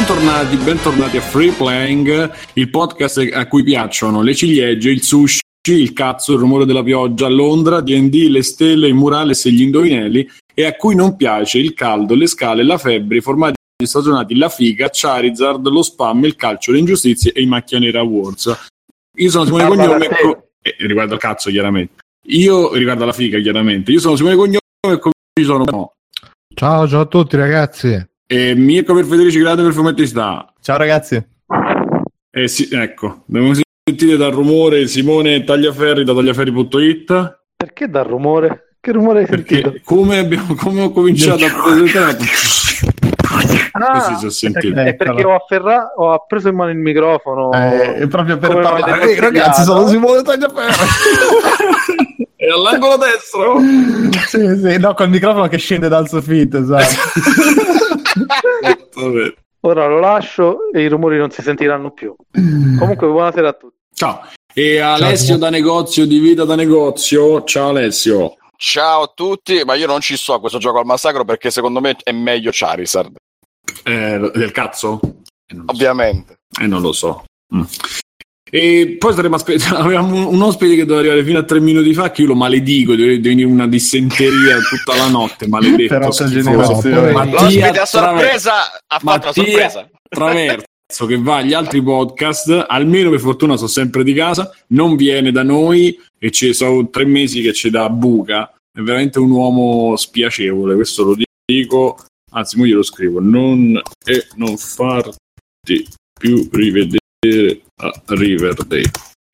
Bentornati, bentornati a Free Playing, il podcast a cui piacciono le ciliegie, il sushi, il cazzo, il rumore della pioggia, Londra, D&D, le stelle, il murales e gli indovinelli e a cui non piace il caldo, le scale, la febbre, i formati stagionati, la figa, Charizard, lo spam, il calcio, le ingiustizie e i macchia nera awards. Io sono Simone Cognome, eh, riguardo al cazzo chiaramente. Io riguardo alla figa chiaramente. Io sono Simone Cognome e come ci sono no. Ciao, ciao a tutti ragazzi. E Mirko per Federici Grande per Fumettista. Ciao ragazzi. Eh sì, ecco, abbiamo sentito dal rumore Simone Tagliaferri da tagliaferri.it. Perché dal rumore? Che rumore hai sentito? Come, abbiamo, come ho cominciato a presentare Ah, Così si è sentito. È perché ho, afferrato, ho preso in mano il microfono. Eh, proprio per Come parlare. Ehi, ragazzi, sono Simone Tagliaferro. È all'angolo destro. sì, sì, no, col microfono che scende dal soffitto, esatto. Vabbè. Ora lo lascio e i rumori non si sentiranno più. Comunque, buonasera a tutti. Ciao. E Alessio da negozio di vita da negozio. Ciao Alessio. Ciao a tutti, ma io non ci so a questo gioco al massacro perché secondo me è meglio Charizard, Eh, del cazzo? Eh, lo so. ovviamente. Eh, non lo so. Mm. E poi saremmo aspettati. Avevamo un, ospite che doveva arrivare fino a tre minuti fa. Che io lo maledico. Deve venire una dissenteria tutta la notte. Maledetto. Per generazioni. Mattia L'ospite a sorpresa ha fatto la Mattia sorpresa. Traverso che va agli altri podcast. Almeno per fortuna sono sempre di casa. Non viene da noi. E ci sono tre mesi che ci dà buca. È veramente un uomo spiacevole. Questo lo dico. Anzi, mo glielo scrivo. Non e non farti più rivedere a Riverdale.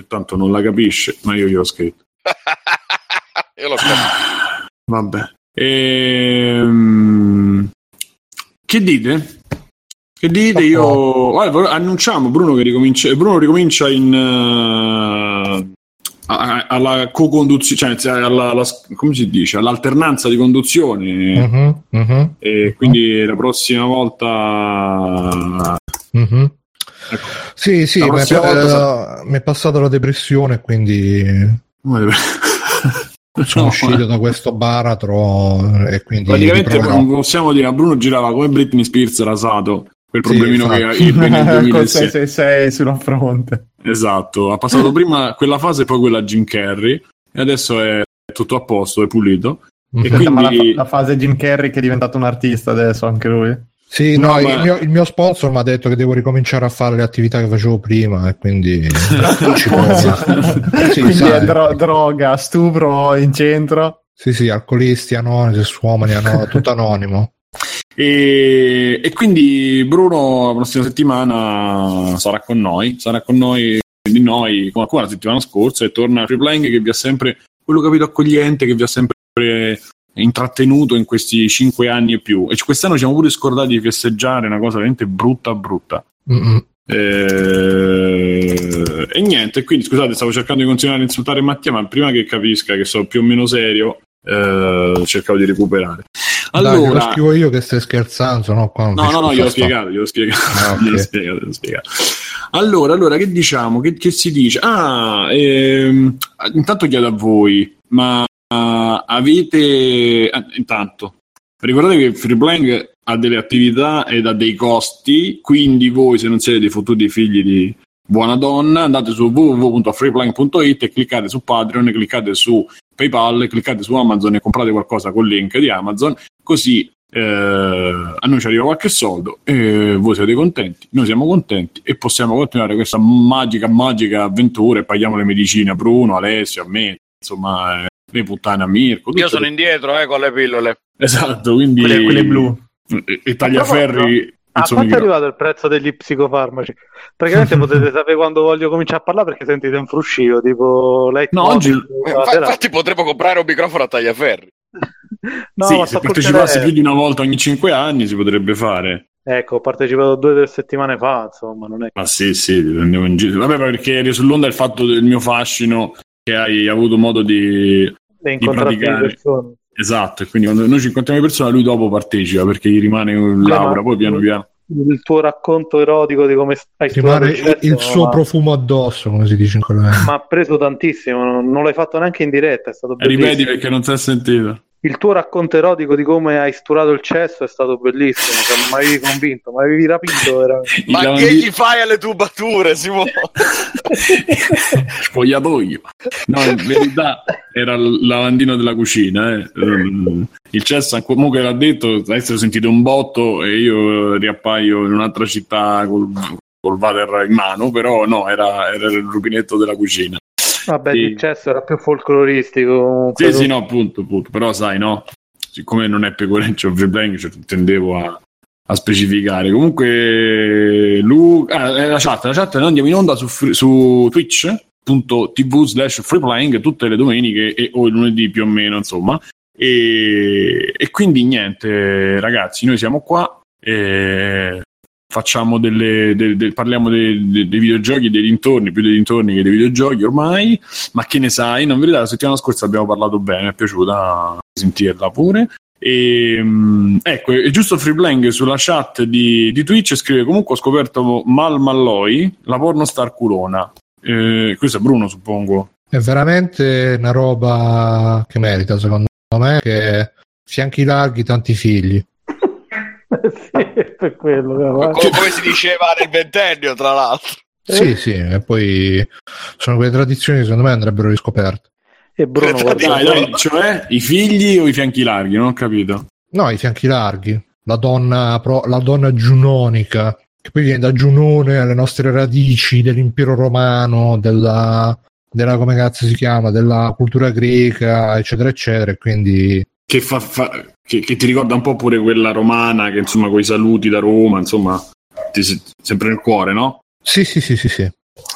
Tanto non la capisce, ma io gliel'ho scritto. Io lo so. Vabbè. Ehm, Che dite? Che dite? Io Guarda, annunciamo Bruno che ricomincia. Bruno ricomincia in a- alla co-conduzione, cioè alla, alla- come si dice? All'alternanza di conduzione. Mhm, mhm, E quindi la prossima volta. mhm. Ecco. Sì, sì, mi è, volta eh, mi è passata la depressione, quindi sono No, uscito da questo baratro e quindi Praticamente possiamo dire a Bruno girava come Britney Spears rasato quel Sì, problemino che infatti. ebbe nel Col 2006 666 sulla fronte. esatto ha passato prima quella fase poi quella Jim Carrey e adesso è tutto a posto è pulito e Mhm. Ma la, quindi la fase Jim Carrey che è diventato un artista adesso, anche lui. Sì, No, no, ma- il, mio, il mio sponsor mi ha detto che devo ricominciare a fare le attività che facevo prima e quindi ci. Sì, Quindi sai. è dro- droga, stupro in centro. Sì, sì, alcolisti, anonimi, sessuomani, ano- tutto anonimo. e, e quindi Bruno la prossima settimana sarà con noi sarà con noi di noi come come la settimana scorsa e torna a Free Playing che vi ha sempre quello capito accogliente che vi ha sempre intrattenuto in questi cinque anni e più e quest'anno ci siamo pure scordati di festeggiare una cosa veramente brutta brutta Mm-mm. Eh, e niente, quindi scusate, stavo cercando di continuare a insultare Mattia, ma prima che capisca che sono più o meno serio, eh, cercavo di recuperare. Dai, lo Allora, scrivo io che stai scherzando, no? No, no, no, a gliel'ho sta- spiegato, gliel'ho spiegato, Ah, ok. gliel'ho spiegato, gliel'ho spiegato. Allora, allora, che diciamo? Che, che si dice? Ah, ehm, intanto chiedo a voi, ma ah, avete... ah, intanto, ricordate che Freeplaying ha delle attività ed ha dei costi, quindi voi se non siete dei fottuti figli di buona donna, andate su www.freeplaying.it e cliccate su Patreon, cliccate su PayPal, cliccate su Amazon e comprate qualcosa col link di Amazon, così eh, a noi ci arriva qualche soldo e voi siete contenti, noi siamo contenti e possiamo continuare questa magica, magica avventura e paghiamo le medicine a Bruno, Alessio, a me, insomma, eh, le puttane a Mirko. Io sono le- indietro eh, con le pillole. Esatto, quindi... Quelle, quelle blu. E, e tagliaferri... A quanto è arrivato il prezzo degli psicofarmaci? Praticamente potete sapere quando voglio cominciare a parlare perché sentite un fruscio, tipo lei No, oggi- Eh, infa- Infatti potremmo comprare un microfono a tagliaferri. No, sì, se partecipassi più di una volta ogni cinque anni si potrebbe fare. Ecco, ho partecipato due o tre settimane fa, insomma, non è Ma sì, sì, andiamo in giro. Vabbè, perché eri sull'onda il fatto del mio fascino che hai avuto modo di... di praticare. persone. Esatto, e quindi quando noi ci incontriamo di persona, lui dopo partecipa perché gli rimane l'aura, ma- poi piano piano. Il tuo racconto erotico di come hai Rimane studiato il, suo ma- profumo addosso, come si dice in quella mi ha preso tantissimo, non, l'hai fatto neanche in diretta, è stato ripeti perché non si è sentito. Il tuo racconto erotico di come hai sturato il cesso è stato bellissimo. Cioè, non mi avevi convinto, mi avevi rapito. veramente. Ma che gli fai alle tubature, Simone? spogliatoio. No, in verità era il lavandino della cucina. eh. Il cesso comunque l'ha detto, adesso sentite un botto e io riappaio in un'altra città col, col water in mano, però no, era, era il rubinetto della cucina. Vabbè, Sì. il cesso era più folcloristico. Sì, sì, no, appunto, appunto. Però sai, no, siccome non è pecoreccio free cioè, tendevo a, a specificare. Comunque, Lu... ah, è la chat, la chat noi andiamo in onda su, su twitch.tv slash freeplaying tutte le domeniche e, o il lunedì più o meno, insomma. E, e quindi niente, ragazzi, noi siamo qua. E facciamo delle, de- de- parliamo dei, de- videogiochi, dei dintorni, più dei dintorni che dei videogiochi ormai. Ma che ne sai? Non verità, la settimana scorsa abbiamo parlato bene, mi è piaciuta sentirla pure. E, mm, ecco, è giusto il free playing sulla chat di, di Twitch scrive comunque ho scoperto Mal Malloi, la pornostar culona. Eh, questo è Bruno, suppongo. È veramente una roba che merita, secondo me, che fianchi larghi, tanti figli. sì, per quello. però, eh. Co- come si diceva nel ventennio, tra l'altro. Sì, sì, e poi sono quelle tradizioni che secondo me andrebbero riscoperte. E Bruno, guarda, Dai, dai, cioè i figli o i fianchi larghi? Non ho capito. No, i fianchi larghi, la donna, pro- la donna giunonica, che poi viene da Giunone alle nostre radici dell'impero romano, della, della come cazzo si chiama, della cultura greca, eccetera, eccetera, e quindi Che, fa, fa- che, che ti ricorda un po' pure quella romana, che insomma, quei saluti da Roma, insomma, ti- sempre nel cuore, no? sì, sì, sì, sì, sì,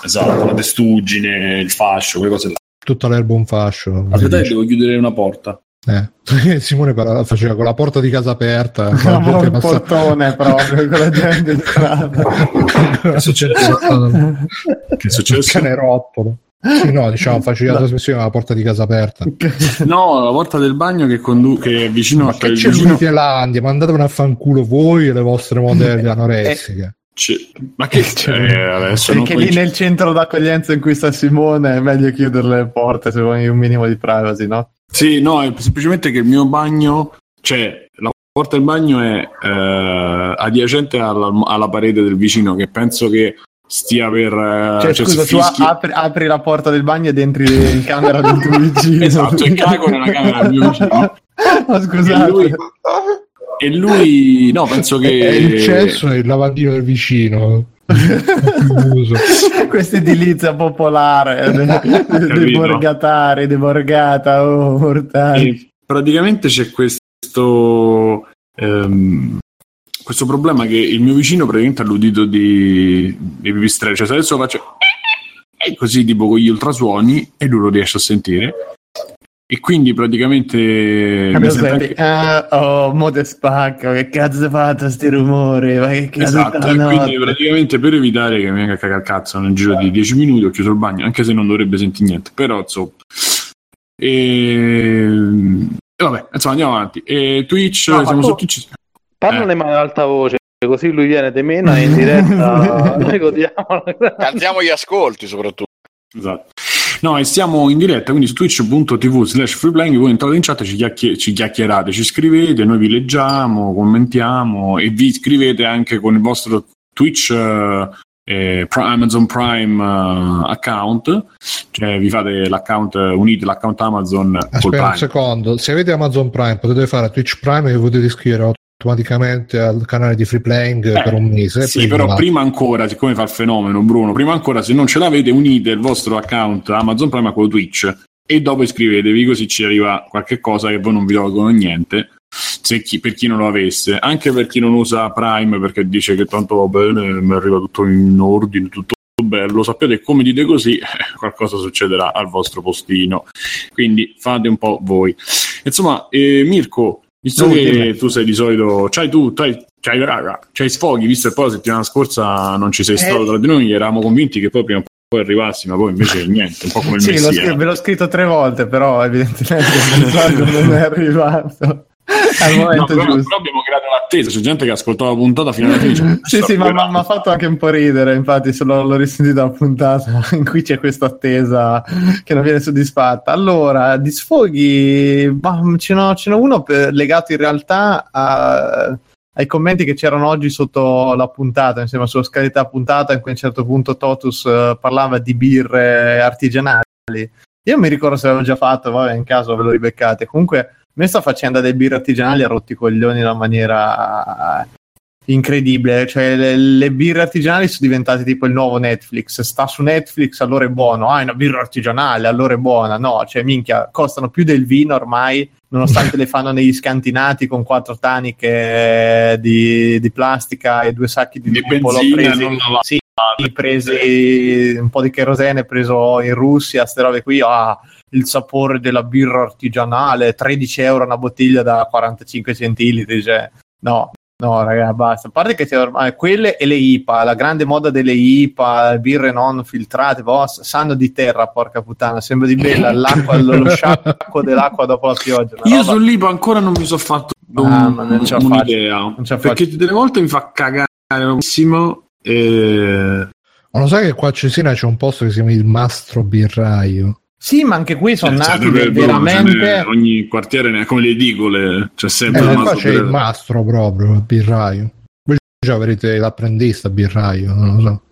Esatto, la testuggine, il fascio, quelle cose là. tutta l'erba un fascio. Aspetta, devo chiudere una porta. Eh. Simone parla- faceva con la porta di casa aperta, con passa- portone proprio con la gente in strada. Che è successo? Che è Il successo? cane rottolo. Sì, no, diciamo, faceva la trasmissione con la porta di casa aperta. No, la porta del bagno che, condu- che è vicino Ma a che c'è vicino... l'Unifinlandia? Mandatevene a fanculo voi e le vostre modelle anoressiche. c'è- Ma che c'è adesso? Non Perché lì nel centro d'accoglienza in cui sta Simone è meglio chiudere le porte se vuoi un minimo di privacy, no? Sì, no, è semplicemente che il mio bagno, cioè la porta del bagno è eh, adiacente alla, alla parete del vicino, che penso che stia per... eh, Cioè, cioè, scusa, tu fischi- apri, apri la porta del bagno ed entri in camera del tuo vicino. Esatto, e cago nella camera del mio vicino. Ma E scusate. lui, e lui, no, penso che... È il cesso e il lavandino del vicino. Questa edilizia popolare dei, dei Capito. borgatari, dei borgata, oh, mortali. E praticamente c'è questo ehm, questo problema che il mio vicino praticamente ha l'udito di, di pipistrello cioè se adesso faccio e così tipo con gli ultrasuoni e lui lo riesce a sentire e quindi praticamente mi senti, anche- ah, oh, mo te spacco, che cazzo fatto sti rumori? Ma che cazzo Esatto, e quindi praticamente per evitare che mi venga a cagare cazzo nel giro di 10 minuti ho chiuso il bagno, anche se non dovrebbe sentire niente, però insomma. E... e vabbè, insomma andiamo avanti. E Twitch, No, siamo tu- su Twitch. Parlane Eh. ma ad alta voce, così lui viene di meno e in diretta noi godiamo. Alziamo gli ascolti, soprattutto. Esatto. No, e siamo in diretta, quindi su twitch.tv slash freeplaying, voi entrate in chat, ci, chiacchier- ci chiacchierate, ci scrivete, noi vi leggiamo, commentiamo e vi iscrivete anche con il vostro Twitch eh, eh, Amazon Prime eh, account, cioè vi fate l'account, unite l'account Amazon col Aspetta un secondo, se avete Amazon Prime potete fare Twitch Prime e vi potete iscrivere automaticamente al canale di Free Playing Eh, per un mese. Sì, però prima ancora, siccome fa il fenomeno Bruno, prima ancora se non ce l'avete unite il vostro account Amazon Prime a quello Twitch e dopo iscrivetevi così ci arriva qualche cosa che voi non vi tolgono niente se chi- per chi non lo avesse, anche per chi non usa Prime perché dice che tanto va bene, mi arriva tutto in ordine, tutto bello, sappiate come dite così eh, qualcosa succederà al vostro postino, quindi fate un po' voi. Insomma, eh, Mirko, visto No, che tu sei di solito, c'hai tu, c'hai, c'hai, raga, c'hai sfoghi, visto che poi la settimana scorsa non ci sei stato Eh. tra di noi, eravamo convinti che poi prima o poi arrivassi, ma poi invece niente, un po' come il Sì, Messia. scr- ve l'ho scritto tre volte, però evidentemente non è arrivato. Al No, momento però, giusto. però abbiamo creato l'attesa, c'è gente che ascoltava la puntata fino alla fine. Sì, sì, ma mi ha fatto anche un po' ridere, infatti se l'ho, l'ho risentita la puntata in cui c'è questa attesa che non viene soddisfatta. Allora, di sfoghi, ma ce n'ho, ce n'ho uno per- legato in realtà a- ai commenti che c'erano oggi sotto la puntata, insomma, sulla scaletta puntata in cui a un certo punto Totus eh, parlava di birre artigianali. Io mi ricordo se l'avevo già fatto, vabbè, in caso ve lo ribeccate. Comunque, me sta faccenda dei birre artigianali ha rotti i coglioni in una maniera incredibile. Cioè, le, le birre artigianali sono diventate tipo il nuovo Netflix. Sta su Netflix, allora è buono. Ah, è una birra artigianale, allora è buona. No, cioè, minchia, costano più del vino ormai, nonostante le fanno negli scantinati con quattro taniche eh, di, di plastica e due sacchi di, Di benzina, presi. non lavate. Sì, presi un po' di kerosene preso in Russia, ste robe qui. Ah, il sapore della birra artigianale, 13 euro una bottiglia da 45 centilitri. Cioè, no, no, raga, basta. A parte che c'è ormai quelle e le IPA, la grande moda delle IPA, birre non filtrate, boh, sanno di terra, porca puttana, sembra di bella l'acqua, lo, sciacquo dell'acqua dopo la pioggia. Io roba- sull'IPA ancora non mi sono fatto Ah, un- ma non la un'idea. Non la perché delle volte mi fa cagare moltissimo. E... Ma lo sai che qua a Cesena c'è un posto che si chiama il Mastro Birraio? Sì, ma anche qui sono Cioè, nati ce veramente... ogni quartiere ne ha come le edicole, c'è Eh, sempre un qua c'è per- il mastro proprio, il birraio. Voi già avrete l'apprendista birraio, non lo so.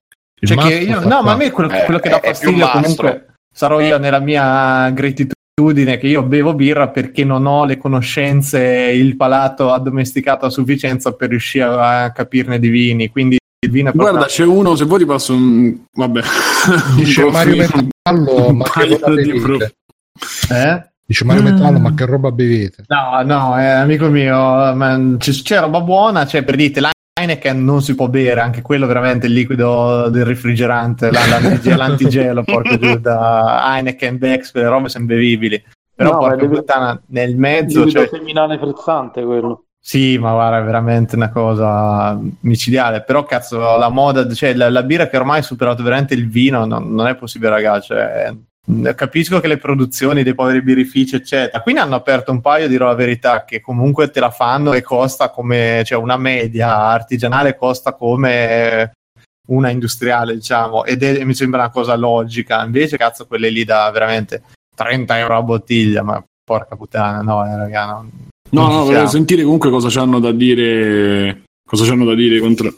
Il Cioè che io, no, qua. ma a me quello, Eh, quello che è- dà fastidio comunque sarò io nella mia gratitudine che io bevo birra perché non ho le conoscenze, il palato addomesticato a sufficienza per riuscire a capirne di vini, quindi proprio Guarda, c'è uno, se vuoi ti passo un... Vabbè. Dice un Mario Metallo, ma che roba bevete? Eh? Dice Mario Metallo, ma che roba bevete? No, no, eh, amico mio, ma c- c'è roba buona, cioè per dite l'Heineken non si può bere, anche quello veramente il liquido del refrigerante, la- l'antige- l'antigelo, porco giù, da Heineken, Bex, quelle robe sono bevibili. Però No, porca puttana, nel mezzo, Liquido cioè, seminale frizzante quello. Sì, ma guarda, è veramente una cosa micidiale. Però, cazzo, la moda, cioè la, la birra che ormai ha superato veramente il vino, non, non è possibile, ragazzi. Cioè, mh, capisco che le produzioni dei poveri birrifici, eccetera. Quindi hanno aperto un paio, dirò la verità, che comunque te la fanno e costa come, cioè una media artigianale costa come una industriale, diciamo, ed è, mi sembra una cosa logica. Invece, cazzo, quelle lì da veramente 30 euro a bottiglia, ma porca puttana, no, eh, raga, no. No, no, volevo sentire comunque cosa c'hanno da dire. Cosa c'hanno da dire contro.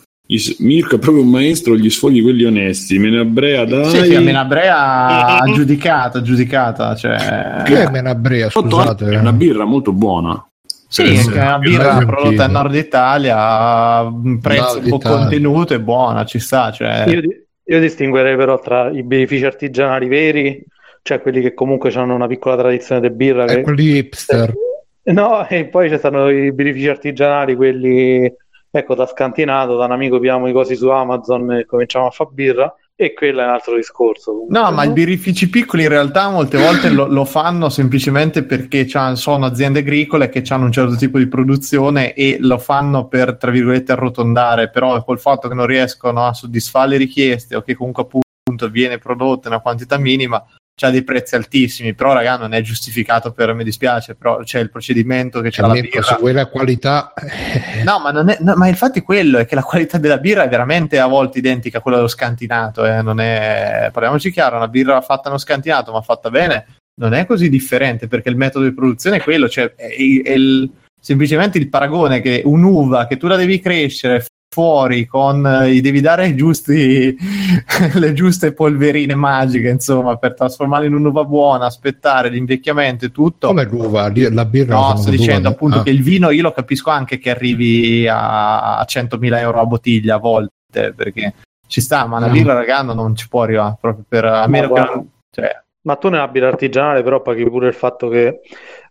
Mirko è proprio un maestro gli sfoghi quelli onesti. Menabrea dai. Sì, sì, Menabrea ha giudicato, ha giudicata, cioè... Che è Menabrea, scusate? È una birra molto buona. Sì, Sì, è una birra prodotta in. Nord Italia, a un prezzo Nord un po' Italia. contenuto e buona, ci sta, cioè... Io, io distinguerei però tra i birrifici artigianali veri, cioè quelli che comunque hanno una piccola tradizione di birra. È Che... quelli hipster. No, e poi ci stanno i birrifici artigianali, quelli, ecco, da scantinato, da un amico pigliamo i cosi su Amazon e cominciamo a fare birra, e quello è un altro discorso. comunque, No, ma i birrifici piccoli in realtà molte volte lo, lo fanno semplicemente perché sono aziende agricole che hanno un certo tipo di produzione e lo fanno per, tra virgolette, arrotondare, però col fatto che non riescono a soddisfare le richieste o che comunque appunto viene prodotta in una quantità minima, c'ha dei prezzi altissimi, però raga non è giustificato per, mi dispiace, però c'è il procedimento che c'è la birra. se vuoi la qualità... eh, No, ma, non è, no, ma infatti quello è che la qualità della birra è veramente a volte identica a quella dello scantinato. eh, Non è, parliamoci chiaro, una birra fatta nello scantinato ma fatta bene non è così differente perché il metodo di produzione è quello, cioè è, è il- semplicemente il paragone che un'uva che tu la devi crescere fuori con eh, gli devi dare i giusti, le giuste polverine magiche insomma per trasformarla in un'uva buona aspettare l'invecchiamento e tutto Come l'uva, la birra No, sto dicendo no? appunto Ah. che il vino io lo capisco anche che arrivi a, a 100.000 euro a bottiglia a volte perché ci sta, ma una No. birra ragazzi non ci può arrivare proprio per a Ma meno che non- cioè, Ma tu nella birra artigianale però paghi pure il fatto che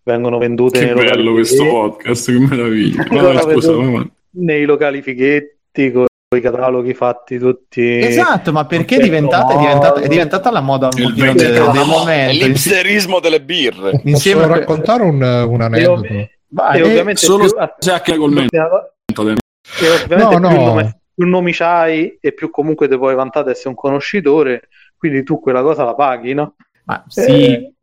vengono vendute Che bello questo podcast, che meraviglia. Vabbè, scusa, avanti. Nei locali fighetti con i cataloghi fatti tutti esatto, ma perché è diventata, è diventata, è diventata la moda un pochino del, del momento l'ipsterismo delle birre. Posso insieme a raccontare un, un e, aneddoto? Vai, e eh, ovviamente Solo più, che col mento. e ovviamente No, più, no. nome- più nomi c'hai e più comunque ti puoi vantare di essere un conoscitore quindi tu quella cosa la paghi no? ma sì, Eh.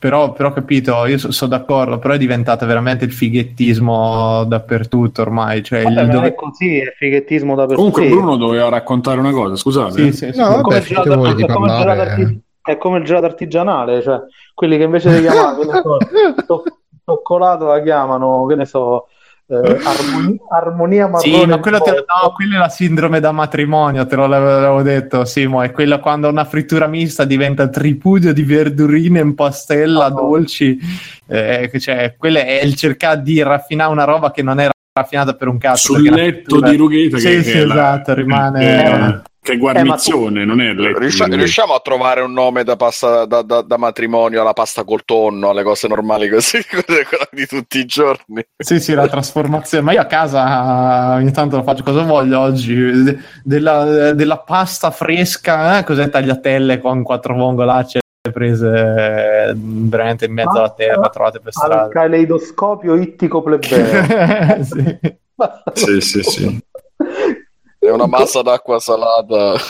Però, però capito, io sono d'accordo, però è diventata veramente il fighettismo dappertutto ormai. Cioè Vabbè, il non dove... è così, è fighettismo da Comunque. Bruno doveva raccontare una cosa, scusate. Sì, sì, sì. No, È come vabbè, il gelato- voi di è come il gelato parlare. è come il gelato artigianale, cioè quelli che invece di chiamare che ne so, to- cioccolato la chiamano, che ne so, eh, armoni- armonia marrone. Sì, ma quello te- no, quella è la sindrome da matrimonio, te lo l'avevo detto, Simo, è quella quando una frittura mista diventa tripudio di verdurine in pastella, No. dolci, eh, cioè, quello è il cercare di raffinare una roba che non è raffinata per un cazzo. Sul letto di Rugheta Sì, che, sì, che è la- esatto, rimane- che, che è guarnizione, non è letto. Riusci- riusciamo a trovare un nome da, pasta, da, da- da matrimonio alla pasta col tonno, alle cose normali così, di tutti i giorni. Sì, sì, la trasformazione. Ma io a casa ogni tanto lo faccio cosa voglio oggi. De- della, della pasta fresca, eh, cos'è tagliatelle con quattro vongolacce prese eh, veramente in mezzo alla terra, trovate per al strada. caleidoscopio ittico plebeo. Sì. Sì, sì, sì. È una massa d'acqua salata.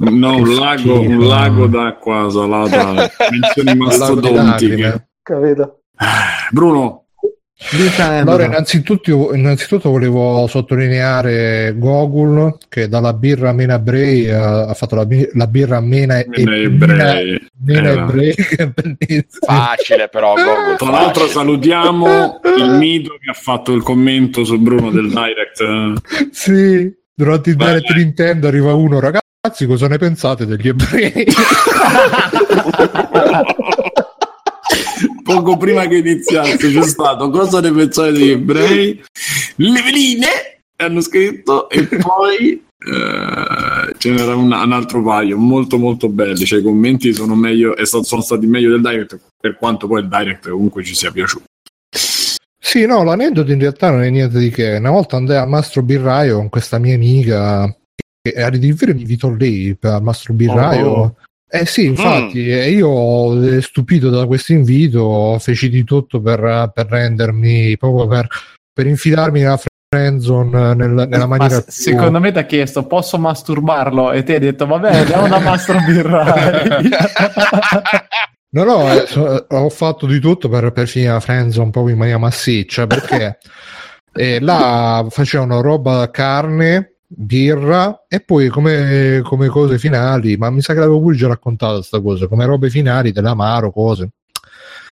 No, un lago, un lago d'acqua salata, menzioni mastodontiche. Capito? Bruno, Allora, innanzitutto, innanzitutto volevo sottolineare Gogul che dalla birra Mena Bray eh, ha fatto la, la birra Mena, Mena e- Ebrei. Mena Era. Ebrei, bellissimo. Facile però, Gogo. Tra l'altro facile. salutiamo il mito che ha fatto il commento su Bruno del Direct. eh. Sì, durante il direct. Nintendo arriva uno, ragazzi, cosa ne pensate degli ebrei? Poco prima che iniziasse c'è stato cosa ne pensate degli ebrei? Le veline hanno scritto e poi eh, ce n'era un, un altro paio molto molto belli, cioè i commenti sono meglio e so- sono stati meglio del Direct per quanto poi il Direct comunque ci sia piaciuto. Sì, no, l'aneddoto in realtà non è niente di che. Una volta andai al mastro birraio con questa mia amica, che a dire il vero mi invitò lei per- al mastro birraio. Oh. Eh sì, infatti, e io eh, stupito da questo invito feci di tutto per, per rendermi, proprio per, per infilarmi nella friendzone nel- nella Ma maniera se- secondo me ti ha chiesto posso masturbarlo? E ti hai detto vabbè andiamo da mastro birrai No, no, eh, so- ho fatto di tutto per, per finire la friendzone proprio in maniera massiccia perché eh, là facevano roba da carne, birra e poi come, come cose finali, ma mi sa che l'avevo pure già raccontato sta cosa, come robe finali dell'amaro, cose.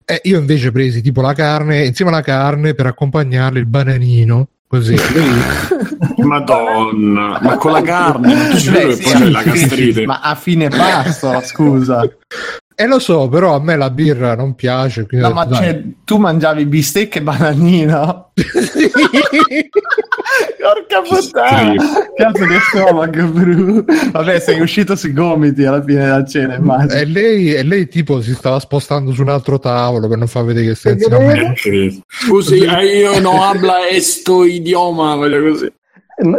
E io invece presi tipo la carne, insieme alla carne per accompagnarle il bananino, così. Madonna, ma con la carne, ci che sì, poi c'è la sì, gastrite. ma a fine pasto scusa E lo so, però a me la birra non piace. No ma cioè, tu mangiavi bistecche e bananino porca puttana. Cazzo che stomaco bru. Vabbè sei uscito sui gomiti alla fine della cena immagino. E lei, e lei tipo si stava spostando su un altro tavolo per non far vedere che stai insieme a me. Eh, Scusi, eh, io no habla esto idioma, voglio così.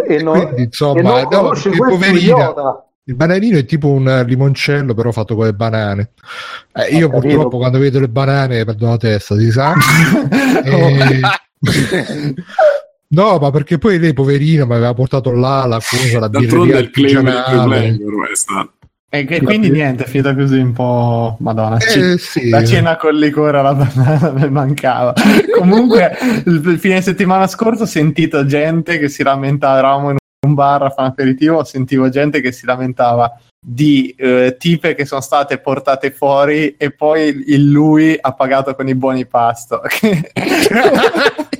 E, no, Quindi, insomma, e non no, conosci perché questo poverina- idiota. Il bananino è tipo un limoncello, però fatto con le banane. Eh, io capito. purtroppo quando vedo le banane perdo la testa, si sa. E- No, ma perché poi lei, poverina, mi aveva portato là la cosa, la birreria il del stato. e che- quindi niente è finita così un po' madonna Eh, sì. La cena con liquore alla banana mi mancava. Comunque, il, il fine settimana scorso ho sentito gente che si lamentava. Eravamo in un bar a fare aperitivo. Sentivo gente che si lamentava di eh, tipe che sono state portate fuori e poi il lui ha pagato con i buoni pasto.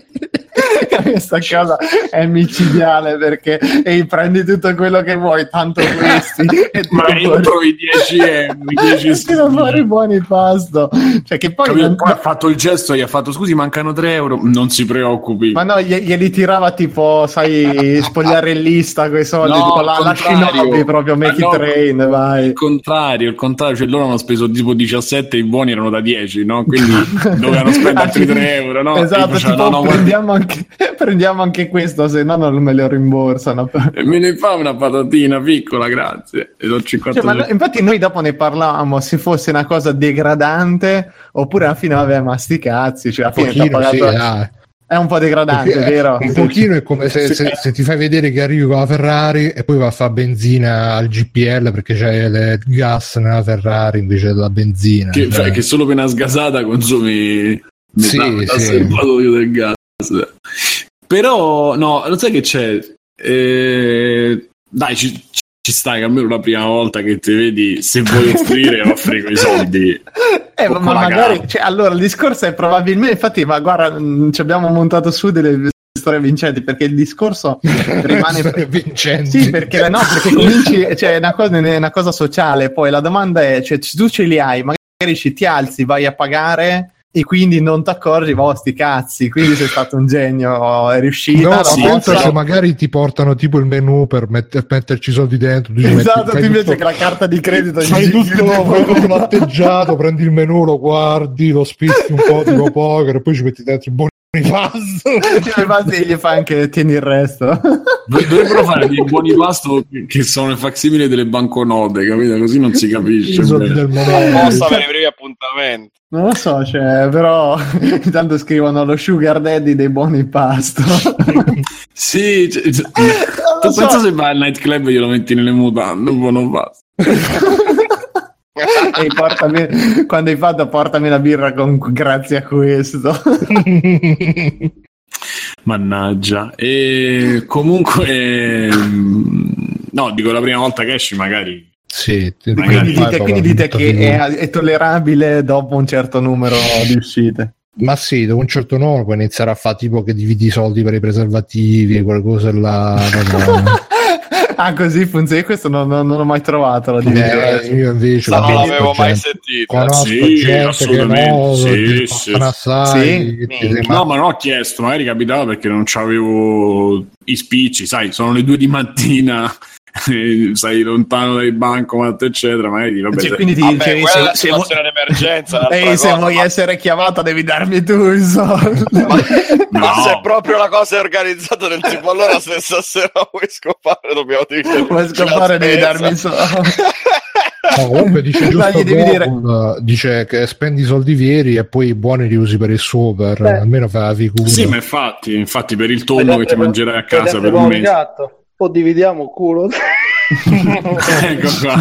Questa cosa è micidiale perché e prendi tutto quello che vuoi, tanto questi e Ma entro i 10 euro, i 10 tira fuori i buoni pasto. Cioè, che poi Capito? non- Poi ha fatto il gesto, gli ha fatto scusi, mancano 3 euro. Non si preoccupi. Ma no, gli- glieli tirava tipo, sai, spogliarellista con i soldi, No, tipo la, la. Shinobi proprio, make Ma it no, rain, Il vai. contrario, il contrario, cioè loro hanno speso tipo 17 e i buoni erano da 10, no? Quindi dovevano spendere altri 3 euro, no? Esatto, tipo, no, no, prendiamo, anche, prendiamo anche questo, se no non me lo rimborsano. me ne fa una patatina piccola, grazie. E do 50 Cioè, ma no- infatti noi dopo ne parlavamo se fosse una cosa degradante oppure alla fine vabbè ma sti cazzi cioè alla fine Pochino, sì, pagato dai. È un po' degradante, Perché, vero? Un pochino è come se, se- se ti fai vedere che arrivi con la Ferrari e poi va a fare benzina al GPL perché c'è il gas nella Ferrari invece della benzina. Che, cioè. che solo appena sgasata consumi metà, Sì, metà sì. del gas. Però, no, lo sai che c'è? Eh, dai, ci, ci stai che almeno la prima volta che ti vedi, se vuoi offrire, offri quei soldi. Eh, ma magari, cioè, allora il discorso è probabilmente, infatti, ma guarda, mh, ci abbiamo montato su delle storie vincenti perché il discorso rimane Storie vincenti. Sì, perché no, perché cominci, cioè, è una cosa, è una cosa sociale. Poi la domanda è: cioè, se tu ce li hai, magari ci ti alzi, vai a pagare e quindi non ti accorgi, oh, sti cazzi. Quindi sei stato un genio, è riuscito. No, sì, però- se magari ti portano tipo il menu per met- metterci i soldi dentro. metti- Esatto, fai tu invece tutto- che la carta di credito Fai tutto, fai tutto matteggiato, prendi il menu, lo guardi, lo spizzi un po' tipo poker e poi ci metti dentro i buoni pasto. Infatti gli fai anche tieni il resto. Dovrebbero fare dei buoni pasto che sono le facsimili delle banconote, capito? Così non si capisce. Del Apposta Monopoly. per i primi appuntamenti. Non lo so, cioè, però intanto scrivono lo sugar daddy dei buoni pasto. Sì, cioè, cioè, Non tu so. pensa se vai al nightclub e glielo metti nelle mutande, un buono pasto. Ehi, portami, quando hai fatto portami la birra con, grazie a questo. Mannaggia. E comunque, ehm, no, dico la prima volta che esci, magari. Sì, Magari dite, dite tutta che è, è tollerabile dopo un certo numero di uscite. Ma sì, dopo un certo numero puoi iniziare a fare tipo che dividi i soldi per i preservativi e quelle cose là. no, no. ah, così funziona. Io questo non, non- non ho mai trovato la Eh, divisione. io invece Non conosco l'avevo mai sentito. Conosco Sì, gente che assolutamente, no, sì, sì. assai, Sì? che No, ma non ho chiesto, magari capitava perché non c'avevo i spicci, sai, sono le due di mattina, eh, sei lontano dai bancomat, eccetera, magari vabbè, Cioè, quindi ti Vabbè, è se, la se, situazione d'emergenza. un'altra ehi, se cosa, vuoi ma- essere chiamata devi darmi tu i soldi. Ma No. se proprio la cosa è organizzata del tipo allora se stasera vuoi scopare dobbiamo dire Vuoi scopare devi darmi i soldi. No, comunque dice giusto Dai, devi dire- dice che spendi i soldi veri e poi i buoni li usi per il super, Beh. almeno fa la figura. Sì, ma infatti, infatti per il tonno che ti mangerai a casa per un mese. gatto. O dividiamo culo. ecco qua,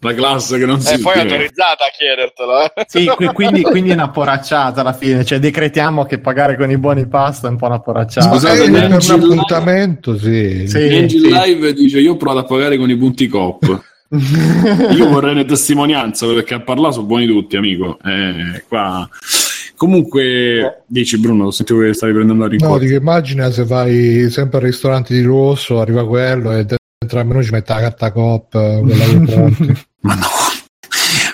la classe che non si e poi è autorizzata a chiedertelo eh. Sì, qui- quindi, quindi è una poracciata alla fine. Cioè, decretiamo che pagare con i buoni pasta è un po' una poracciata. Scusate, Eh, per un appuntamento, sì. Sì. Angel Live dice io ho provato a pagare con i punti COP io vorrei una testimonianza perché a parlare sono buoni tutti amico eh, qua comunque dici Bruno sentivo che stavi prendendo la No, rincorsa dico, immagina se vai sempre al ristorante di Rosso, arriva quello e dentro al menù ci mette la carta COP, eh, quella conti. ma no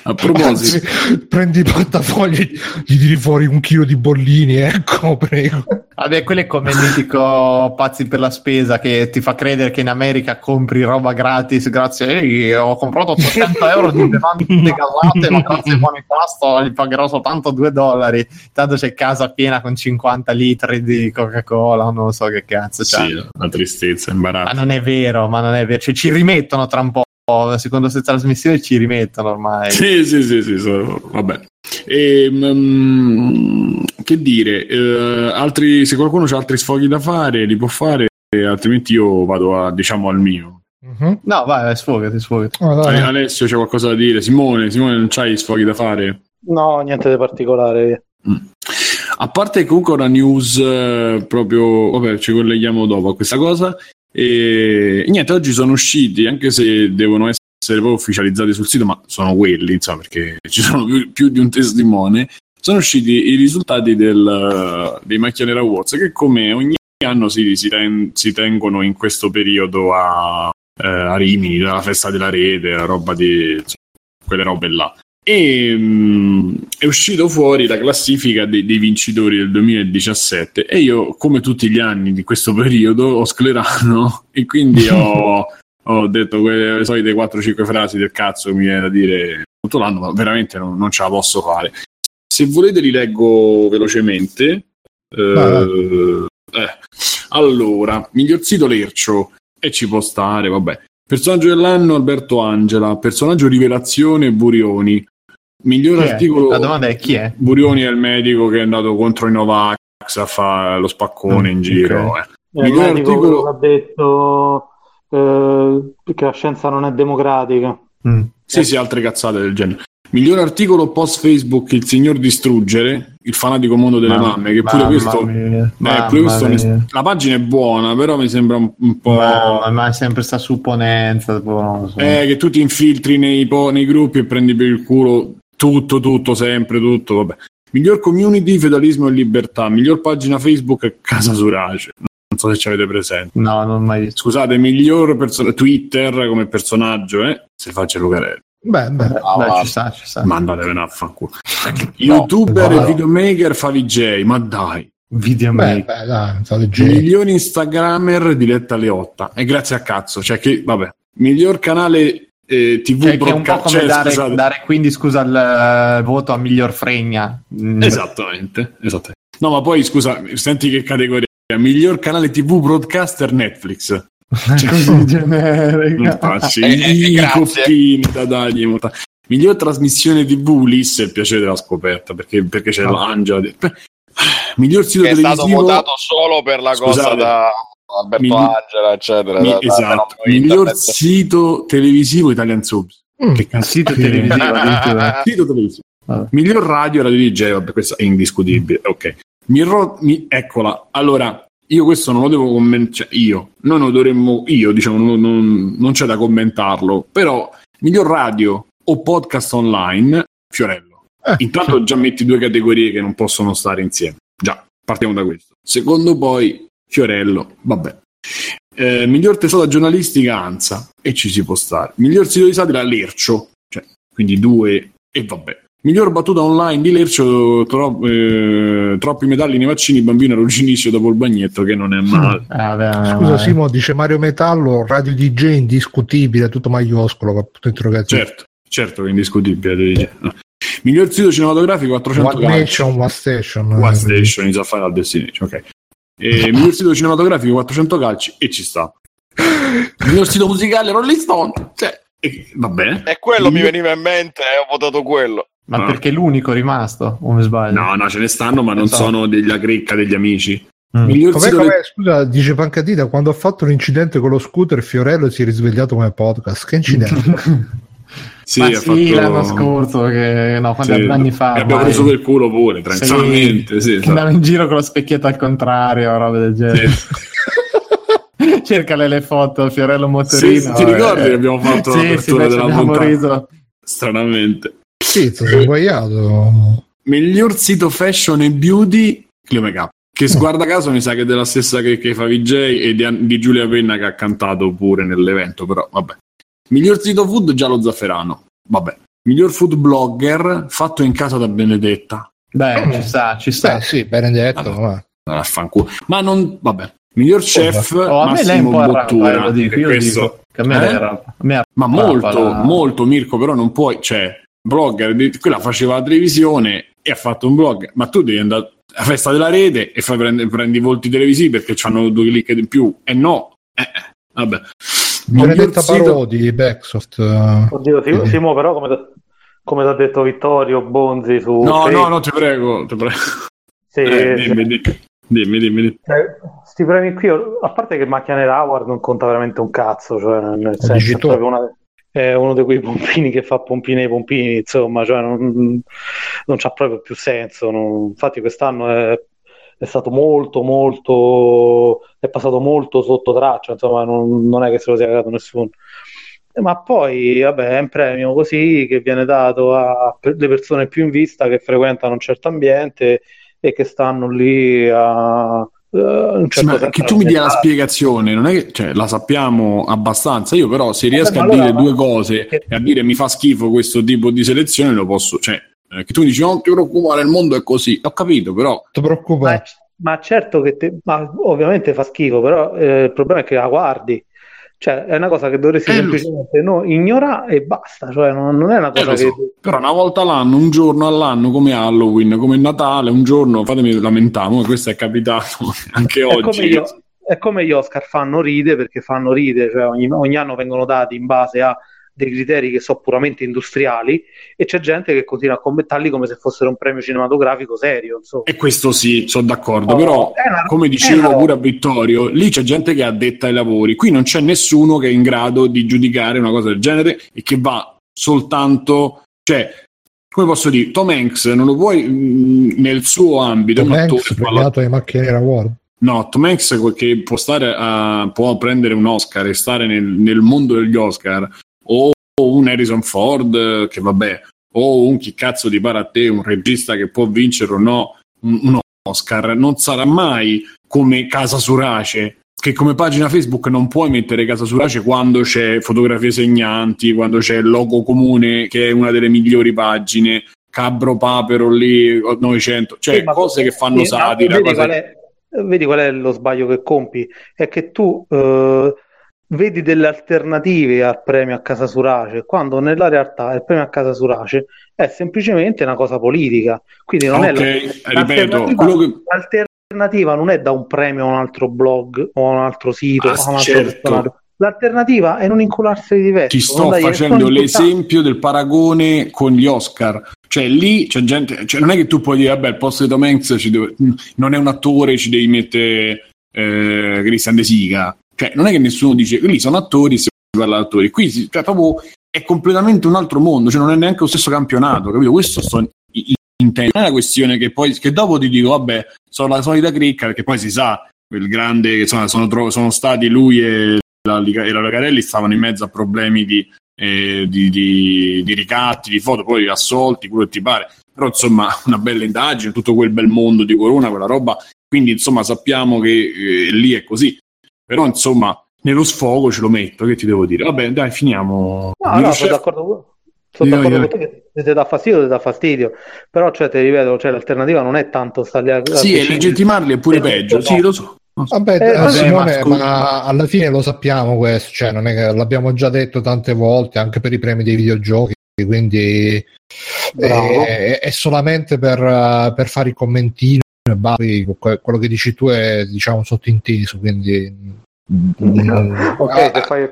a proposito. Anzi, prendi i portafogli, gli tiri fuori un chilo di bollini, ecco, prego. Vabbè, quello è come il mitico pazzi per la spesa che ti fa credere che in America compri roba gratis grazie Ehi, ho comprato 800 euro di bevande gasate ma grazie ai buoni pasta li pagherò soltanto 2 dollari. Tanto c'è casa piena con 50 litri di Coca-Cola non so che cazzo c'è sì, la tristezza ma imbarazzo non è vero ma non è vero cioè, ci rimettono tra un po' secondo queste trasmissioni ci rimettono ormai sì sì sì, sì so- vabbè e, mm, che dire eh, altri, se qualcuno ha altri sfoghi da fare li può fare altrimenti io vado a, diciamo al mio Mhm. no vai, vai sfogati sfogati Oh, dai. Ale- Alessio c'è qualcosa da dire Simone Simone non c'hai sfoghi da fare No, niente di particolare. Mm. A parte comunque una news eh, proprio, vabbè, ci colleghiamo dopo a questa cosa. E niente, oggi sono usciti, anche se devono essere poi ufficializzati sul sito, ma sono quelli, insomma, perché ci sono più, più di un testimone. Sono usciti i risultati del, dei Macchia Nera Awards, che come ogni anno si, si ten- si tengono in questo periodo a, eh, a Rimini, la festa della rete, la roba di insomma, quelle robe là. E mm, è uscito fuori la classifica dei, dei vincitori del 2017 e io, come tutti gli anni di questo periodo, ho sclerano e quindi ho, ho detto quelle solite 4-5 frasi del cazzo che mi viene da dire tutto l'anno, ma veramente non, non ce la posso fare. Se volete li leggo velocemente. Eh, eh. Allora, miglior sito Lercio e ci può stare, vabbè. Personaggio dell'anno Alberto Angela, personaggio rivelazione Burioni. Miglior Chi è? articolo la domanda è chi è? Burioni è il medico che è andato contro i Novax a fare lo spaccone Mm, in giro. ok. eh. Eh, Miglior il medico articolo- ha detto eh, che la scienza non è democratica. Mm. Sì, sì, altre cazzate del genere. Miglior articolo post Facebook Il signor distruggere, il fanatico mondo delle Mamma- mamme, che pure mamma questo, mia, eh, mamma pure questo mia. la pagina è buona, però mi sembra un, un po' Ma, ma è sempre sta supponenza. tipo, so. eh, che tu ti infiltri nei, po- nei gruppi e prendi per il culo tutto, tutto, sempre, tutto, vabbè. Miglior community, feudalismo e libertà. Miglior pagina Facebook, Casa Surace. Non so se ci avete presente. No, non mai. Scusate, miglior perso- Twitter come personaggio, eh? Se faccia Lucarelli. Beh, beh. Ah, Beh, ci sta, ci sta. Ma andatevene a fanculo. Youtuber no. e videomaker fa VJ, ma dai. Video Beh, maker. beh. Miglior Instagrammer diretta alle 8. E grazie a cazzo. Cioè che, vabbè. Miglior canale eh, TV Che, che è un po' broadcast- come cioè, dare, scusate. dare quindi scusa il eh, voto a miglior fregna. Mm. Esattamente, esattamente. No, ma poi scusa, senti che categoria. Miglior canale TV broadcaster Netflix. Così generica. Eh, i coppini da dargli. molta- Miglior trasmissione TV Ulisse, il piacere della scoperta, perché, perché c'è Ah. l'Angela. di- Beh, Miglior sito Che è stato televisivo. votato solo per la cosa Scusate. da Alberto Mi- Angela, eccetera. Mi- da- da esatto. fenomeno Miglior internet. sito televisivo Italian Subs. Mm. Che Il cazzo? sito televisivo. Sito televisivo. Vabbè. Miglior radio radio DJ, vabbè, questo è indiscutibile. Ok. Mirro- mi- eccola. Allora, io questo non lo devo commentare. io, noi non dovremmo. Io, diciamo, non, non- non c'è da commentarlo. Però, miglior radio o podcast online, Fiorello. Eh, Intanto già metti due categorie che non possono stare insieme. Già, partiamo da questo. Secondo poi, Fiorello, vabbè. Eh, miglior tesora giornalistica, Anza, e ci si può stare. Miglior sito di satira, Lercio, cioè, quindi due, e vabbè. Miglior battuta online di Lercio, tro- eh, troppi metalli nei vaccini, bambino arrugginisce dopo il bagnetto, che non è male. Eh, vabbè, Scusa, vabbè. Simo dice Mario Metallo, radio DJ indiscutibile, tutto interrogativo. Certo, certo che è indiscutibile. No. Miglior sito cinematografico, 400 One. Nation, One Station. One Eh, Station is a Final Destination, ok. E miglior sito cinematografico 400 calci e ci sta. miglior sito musicale Rolling Stone, cioè, e, vabbè. E quello mi veniva in mente e ho votato quello. Ma Ah. perché è l'unico rimasto? O mi sbaglio? No, no, ce ne stanno, ma non Esatto. sono degla cricca degli amici. Mm. Com'è, com'è? Scusa, dice Pancadita, quando ho fatto l'incidente con lo scooter Fiorello si è risvegliato come podcast. Che incidente? Sì, Ma ha sì, fatto- l'anno scorso, che, no, quando Sì, anni fa. e abbiamo ormai. preso per culo pure, tranquillamente. Sì, Che esatto. andava in giro con lo specchietto al contrario, robe del genere. Sì. Cercale le foto, Fiorello Motorino. Sì, ti ricordi che abbiamo fatto sì, sì, l'apertura ci della riso. Stranamente. sì, ti sei sbagliato. Miglior sito fashion e beauty, Clio Makeup. Che guarda caso mi sa che è della stessa che, che fa VJ e di, di Giulia Penna che ha cantato pure nell'evento, però vabbè. Miglior sito food, Giallo Zafferano. Vabbè. Miglior food blogger, fatto in casa da Benedetta. Beh, ci sta, ci sta. Beh, sì, Benedetto. Vabbè. ma- Vaffanculo. Ma non, vabbè. Miglior chef, Oh, a me lei è Massimo un po' arrabbiata, Bottura. lo dico, io questo- dico che a me Eh? era- a me era- Ma molto, Arrabbiata. molto Mirko, però non puoi, cioè, blogger, di- quella faceva la televisione e ha fatto un blog, ma tu devi andare alla festa della rete e fai prendi, prendi i volti televisivi perché hanno due click in più, e no, eh, eh, vabbè. Benedetta sito- Parodi, Backsoft. eh. Oddio, Simo, Sì. Però come, come ti ha detto Vittorio Bonzi su No, Facebook, no, no, ti prego, ti prego. sì, Eh, dimmi, dimmi, dimmi, dimmi, dimmi. Cioè, sti premi qui, a parte che Macchia nera Howard non conta veramente un cazzo, cioè, nel senso, è, proprio una- è uno di quei pompini che fa pompini ai pompini, insomma, cioè, non, non c'ha proprio più senso. non- Infatti quest'anno è, è stato molto, molto, è passato molto sotto traccia, insomma, non, non è che se lo sia cagato nessuno. Eh, Ma poi, vabbè, è un premio così che viene dato alle persone più in vista che frequentano un certo ambiente e che stanno lì a... eh, Sì, certo senso che tu mi dia la spiegazione, non è che cioè, la sappiamo abbastanza. Io, però, se riesco ma a allora- dire due cose e a dire mi fa schifo questo tipo di selezione, lo posso, cioè, eh, che tu mi dici non ti preoccupare, il mondo è così. Ho capito, però, ti Ma, preoccupare. ma certo che te, ma ovviamente fa schifo, però eh, il problema è che la guardi. Cioè, è una cosa che dovresti Eh, semplicemente no, ignorare e basta. Cioè, non, non è una eh, cosa so. che. però una volta l'anno, un giorno all'anno, come Halloween, come Natale, un giorno, fatemi lamentare, ma questo è capitato anche È oggi. come, io, è come gli Oscar fanno ride perché fanno ride, cioè ogni, ogni anno vengono dati in base a dei criteri che sono puramente industriali e c'è gente che continua a commentarli come se fossero un premio cinematografico serio. Insomma. E questo sì, sono d'accordo, Oh, però una- come è dicevo una- pure a Vittorio, lì c'è gente che è addetta ai lavori, qui non c'è nessuno che è in grado di giudicare una cosa del genere e che va soltanto, cioè, come posso dire, Tom Hanks non lo vuoi mh, nel suo ambito, Tom Hanks premiato ai Macchiere Award. No, Tom Hanks quel che può stare a, può prendere un Oscar e stare nel, nel mondo degli Oscar o un Harrison Ford che vabbè o un chi cazzo di pare a te un regista che può vincere o no un, un Oscar non sarà mai come Casa Surace che come pagina Facebook non puoi mettere Casa Surace quando c'è fotografie segnanti quando c'è il logo comune che è una delle migliori pagine Cabro Papero lì 900 cioè Sì, cose che fanno sì, satira Vedi cose- qual, è, vedi qual è lo sbaglio che compi? È che tu eh, vedi delle alternative al premio a Casa Surace, quando nella realtà il premio a Casa Surace è semplicemente una cosa politica. Quindi non è Ok, la- ripeto, che- l'alternativa non è da un premio a un altro blog o a un altro sito Ah, un altro certo. L'alternativa è non incularsi di verso. ti sto facendo l'esempio del paragone con gli Oscar. Cioè, lì c'è gente, cioè, non è che tu puoi dire, vabbè, al posto di Tom Hanks deve- non è un attore, ci devi mettere eh, Christian De Sica. Cioè, non è che nessuno dice, lì sono attori, si parla di attori. Qui si- cioè, proprio è completamente un altro mondo, cioè non è neanche lo stesso campionato, capito? Questo sto in- in- intendo. Non è una questione che poi, che dopo ti dico, vabbè, sono la solita cricca, perché poi si sa, il grande, insomma, sono, tro- sono stati lui e la, e la Legarelli stavano in mezzo a problemi di, eh, di, di- di ricatti, di foto, poi assolti, quello che ti pare. Però insomma, una bella indagine, tutto quel bel mondo di Corona, quella roba. Quindi insomma, sappiamo che eh, lì è così. Però insomma, nello sfogo ce lo metto, che ti devo dire? Vabbè, dai, finiamo. No, no, sono d'accordo con sono Io- d'accordo io- con te che se ti dà fastidio, ti dà fastidio. Però, cioè, ti ripeto, cioè, l'alternativa non è tanto stare a... Sì, e legittimarli è pure Eh, peggio. no. Sì, lo so. so. Vabbè, Eh, eh, vabbè, Simone, ma ma alla fine lo sappiamo questo, cioè non è che l'abbiamo già detto tante volte anche per i premi dei videogiochi, quindi Bravo. è, è solamente per, eh, per fare i commentini que- quello che dici tu è diciamo sottinteso, quindi mm, Ok, ah, fai...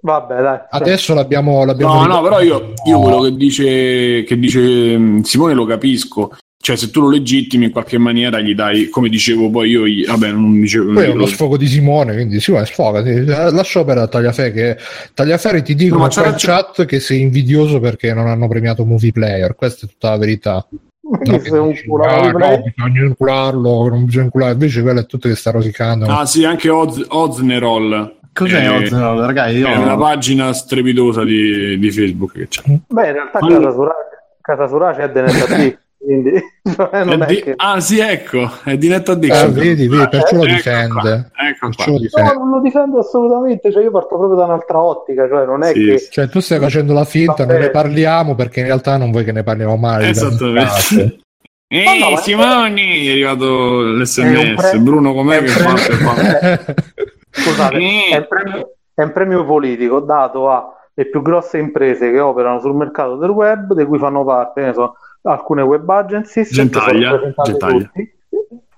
Vabbè, dai. adesso l'abbiamo, l'abbiamo No, no, però io, io No. quello che dice, che dice mh, Simone lo capisco. Cioè, se tu lo legittimi in qualche maniera gli dai, come dicevo poi io, gli- vabbè, non dicevo. Poi è uno lo- sfogo di Simone, quindi Simone sfogati. Lascio per Tagliaferri che Tagliaferri ti No, dicono ma qua in chat che sei invidioso perché non hanno premiato Movie Player. Questa è tutta la verità. No, dici, "Ah, Play". no, bisogna incularlo, non bisogna incularlo. Invece quello è tutto che sta rosicando. Ah, sì, anche Oz, Oznerol. Cos'è Eh, Ozzolo? Ragazzi, io È una pagina strepitosa di, di Facebook che c'è. Beh, in realtà Allora- Casa Surace, è DNFD, quindi cioè, non È è di- che... Ah, sì, ecco, è di Net Eh, Addiction. vedi, vedi, perciò lo Ecco difende. Ecco Perciò qua. lo difende. No, non lo difendo assolutamente, cioè io parto proprio da un'altra ottica, cioè non è Sì, che... Cioè, tu stai facendo la finta, non ne parliamo perché in realtà non vuoi che ne parliamo mai. Esattamente. Ehi, No, no, Simoni, è arrivato È l'SMS. pre- Bruno, com'è è un che pre- fa? Scusate, Eh. è un, premio, è un premio politico dato alle più grosse imprese che operano sul mercato del web, di cui fanno parte, ne so, alcune web agencies, che Gentaglia, Gentaglia. tutti,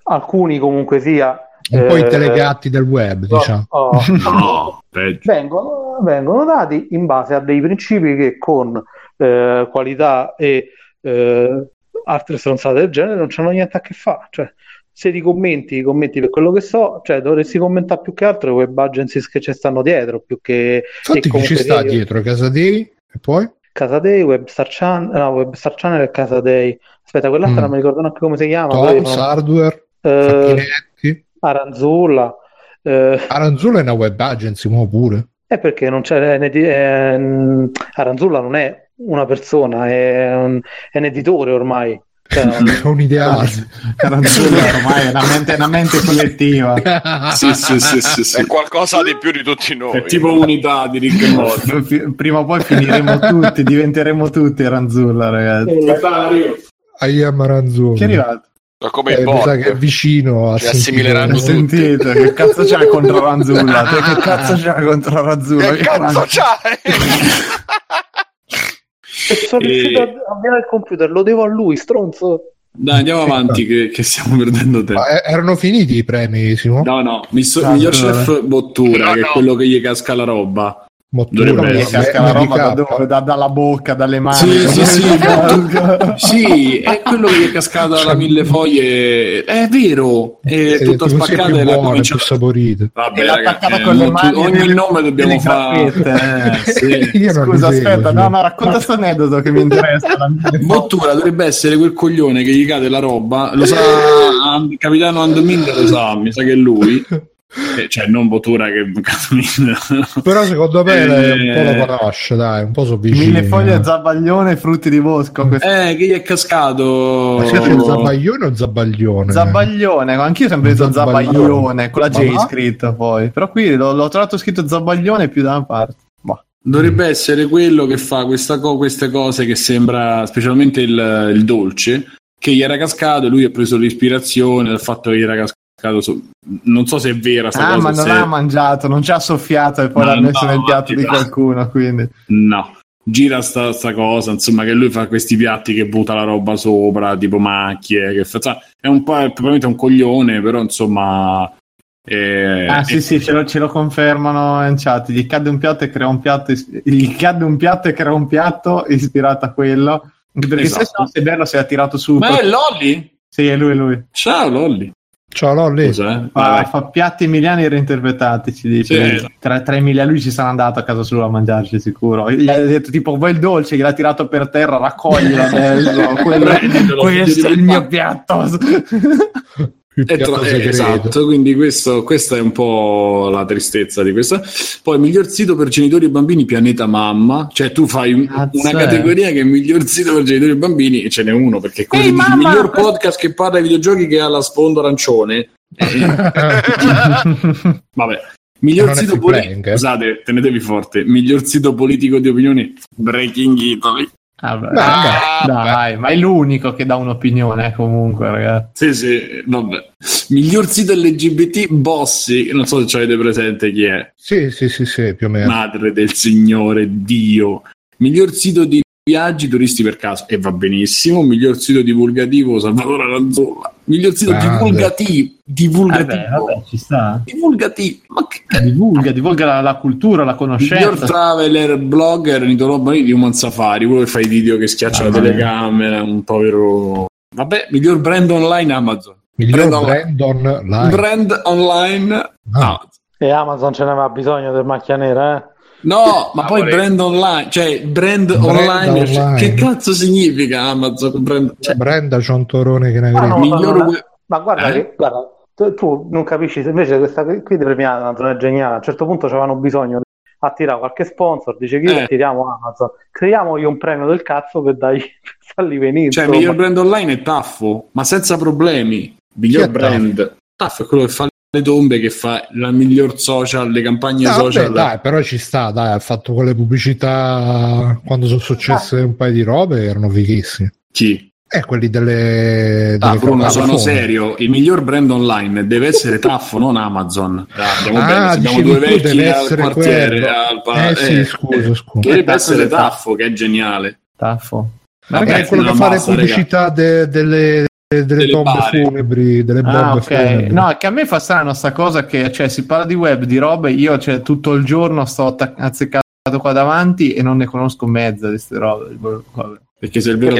alcuni comunque sia... Un po' i eh, telegatti del web, no, diciamo. oh, No, peggio. vengono, vengono dati in base a dei principi che con eh, qualità e eh, altre stronzate del genere non c'hanno niente a che fare. Cioè, se ti commenti, commenti per quello che so, cioè dovresti commentare più che altro le web agencies che ci stanno dietro, più che Infatti, chi ci sta io- dietro? Casadei? E poi? Casadei, Webstar Channel, no, Webstar Channel e Casadei. Aspetta, quell'altra Mm. non mi ricordo neanche come si chiama. Toms, Hardware, eh. Aranzulla. eh, Aranzulla è una web agency, mo pure. È perché non c'è ND eh, Aranzulla non è una persona, è un, è un editore ormai. Cioè, un ideale. Caranzulla ormai è una mente, una mente collettiva. Sì, sì, sì, sì, sì. È qualcosa di più di tutti noi. È tipo unità di Rick e Morty. Prima o poi finiremo tutti, diventeremo tutti Ranzulla, ragazzi. I am Aranzulla. Chi è arrivato? È come Eh, sa che è bot. vicino a Ci assimileranno Ho sentire- tutti. sentito, che cazzo c'hai contro Ranzulla? Che cazzo c'hai contro Ranzulla? Che cazzo c'hai? E sono E- riuscito a avviare il computer, lo devo a lui, stronzo. Dai, andiamo avanti, che, che stiamo perdendo tempo. Ma eh, erano finiti i premi, Simo? No, no, mi so- Ah, miglior allora. chef Bottura, No, che no. è quello che gli casca la roba. Mottura, gli casca la roba da dove? Da- dalla bocca, dalle mani. Sì, sì, sì, sì, è quello che è cascata da mille foglie. È vero, è Sì, tutta così è spaccata e l'ha cominciato. saporite. Vabbè, l'ha raga, attaccata eh, con le mani. ogni nome dobbiamo fare. eh. Sì. Scusa, aspetta, no, no, racconta questo aneddoto che mi interessa. Bottura dovrebbe essere quel coglione che gli cade la roba, lo sa Capitano Andmiller lo sa, mi sa che è lui. Eh, cioè, non Bottura che Però secondo me Eh. un po' lo conosce, dai, un po' so vicino. Mille foglie, zabbaglione e frutti di bosco. questo- Eh, che gli è cascato. Ma c'è zabaglione o zabaglione? Zabbaglione, anch'io ho sempre detto Zabbaglione. zabbaglione con la J Ma va? scritto poi. Però qui l'ho, l'ho trovato scritto zabbaglione più da una parte. Boh. Dovrebbe essere quello che fa questa co- queste cose che sembra, specialmente il, il dolce, che gli era cascato e lui ha preso l'ispirazione dal fatto che gli era cascato. Su- Non so se è vera sta Ah, cosa. ma non se- l'ha mangiato, non ci ha soffiato e poi Ma l'ha messo no, nel piatto di qualcuno. Quindi. No, gira sta, sta cosa, insomma, che lui fa questi piatti che butta la roba sopra, tipo macchie, che fa, sa, è un po' è probabilmente un coglione, però insomma... eh, Ah, sì, è- sì, ce lo, ce lo confermano in chat. Gli cade un piatto e crea un piatto. is- Gli cade un piatto e crea un piatto ispirato a quello. Perché Esatto. se no, se bello si è tirato su. Ma è Lolli? Sì, è lui, è lui. Ciao Lolli. Ciao Lolli. Eh. Fa, Vai. fa piatti emiliani reinterpretati, ci dice. Sì. Tra, tra Emilia lui ci sarà andato a casa sua a mangiarci sicuro. Gli ha detto tipo vuoi il dolce, gliel'ha tirato per terra, raccoglilo adesso. Quello- Prenditelo, questo è il mio piatto. Il tro- eh, esatto, quindi questo, questa è un po' la tristezza di questa. Poi miglior sito per genitori e bambini, Pianeta Mamma. Cioè tu fai un- una è? categoria che è miglior sito per genitori e bambini e ce n'è uno perché è quello Ehi, mamma, miglior questo- podcast che parla di videogiochi che ha la sfondo arancione. Vabbè. Miglior sito eh? Scusate, tenetevi forte. Miglior sito politico di opinioni, Breaking Italy. Vabbè, Beh, dai, dai, ma è l'unico che dà un'opinione comunque, ragazzi. Sì, sì, vabbè. Miglior sito LGBT, Bossi. Non so se ci avete presente chi è. Sì, sì, sì, sì, più o meno. Madre del Signore Dio. Miglior sito di viaggi turisti per caso e va benissimo. Miglior sito divulgativo Salvatore Aranzola. Miglior sito Grande. divulgativo. Divulgativo. Vabbè, vabbè, ci sta. Divulgativo. Ma che Divulga, divulga la, la cultura, la Miglior conoscenza. traveler blogger Nito Robani di Human Safari, quello che fa i video che schiaccia Ah, la telecamera, un povero. Vabbè, miglior brand online Amazon. Miglior Brandon- Brandon Live. Brand online Ah. E Amazon ce n'aveva bisogno del macchia nera, eh? No, ma poi vorrei- brand online, cioè brand, Brand online, cioè, online. che cazzo significa Amazon? Brand, cioè, Brenda c'è un torone che ne Ah, grida. no, miglior no, Ma guarda, Eh? che, guarda tu, tu non capisci, se invece questa qui di premiare Amazon è geniale. A un certo punto avevano bisogno di attirare qualche sponsor, dice che Eh. attiriamo Amazon, creiamogli un premio del cazzo per dargli per farli venire. cioè miglior brand online è Taffo, ma senza problemi. Miglior brand. Taffo è quello che fa le tombe, che fa la miglior social, le campagne No, vabbè, social. dai, però ci sta, dai, ha fatto quelle pubblicità quando sono successe un paio di robe, erano fighissime. Chi? E quelli delle... Ah, delle Bruno, campagne sono serio. Il miglior brand online deve essere Taffo, non Amazon. Dai, andiamo Ah, bene, abbiamo dicevi due vecchi deve al essere quartiere. quello. al pa- Eh sì, scusa, scusa. Dovrebbe Eh, essere Taffo, che è geniale. Taffo. Ma Vabbè, è quello che fa le pubblicità de- delle, delle Delle tombe bare. funebri, delle bombe Ah, ok. funebri. No, è che a me fa strano sta cosa che cioè, si parla di web, di robe, io cioè, tutto il giorno sto attac- azzeccato qua davanti e non ne conosco mezza di queste robe. Vabbè. Perché se è il vero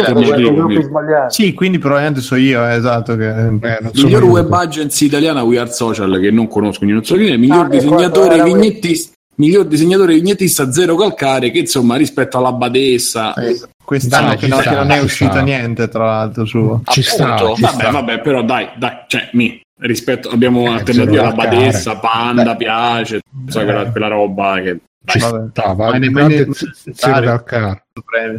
gruppi sbagliati. Sì, quindi probabilmente so io, eh, esatto. Che... Eh, sono Miglior io. web agency italiana We Are Social che non conosco, quindi non so chi è. Miglior Ah, disegnatore vignettista. Miglior disegnatore vignettista zero calcare che insomma rispetto alla badessa Eh, quest'anno Dai, che, no- sta, che non è ci uscito sta. niente, tra l'altro, suo. Ci sta, Appunto. ci vabbè sta. vabbè però dai dai cioè mi rispetto abbiamo Eh, alternativa zero alla badessa panda piace sai, quella, quella roba che Ci Vabbè. sta, va nemmeno- zero calcare.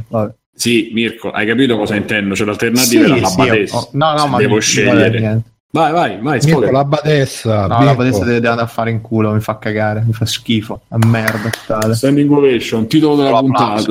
Vabbè. sì Mirko hai capito cosa intendo c'è l'alternativa era la sì, badessa oh, no, no, Se ma devo non- scegliere. Vai vai vai Mirko, la badessa. No, la Mirko. Badessa deve, deve andare a fare in culo, mi fa cagare, mi fa schifo, a merda totale. standing ovation titolo della puntata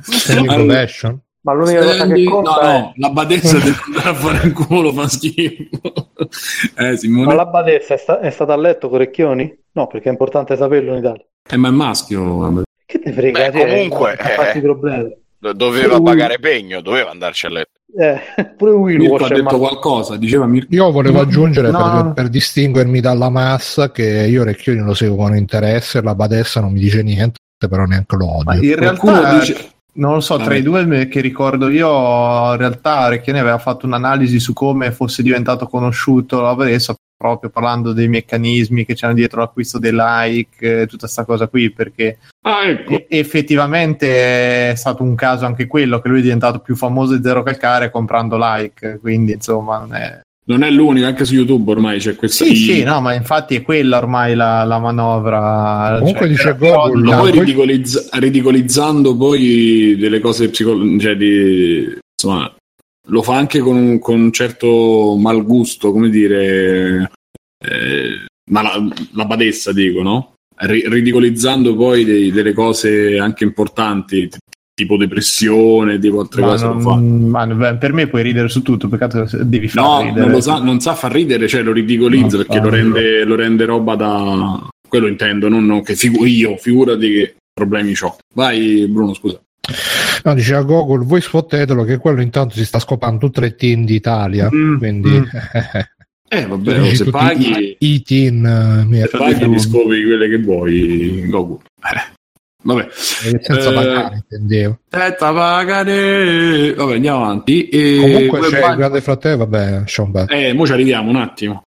Standing ovation. Ma l'unica cosa che Standing- conta no, è no, la badessa deve andare a fare in culo, fa schifo. eh, Simone. Ma la badessa è, sta- è stata a letto con Recchioni? No, perché è importante saperlo in Italia. Eh, ma è maschio. Che te frega? Beh, te? comunque, eh. problemi. Do- Doveva Lui- pagare pegno, doveva andarci a letto. Eh, pure Mirko ha detto ma- qualcosa, diceva Mirko. Io volevo aggiungere no, per, no. per distinguermi dalla massa che io Recchioni lo seguo con interesse, la Badessa non mi dice niente, però neanche lo Ma odio. in Qualcuno realtà, dice- non lo so, tra i due che ricordo io, in realtà Recchione aveva fatto un'analisi su come fosse diventato conosciuto adesso, proprio parlando dei meccanismi che c'erano dietro l'acquisto dei like, eh, tutta questa cosa qui, perché Ah, ecco. e- effettivamente è stato un caso anche quello, che lui è diventato più famoso di Zero Calcare comprando like, quindi insomma non è... Non è l'unico, anche su YouTube ormai c'è questa. Sì, sì, no, ma infatti è quella ormai la, la manovra. Comunque cioè, dice Google, Ah, poi poi- ridicolizz- ridicolizzando poi delle cose psicologiche, cioè di, insomma, lo fa anche con un, con un certo malgusto, come dire, eh, ma la, la badessa dico, no? Ri- ridicolizzando poi dei- delle cose anche importanti, t- tipo depressione, tipo altre Ma cose. non- ma per me puoi ridere su tutto, peccato devi far No, ridere. non, sa, non sa far ridere, cioè lo ridicolizza No, perché lo, rende, lo rende roba da... Quello intendo, non, non che figu- io, figurati che problemi ho. Vai Bruno, scusa. No, diceva Google, voi sfottetelo che quello intanto si sta scopando tutte le team d'Italia, Mm, quindi mm. Eh vabbè, Tutti se paghi, i, eh, mi se paghi ti scopri quelle che vuoi, Goku. Eh, vabbè. senza Eh, pagare, intendevo. Aspetta, pagare. Vabbè, andiamo avanti. E Comunque c'è il grande fratello, vabbè, Sean Bell. Eh, mo ci arriviamo un attimo.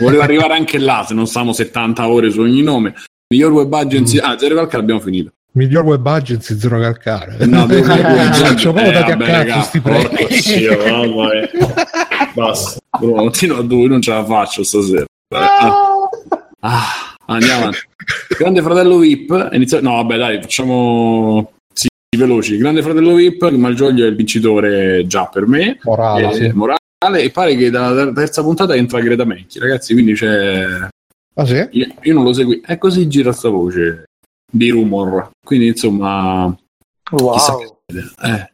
Volevo arrivare anche là, se non stiamo 70 ore su ogni nome. Miglior web agency. Mm. Ah, Zero Calca l'abbiamo finito. Miglior web agency zero calcare. No, devo dire, Ci già- ho proprio eh, dati a cazzo raga, sti porca premi. sia, mamma mia. Basta. Bruno, continua a due, non ce la faccio stasera. Ah, ah, andiamo avanti. Grande fratello VIP. Inizia... No, vabbè, dai, facciamo sì, veloci. Grande fratello VIP, Malgioglio è il vincitore già per me. Morale, Eh, sì. Morale, e pare che dalla ter- terza puntata entra Greta Menchi, ragazzi, quindi c'è... Ah sì? Io, io non lo segui, è così gira sta voce di rumor. Quindi, insomma... chissà Wow. che- Eh.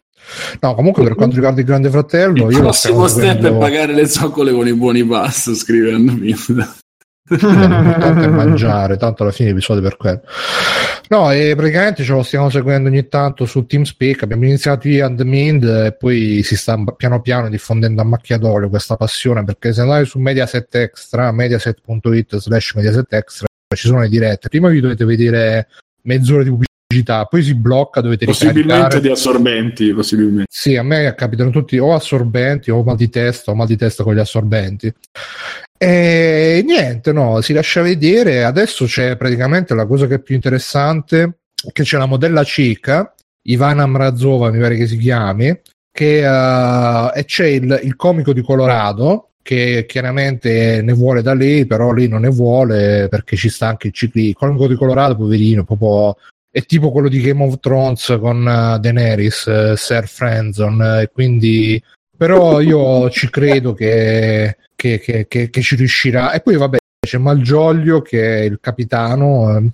No, comunque per quanto riguarda il grande fratello, Il io lo prossimo step è seguendo- pagare le zoccole con i buoni pass, scrivendomi. l'importante è mangiare, tanto alla fine episodi per quello. No, e praticamente ce lo stiamo seguendo ogni tanto su TeamSpeak. Abbiamo iniziato io and Mind e poi si sta piano piano diffondendo a macchia d'olio questa passione. Perché se andate su Mediaset Extra, mediaset.it slash Mediaset Extra, ci sono le dirette. Prima vi dovete vedere mezz'ora di pubblicità, poi si blocca, dovete Possibilmente ricaricare. di assorbenti, possibilmente. Sì, a me capitano tutti o assorbenti o mal di testa o mal di testa con gli assorbenti. E niente, no, si lascia vedere. Adesso c'è praticamente la cosa che è più interessante, che c'è la modella cieca, Ivana Mrazova, mi pare che si chiami, che, e c'è il, il comico di Colorado, che chiaramente ne vuole da lei, però lei non ne vuole perché ci sta anche il ciclismo. Il di Colorado, poverino, proprio è tipo quello di Game of Thrones con uh, Daenerys, uh, Sir Franzon, uh, e quindi però io ci credo che, che, che, che, che ci riuscirà. E poi vabbè, c'è Malgioglio che è il capitano,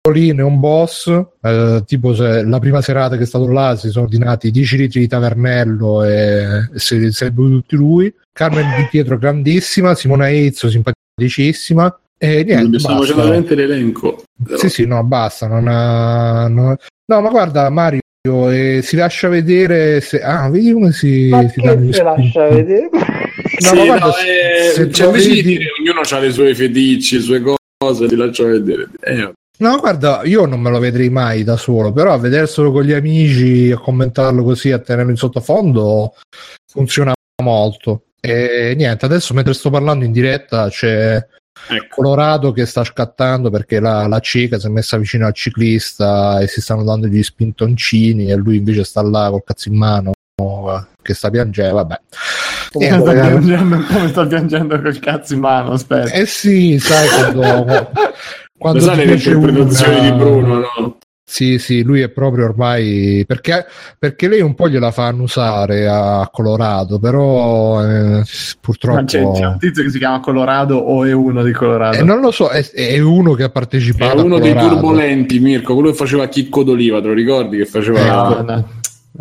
eh, Predolino è un boss, eh, tipo se la prima serata che è stato là si sono ordinati 10 litri di tavernello e, e se, se li è bevuti tutti lui. Carmen Di Pietro grandissima, Simona Ezzo simpaticissima. E niente, Stiamo facendo veramente l'elenco. Sì, sì, no, basta. Non ha, non- No, ma guarda, Mario eh, si lascia vedere. Se... Ah, vedi come si, Ma si se lascia vedere? No, Sì, ma guarda, no, se- eh, se cioè, invece di vedi- dire ognuno ha le sue fetici, le sue cose, ti lascio vedere. Eh, No, guarda, io non me lo vedrei mai da solo, però a vederselo con gli amici, a commentarlo così, a tenerlo in sottofondo, funziona molto. E niente, adesso mentre sto parlando in diretta c'è ecco. Colorado che sta scattando perché la, la cieca si è messa vicino al ciclista e si stanno dando gli spintoncini e lui invece sta là col cazzo in mano eh, che sta piangendo, vabbè. Come sta, ragazzi. piangendo, come sta piangendo col cazzo in mano? Aspetta. Eh sì, sai quando, quando sai le interpretazioni una- di Bruno, no? Sì, sì, lui è proprio ormai perché, perché lei un po' gliela fa annusare a Colorado, però eh, purtroppo Ma c'è, c'è un tizio che si chiama Colorado o è uno di Colorado? Eh, non lo so, è, è uno che ha È partecipato uno a dei turbolenti, Mirko, quello che faceva Chicco d'Oliva, te lo ricordi? Che faceva... No,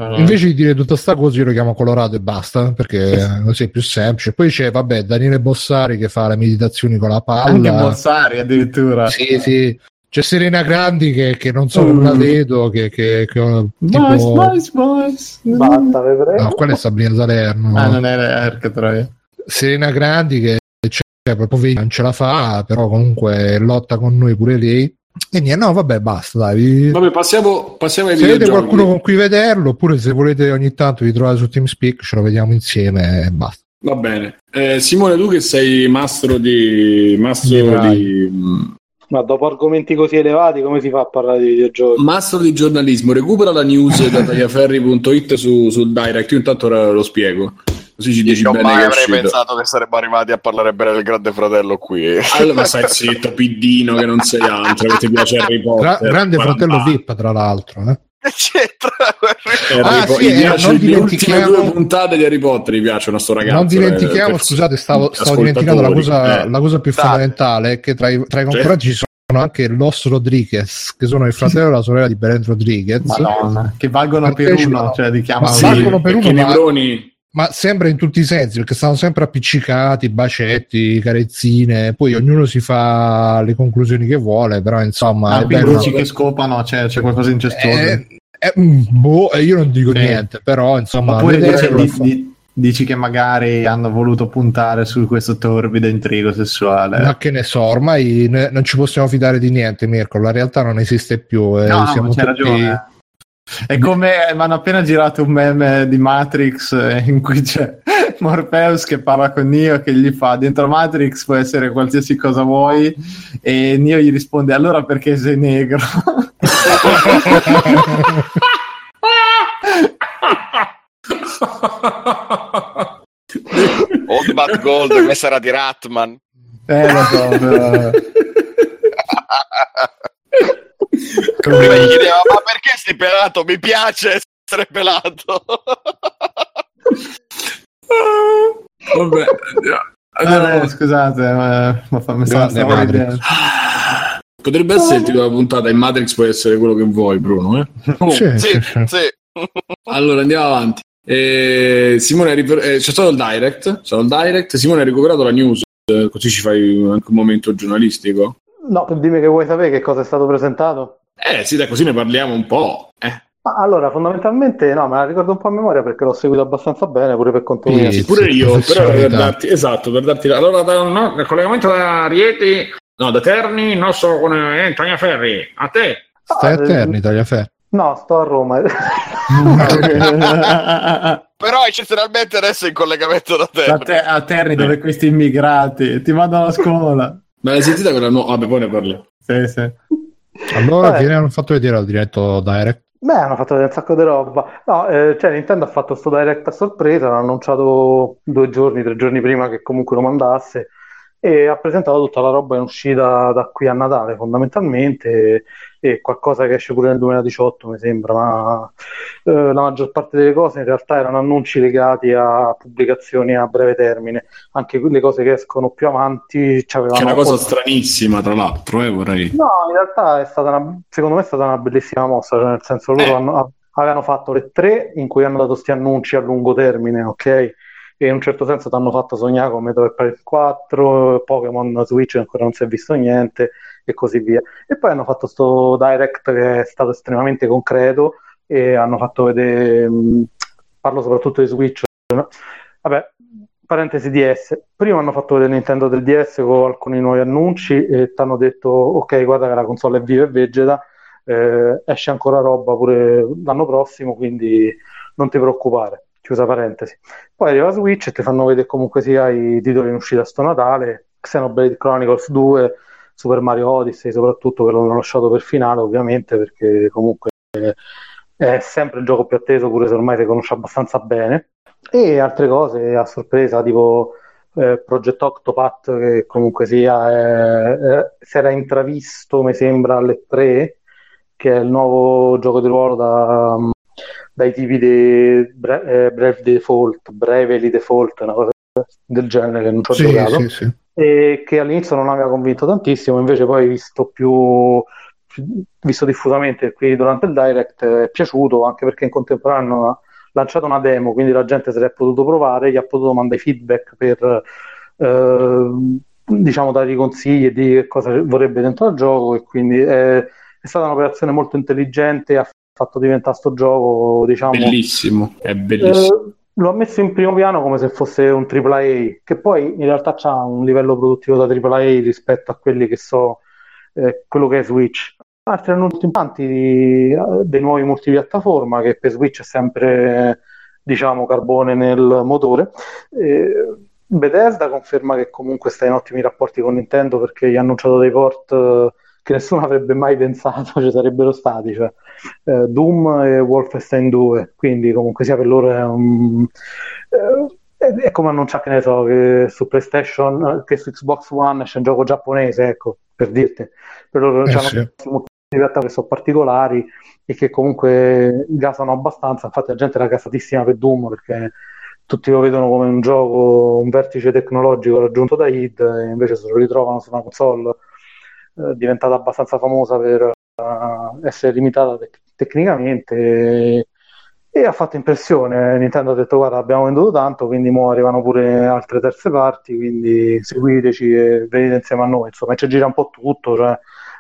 no. Invece di dire tutta sta cosa, io lo chiamo Colorado e basta perché così è più semplice. Poi c'è, vabbè, Daniele Bossari che fa le meditazioni con la Anche palla. Bossari addirittura. Sì, sì. c'è Serena Grandi che, che non so, non la Mm. vedo, che, che, che tipo... Boys, boys, boys. Basta, vi prego. No, quella è Sabrina Salerno. Ah, non era Troia. Serena Grandi che cioè, proprio non ce la fa, però comunque lotta con noi pure lei. E niente, no, vabbè, basta, dai. Vabbè, passiamo, passiamo ai Se avete qualcuno con cui vederlo, oppure se volete ogni tanto vi trovate su TeamSpeak, ce lo vediamo insieme e basta. Va bene. Eh, Simone, tu che sei mastro di... Mastro di... Ma dopo argomenti così elevati, come si fa a parlare di videogiochi? Mastro di giornalismo, recupera la news da tagliaferri.it su, sul direct. Io intanto ora lo spiego, così ci dici Io bene mai avrei pensato che saremmo arrivati a parlare bene del grande fratello qui. Allora, stai zitto, piddino, che non sei altro, che ti piace Harry Gra- Potter. grande Guarda, fratello va. VIP, tra l'altro. Eh. C'entra? Ah, Po- sì, eh, non le ultime due puntate di Harry Potter gli piacciono sto ragazzo. non dimentichiamo, eh, scusate, stavo, stavo dimenticando la cosa, eh. la cosa più Dai. fondamentale: che tra i, tra i concorrenti ci sono anche Los Rodriguez, che sono il fratello e la sorella di Belen Rodriguez. Madonna, che valgono per Partecipano. uno, cioè li chiamano. Sì, valgono per uno, ma- neuroni... ma sempre in tutti i sensi perché stanno sempre appiccicati, bacetti, carezzine, poi ognuno si fa le conclusioni che vuole, però insomma Ah, è quindi dici che scopano, cioè, c'è qualcosa di incestuoso. Eh, eh, mm, boh, eh, io non dico Sì. niente, però insomma Oppure dici, di- dici che magari hanno voluto puntare su questo torbido intrigo sessuale. ma che ne so, ormai ne- non ci possiamo fidare di niente, Mirko. La realtà non esiste più. eh, No, siamo c'è tutti- ragione. È come mi hanno appena girato un meme di Matrix eh, in cui c'è Morpheus che parla con Neo che gli fa dentro Matrix può essere qualsiasi cosa vuoi e Neo gli risponde allora perché sei negro Old Bat Gold, questa era di Ratman. eh lo so però- Prima gli chiedeva, ma perché sei pelato? Mi piace essere pelato. Vabbè, andiamo. Eh, scusate ma, ma fa- mi Grande stavo Matrix. ridendo. Potrebbe essere il titolo della puntata in Matrix può essere quello che vuoi, Bruno. Eh? Sì, sì, sì, sì. sì. Allora andiamo avanti. Eh, Simone, ha riper- eh, c'è stato il direct. C'è stato il direct. Simone ha recuperato la news, eh, così ci fai anche un momento giornalistico. No, dimmi che vuoi sapere che cosa è stato presentato. Eh sì, dai, così ne parliamo un po'. Eh. Ma allora, fondamentalmente, no, me la ricordo un po' a memoria perché l'ho seguito abbastanza bene, pure per conto mio. sì. Pure io, però per darti, esatto, per darti allora da, no, il collegamento da Rieti, no, da Terni, non so con eh, Tagliaferri, a te. Stai Ah, a Terni, Tagliaferri. No, sto a Roma. Però eccezionalmente adesso è in collegamento da te. a, te- a Terni dove questi immigrati ti mandano a scuola Ma l'hai sentita quella nuova? Vabbè, poi ne parliamo. sì, sì. Allora, Vabbè. che ne hanno fatto vedere al diretto direct? Beh, hanno fatto vedere un sacco di roba. No, eh, cioè Nintendo ha fatto sto direct a sorpresa, l'ha annunciato due giorni, tre giorni prima che comunque lo mandasse e ha presentato tutta la roba in uscita da qui a Natale fondamentalmente e qualcosa che esce pure nel 2018 mi sembra, ma eh, la maggior parte delle cose in realtà erano annunci legati a pubblicazioni a breve termine, anche le cose che escono più avanti Che è una cosa po'- stranissima, tra l'altro, eh, vorrei. No, in realtà è stata una, secondo me è stata una bellissima mossa, cioè nel senso loro Eh. hanno- avevano fatto le tre in cui hanno dato questi annunci a lungo termine, ok? E in un certo senso ti hanno fatto sognare con Metal Gear 4, Pokémon Switch ancora non si è visto niente e così via. E poi hanno fatto sto direct che è stato estremamente concreto e hanno fatto vedere, parlo soprattutto di Switch, vabbè, parentesi DS, prima hanno fatto vedere Nintendo del DS con alcuni nuovi annunci e ti hanno detto ok guarda che la console è viva e vegeta, eh, esce ancora roba pure l'anno prossimo quindi non ti preoccupare, chiusa parentesi. Poi arriva Switch e ti fanno vedere comunque sia i titoli in uscita sto Natale, Xenoblade Chronicles 2, Super Mario Odyssey soprattutto che l'hanno lasciato per finale ovviamente perché comunque eh, è sempre il gioco più atteso pure se ormai si conosce abbastanza bene e altre cose a sorpresa tipo eh, Project Octopath che comunque sia è- è- si era intravisto mi sembra alle 3 che è il nuovo gioco di ruolo da, dai tipi di Bre- eh, Brave Default Bravely Default una cosa del genere che non ci ho Sì, giocato sì, sì. E che all'inizio non aveva convinto tantissimo, invece poi visto più visto diffusamente qui durante il direct è piaciuto anche perché in contemporanea hanno lanciato una demo, quindi la gente se l'è potuto provare, gli ha potuto mandare feedback per eh, diciamo dargli consigli di che cosa vorrebbe dentro al gioco e quindi è, è stata un'operazione molto intelligente ha fatto diventare sto gioco diciamo bellissimo è bellissimo. eh, lo ha messo in primo piano come se fosse un AAA che poi in realtà ha un livello produttivo da AAA rispetto a quelli che so eh, quello che è Switch. Altri annunci importanti dei nuovi multipiattaforma che per Switch è sempre diciamo carbone nel motore. Eh, Bethesda conferma che comunque sta in ottimi rapporti con Nintendo perché gli ha annunciato dei port eh, che nessuno avrebbe mai pensato ci sarebbero stati, cioè eh, Doom e Wolfenstein 2, quindi comunque sia per loro è un... Eh, è come annunciare che ne so che su PlayStation, che su Xbox One c'è un gioco giapponese, ecco, per dirti. Per loro eh, c'hanno sì. realtà che sono particolari e che comunque gasano abbastanza, infatti la gente era gasatissima per Doom perché tutti lo vedono come un gioco, un vertice tecnologico raggiunto da id e invece se lo ritrovano su una console eh, diventata abbastanza famosa per uh, essere limitata te- tecnicamente e, ha fatto impressione. Nintendo ha detto guarda abbiamo venduto tanto, quindi ora arrivano pure altre terze parti, quindi seguiteci e venite insieme a noi. Insomma, ci gira un po' tutto, cioè,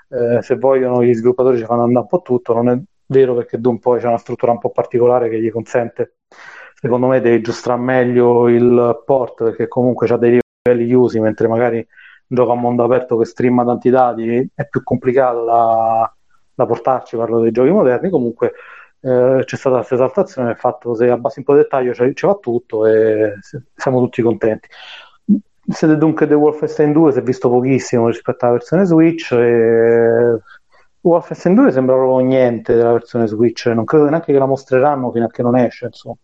eh, se vogliono gli sviluppatori ci fanno andare un po' tutto, non è vero perché Doom poi c'è una struttura un po' particolare che gli consente secondo me devi aggiustare meglio il port perché comunque ha dei livelli chiusi mentre magari gioco a mondo aperto che streama tanti dati è più complicato da, da portarci, parlo dei giochi moderni, comunque eh, c'è stata questa esaltazione del fatto se abbassi un po' di dettaglio ci, va tutto e siamo tutti contenti. Siete dunque The Wolfenstein 2 si è visto pochissimo rispetto alla versione Switch e Wolfenstein 2 sembra proprio niente della versione Switch, non credo neanche che la mostreranno fino a che non esce, insomma.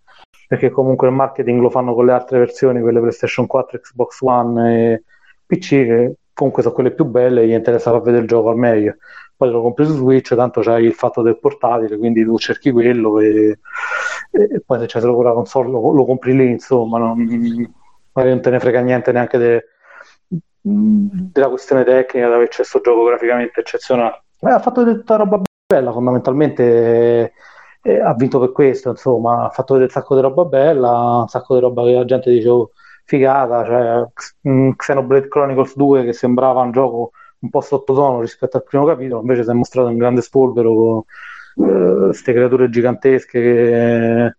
Perché comunque il marketing lo fanno con le altre versioni, quelle PlayStation 4, Xbox One e PC, che comunque sono quelle più belle gli interessa far vedere il gioco al meglio. Poi lo compri su Switch, tanto c'hai il fatto del portatile, quindi tu cerchi quello e, e poi se c'è solo la console lo, lo, compri lì, insomma, non, non te ne frega niente neanche de, della questione tecnica, di aver questo gioco graficamente eccezionale. Eh, ha fatto tutta roba bella, fondamentalmente e ha vinto per questo, insomma, ha fatto vedere un sacco di roba bella, un sacco di roba che la gente dice oh, figata, cioè Xenoblade Chronicles 2 che sembrava un gioco un po' sottotono rispetto al primo capitolo, invece si è mostrato un grande spolvero con queste eh, creature gigantesche che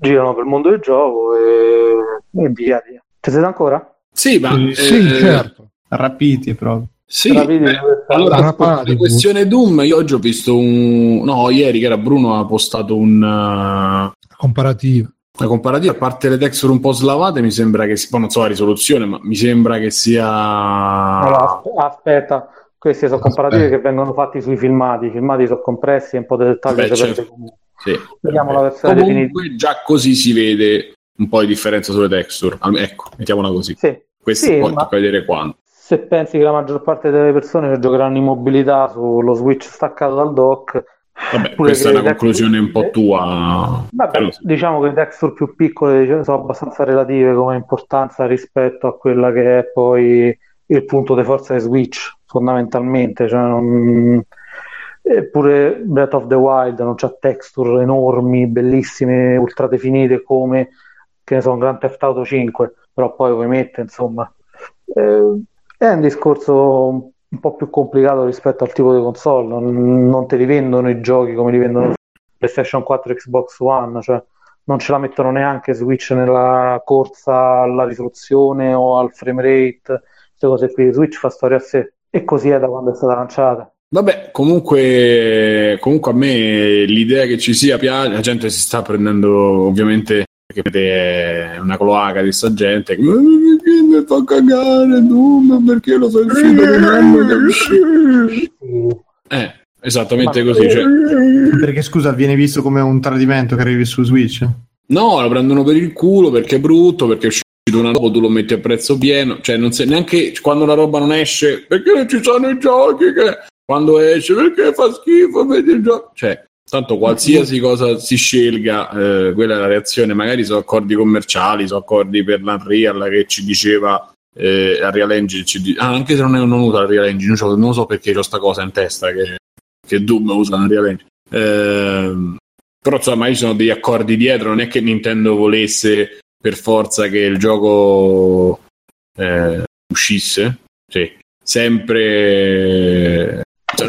girano per il mondo del gioco e, e via, via. Ci siete ancora? Sì, ma sì, eh, certo. Rapiti proprio. Sì, beh, allora la questione Doom, io oggi ho visto un... No, ieri che era Bruno ha postato un... Uh... Comparativo. Una comparativa, a parte le texture un po' slavate, mi sembra che si... non so la risoluzione, ma mi sembra che sia... Allora, aspetta, questi sono comparative che vengono fatti sui filmati, i filmati sono compressi e un po' di dettagli Beh, certo. sì. Vediamo la versione Comunque definitiva. già così si vede un po' di differenza sulle texture. Ecco, mettiamola così. Sì. Questo sì, poi ma... tocca vedere quanto se pensi che la maggior parte delle persone giocheranno in mobilità sullo Switch staccato dal dock, Vabbè, questa è una conclusione un po' tua. Vabbè, però... diciamo che le texture più piccole sono abbastanza relative come importanza rispetto a quella che è poi il punto di forza di Switch, fondamentalmente. Cioè non... Eppure Breath of the Wild non c'ha texture enormi, bellissime, ultra definite come che ne so, un Grand Theft Auto 5, però poi ovviamente insomma eh, è un discorso un po' più complicato rispetto al tipo di console, non, non te li vendono i giochi come li vendono PlayStation 4 e Xbox One, cioè non ce la mettono neanche Switch nella corsa alla risoluzione o al frame rate, queste cose qui. Switch fa storia a sé e così è da quando è stata lanciata. Vabbè, comunque, comunque a me l'idea che ci sia piace, la gente si sta prendendo ovviamente perché è una cloaca di sta gente che mi fa cagare Doom perché lo sai uscito che non è uscito. Eh esattamente Ma così cioè... perché scusa viene visto come un tradimento che arrivi su Switch? No lo prendono per il culo perché è brutto perché è uscito una roba tu lo metti a prezzo pieno cioè non sei neanche quando la roba non esce perché non ci sono i giochi che quando esce perché fa schifo vedi il gioco cioè Tanto qualsiasi cosa si scelga, eh, quella è la reazione. Magari sono accordi commerciali, sono accordi per l'Unreal che ci diceva eh, Unreal Engine. Ci ah, anche se non, è, non usa Unreal Engine, non lo so perché ho sta cosa in testa che, che Doom usa Unreal Engine. Eh, però insomma, ci sono degli accordi dietro. Non è che Nintendo volesse per forza che il gioco eh, uscisse, sì, sempre cioè,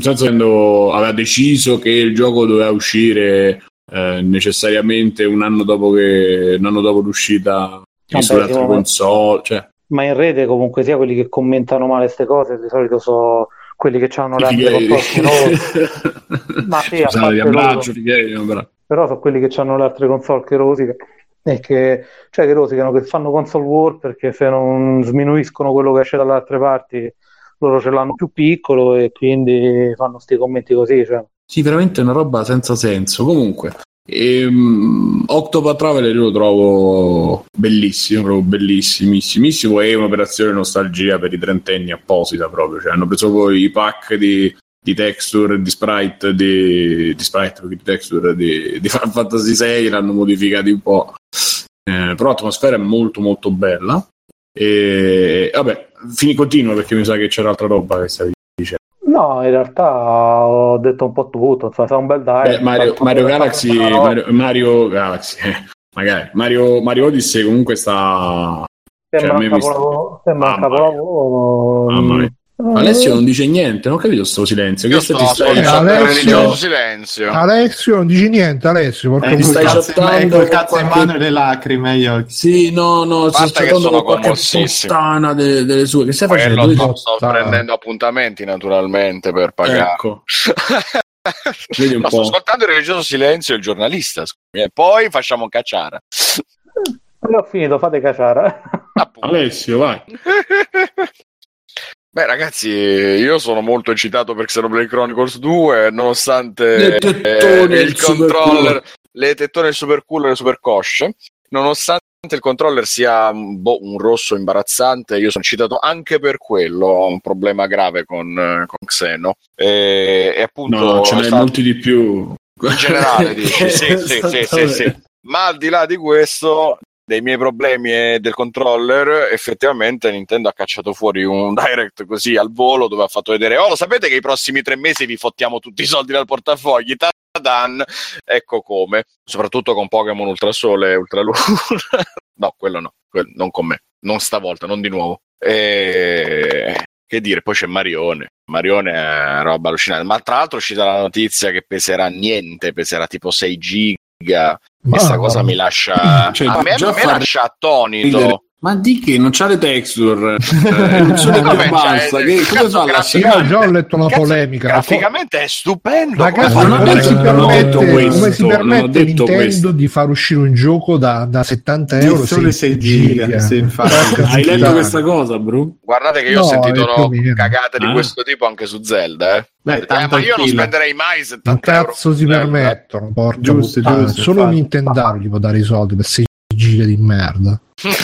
senso aveva deciso che il gioco doveva uscire eh, necessariamente un anno dopo che un anno dopo l'uscita ma- console, cioè. Ma in rete comunque sia quelli che commentano male queste cose, di solito so quelli che hanno le altre Fighe- console che Ma sì, Scusate, abbraccio, però. però sono quelli che hanno le altre console che rosicano e che, cioè che rosicano, che fanno console war perché se non sminuiscono quello che esce dalle altre parti loro ce l'hanno più piccolo e quindi fanno sti commenti così, cioè. Sì, veramente una roba senza senso. Comunque, ehm, Octopath Traveler io lo trovo bellissimo, proprio bellissimissimo. È un'operazione nostalgia per i trentenni apposita proprio. Cioè, hanno preso poi i pack di, di texture, di sprite, di, di sprite, di texture di, di Final Fantasy VI, l'hanno modificati un po'. Eh, però l'atmosfera è molto molto bella. E vabbè, fini continua perché mi sa che c'era altra roba che stavi dicendo. No, in realtà ho detto un po' tutto, sarà un bel dai. Mario, Mario Galaxy, Mario, Mario Galaxy, magari Mario, Mario Odyssey comunque sta. Sembra cioè, un mi sta- capolavoro, sembra un Mamma mia. capolavoro. Mamma mia. Alessio non dice niente, non ho capito sto silenzio. Io sto ascoltando Alessio- il religioso silenzio. Alessio non dici niente Alessio porca Eh, col stai cazzo, chattando eh, col cazzo in qualche- mano e le lacrime agli occhi. Sì, no, no, sto sono con qualche puttana de- delle sue. Che stai Quello facendo? sto, prendendo appuntamenti naturalmente per pagare. Ecco, vedi un No, sto ascoltando il religioso silenzio e il giornalista. scusami, E poi facciamo cacciara. Io ho finito, fate cacciare. Appunto. Alessio, vai. Beh, ragazzi, io sono molto eccitato per Xenoblade Chronicles 2, nonostante tettone, eh, il il controller, le tettone, il super cool e le super cosce, nonostante il controller sia un, boh, un rosso imbarazzante, io sono eccitato anche per quello. Ho un problema grave con, eh, con Xeno. E, e appunto, No, ce n'hai sta- molti di più. in generale, dici? Sì, sì, sì, sì, sì. Ma al di là di questo, dei miei problemi e del controller, effettivamente Nintendo ha cacciato fuori un direct così al volo dove ha fatto vedere: Oh, lo sapete che i prossimi tre mesi vi fottiamo tutti i soldi dal portafogli? Dan, ecco come, soprattutto con Pokémon Ultrasole e Ultraluna. no, quello no, quello- non con me, non stavolta, non di nuovo. E... Che dire, poi c'è Marione. Marione è roba allucinante. Ma tra l'altro è uscita la notizia che peserà niente, peserà tipo 6 giga. Questa cosa mi lascia. Cioè, a me, già a me lascia attonito. Ma di che non c'ha le texture, eh, non che basta. cioè, Che, come fa la Io già ho letto una Cazzo, polemica Graficamente è stupendo. Ma cazzo, non si non ho permette, detto come questo, si non permette detto Nintendo questo. di far uscire un gioco da, da 70 Di euro sole 6 6 giga, sì, infatti. Hai letto questa cosa, Bru? Guardate che io No, ho sentito no, cagate di Ah. questo tipo anche su Zelda. Eh. Beh, Eh, ma io non spenderei mai Un 70 euro. cazzo si su Zelda. permettono, porca Giusto, giusto, Solo infatti. Nintendo gli può dare i soldi per 6 giga di merda.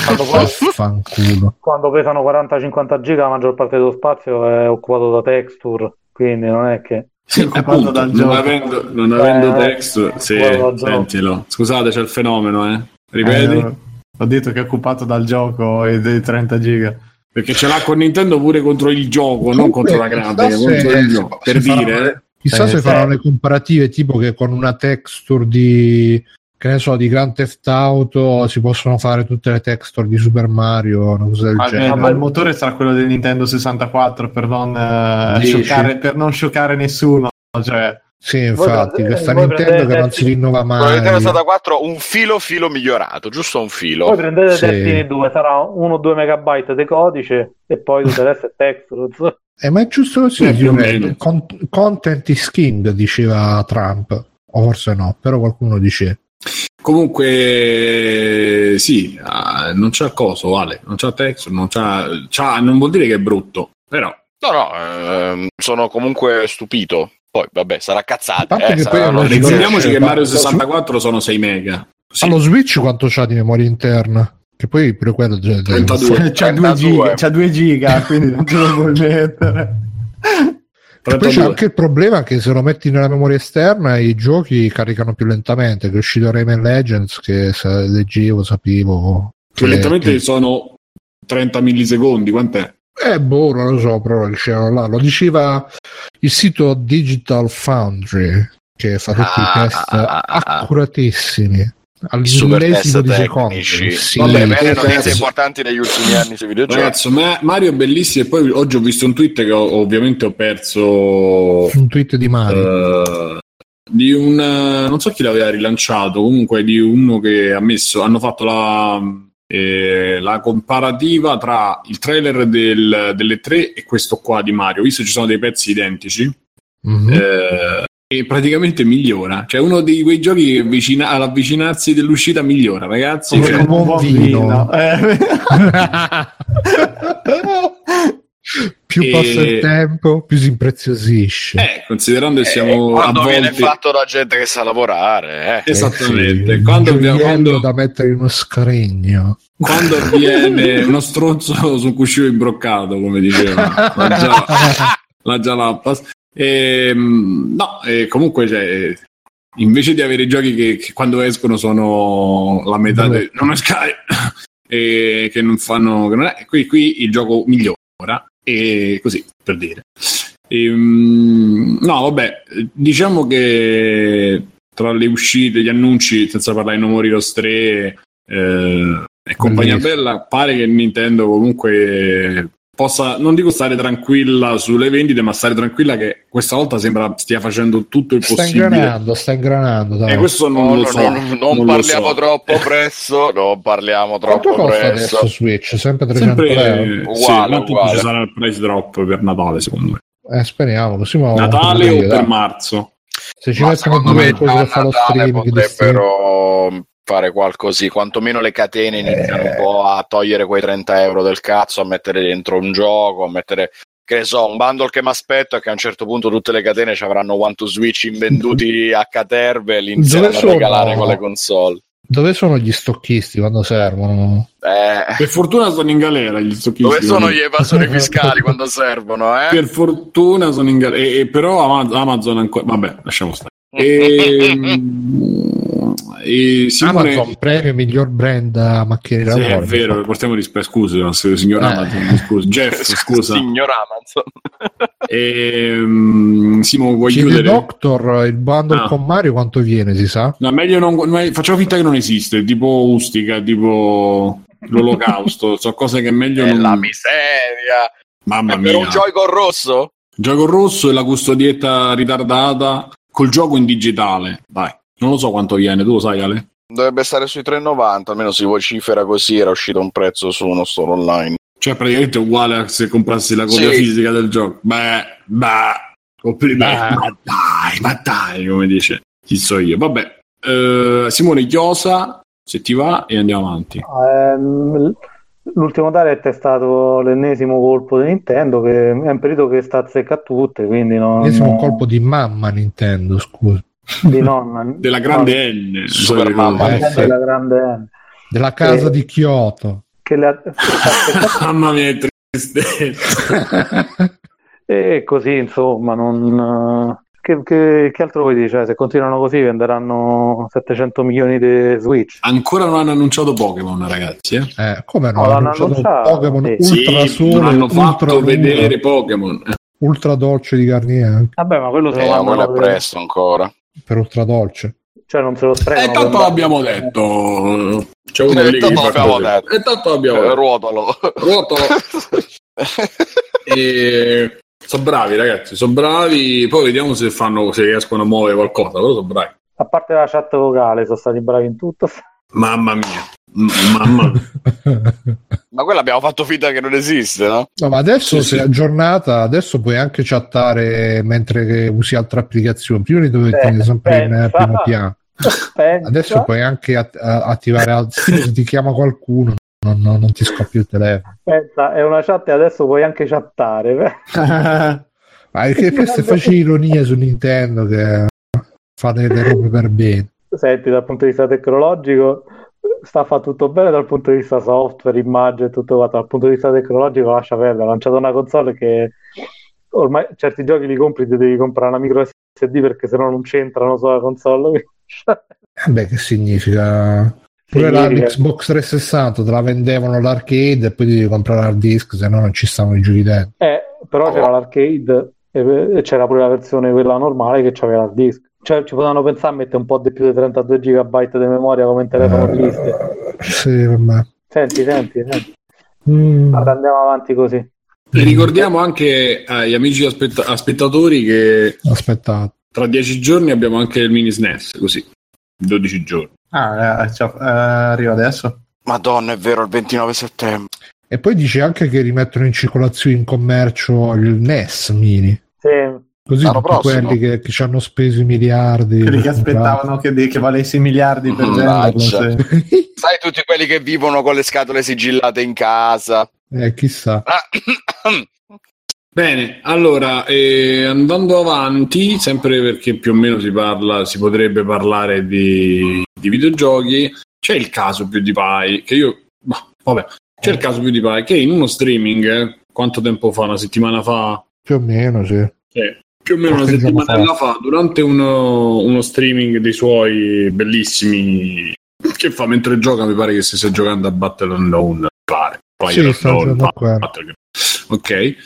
Quando, poi- quando pesano 40-50 giga la maggior parte dello spazio è occupato da texture, quindi non è che... Sì, occupato appunto, dal non gioco. avendo, non avendo Eh, texture, sì, sentilo. Scusate, c'è il fenomeno, eh. Ripeti? Eh, ho detto che è occupato dal gioco e dei 30 giga. Perché ce l'ha con Nintendo pure contro il gioco, non contro la grafica, chissà contro se- il gioco. se Per dire, Chissà Eh, se faranno le comparative tipo che con una texture di che ne so di Grand Theft Auto si possono fare tutte le texture di Super Mario una cosa del Ma, eh, genere ma il motore sarà quello del Nintendo 64 per non, eh, Dici? scioccare, per non scioccare nessuno. Cioè, sì infatti Voi- questa voi Nintendo prendete- che non si rinnova mai Nintendo 64 un filo filo migliorato, giusto un filo. Poi prendete Sì. Destiny 2, sarà 1-2 megabyte di codice e poi tutto il resto è texture. eh, ma è giusto così Eh, più o direi. meno. Con- content is king diceva Trump o forse no però qualcuno dice comunque, sì, ah, non c'ha coso, vale, non c'ha texture, non c'ha, c'ha- non vuol dire che è brutto, però. No, no, ehm, sono comunque stupito. Poi, vabbè, sarà parte eh, Ricordiamoci che Ma- Mario 64 sono 6 mega. Sì. allo Switch quanto c'ha di memoria interna che poi pure quello cioè, 32. c'ha 2 32. giga, c'ha 2 giga, quindi non te lo puoi mettere. E poi c'è 32. anche il problema che se lo metti nella memoria esterna i giochi caricano più lentamente, che è uscito Rayman Legends che sa- leggevo, sapevo. Più che- lentamente che- sono 30 millisecondi, quant'è? Eh, boh, non lo so, però lo dicevano là. Lo diceva il sito Digital Foundry che fa tutti Ah, i test ah, ah, ah, ah. accuratissimi. Super all'illesimo di secondo. Sì, Vabbè, bene, ragazzi. notizie importanti negli ultimi anni sui videogiochi. Ragazzo, ma- Mario è bellissimo. E poi oggi ho visto un tweet che ho- ovviamente ho perso. un tweet di Mario. eh, di un eh, non so chi l'aveva rilanciato comunque di uno che ha messo hanno fatto la, eh, la comparativa tra il trailer del- delle tre e questo qua di Mario visto che ci sono dei pezzi identici Mhm. eh, e praticamente migliora cioè uno di quei giochi che vicina- all'avvicinarsi dell'uscita migliora ragazzi Come, cioè, come un buon vino. Eh. più E- passa il tempo, più si impreziosisce. eh, considerando che Eh, siamo quando viene avvolti fatto da gente che sa lavorare, eh. esattamente Eh sì, quando, abbiamo- quando- da mettere in uno scaregno. quando avviene uno stronzo su un cuscino imbroccato, come diceva la già, la Jalapas. Ehm, no, e comunque cioè, invece di avere giochi che, che quando escono sono la metà Dove- de- non è Sky e che non fanno che non è, qui, qui il gioco migliora e così per dire Ehm, no vabbè diciamo che tra le uscite gli annunci senza parlare di No More Heroes 3 eh, e compagnia Bellissimo. bella pare che Nintendo comunque possa non dico stare tranquilla sulle vendite ma stare tranquilla che questa volta sembra stia facendo tutto il Sta possibile ingranando, sta ingranando. Dai. e questo non No, lo so no, non non lo parliamo so. troppo presto, non parliamo Quanto troppo costa presto. adesso Switch? Sempre 300 euro? sempre sì, Uguale, tanto uguale. ci sarà il price drop per Natale secondo me Eh, speriamo, così ma Natale o dai. per marzo Se ci Ma mettono secondo due me cose a da fare lo Natale streaming potrebbero fare qualcosì, quantomeno le catene iniziano un po' a togliere quei 30 euro del cazzo, a mettere dentro un gioco, a mettere che ne so, un bundle che mi aspetto è che a un certo punto tutte le catene ci avranno One to Switch invenduti a caterve e li inizieranno Dove a regalare con le console. Dove sono gli stocchisti quando servono? Eh, per fortuna sono in galera gli stocchisti dove sono gli evasori fiscali quando servono? Eh? per fortuna sono in galera e, e però Ama- Amazon ancora vabbè lasciamo stare e, e Simone Amazon premio miglior brand a macchine da Sì, è vero, portiamo rispetto. Scusa, signor Eh. Amazon, scusa. Jeff, scusa. Signor Amazon. Ehm, Simo, vuoi CD chiudere? Doctor, il bundle Ah. con Mario quanto viene, si sa? No, meglio non. Facciamo finta che non esiste, tipo Ustica, tipo l'Olocausto. sono cose che meglio È non. la miseria. Mamma È per mia. un Joy-Con rosso? Gioco rosso e la custodietta ritardata col gioco in digitale. Dai, non lo so quanto viene, tu lo sai, Ale? Dovrebbe stare sui 3,90, almeno si vocifera così, era uscito un prezzo su uno store online. Cioè, praticamente è uguale a se comprassi la copia Sì. fisica del gioco. Beh, beh, complimenti. Ma dai, ma dai, come dice. Chi so io. Vabbè, eh, Simone Chiosa, se ti va, e andiamo avanti. Ehm, l'ultimo direct è stato l'ennesimo colpo di Nintendo che è un periodo che sta a zecca a tutte, quindi non, un colpo di mamma Nintendo, scusa. Di non, Della grande N. Super Sai mamma. cosa? Eh, sì. della grande N. Della casa Eh. di Kyoto. che le ha- Mamma mia, tristezza. e così insomma non che, che- che altro vuoi dire? Cioè, se continuano così venderanno 700 milioni di Switch Ancora non hanno annunciato Pokémon, ragazzi. Eh? Eh, come no? No, hanno annunciato annunciato, Pokémon sì. Ultra Sì, Sole, non hanno fatto vedere Pokémon. Eh, Ultra Dolce di Garnier vabbè ma quello se Eh, lo mandano è presto ancora. Per Ultra Dolce. cioè non se lo E sprecano tanto l'abbiamo detto. C'è uno lì che tanto l'abbiamo detto. E tanto l'abbiamo Eh, detto. ruotalo. Rotolo. E... Sono bravi, ragazzi. Sono bravi. Poi vediamo se fanno se riescono a muovere qualcosa. Però sono bravi. a parte la chat vocale sono stati bravi in tutto Mamma mia. Mamma mia. ma quella abbiamo fatto finta che non esiste, no? No, ma adesso Sì, se sì. è aggiornata, adesso puoi anche chattare mentre che usi altre applicazioni. Prima li dovevi Eh, tenere sempre in primo piano. Pensa. Adesso puoi anche att- a- attivare al- se ti chiama qualcuno, non, non- non ti scoppia il telefono. Pensa, è una chat e adesso puoi anche chattare Ma perché queste facili ironie su Nintendo che fa delle robe per bene. senti dal punto di vista tecnologico sta a fare tutto bene dal punto di vista software, immagine tutto quanto. Dal punto di vista tecnologico lascia perdere. Ha lanciato una console che ormai certi giochi li compri ti devi comprare una micro SD perché sennò non c'entrano sulla console. Eh Beh, che significa? Pure la, l'Xbox 360 te la vendevano l'arcade e poi devi comprare l'hard disk, se no non ci stavano i giochi dentro. Eh, però c'era l'arcade e e c'era pure la versione quella normale che c'aveva l'hard disk cioè, ci potevano pensare a mettere un po' di più di 32 GB di memoria come in telefono Eh, triste. Sì, vabbè. Senti, senti, senti. Mm. Guarda, andiamo avanti così. E ricordiamo anche agli amici aspetta- aspettatori che Aspettate. tra 10 giorni abbiamo anche il mini SNES, così. 12 giorni. Ah, eh, ciao, eh, arriva adesso. Madonna, è vero, il 29 settembre. E poi dice anche che rimettono in circolazione in commercio il NES mini. Sì, Così L'anno tutti prossimo. quelli che, che ci hanno speso i miliardi. Quelli che aspettavano che, che valesse i miliardi per venderlo. Mannaggia. sì. Sai tutti quelli che vivono con le scatole sigillate in casa. eh, chissà. Ah, Bene, allora, eh, andando avanti, sempre perché più o meno si parla, si potrebbe parlare di, di videogiochi, c'è il caso PewDiePie, che io, bah, vabbè, c'è il caso PewDiePie che in uno streaming, eh, quanto tempo fa? Una settimana fa? Più o meno, sì. Sì, più o meno una settimana fa, durante uno, uno streaming dei suoi bellissimi, che fa mentre gioca, mi pare che si stia giocando a Battle Unknown, pare. Poi Sì, fa- quello. Battle- Ok,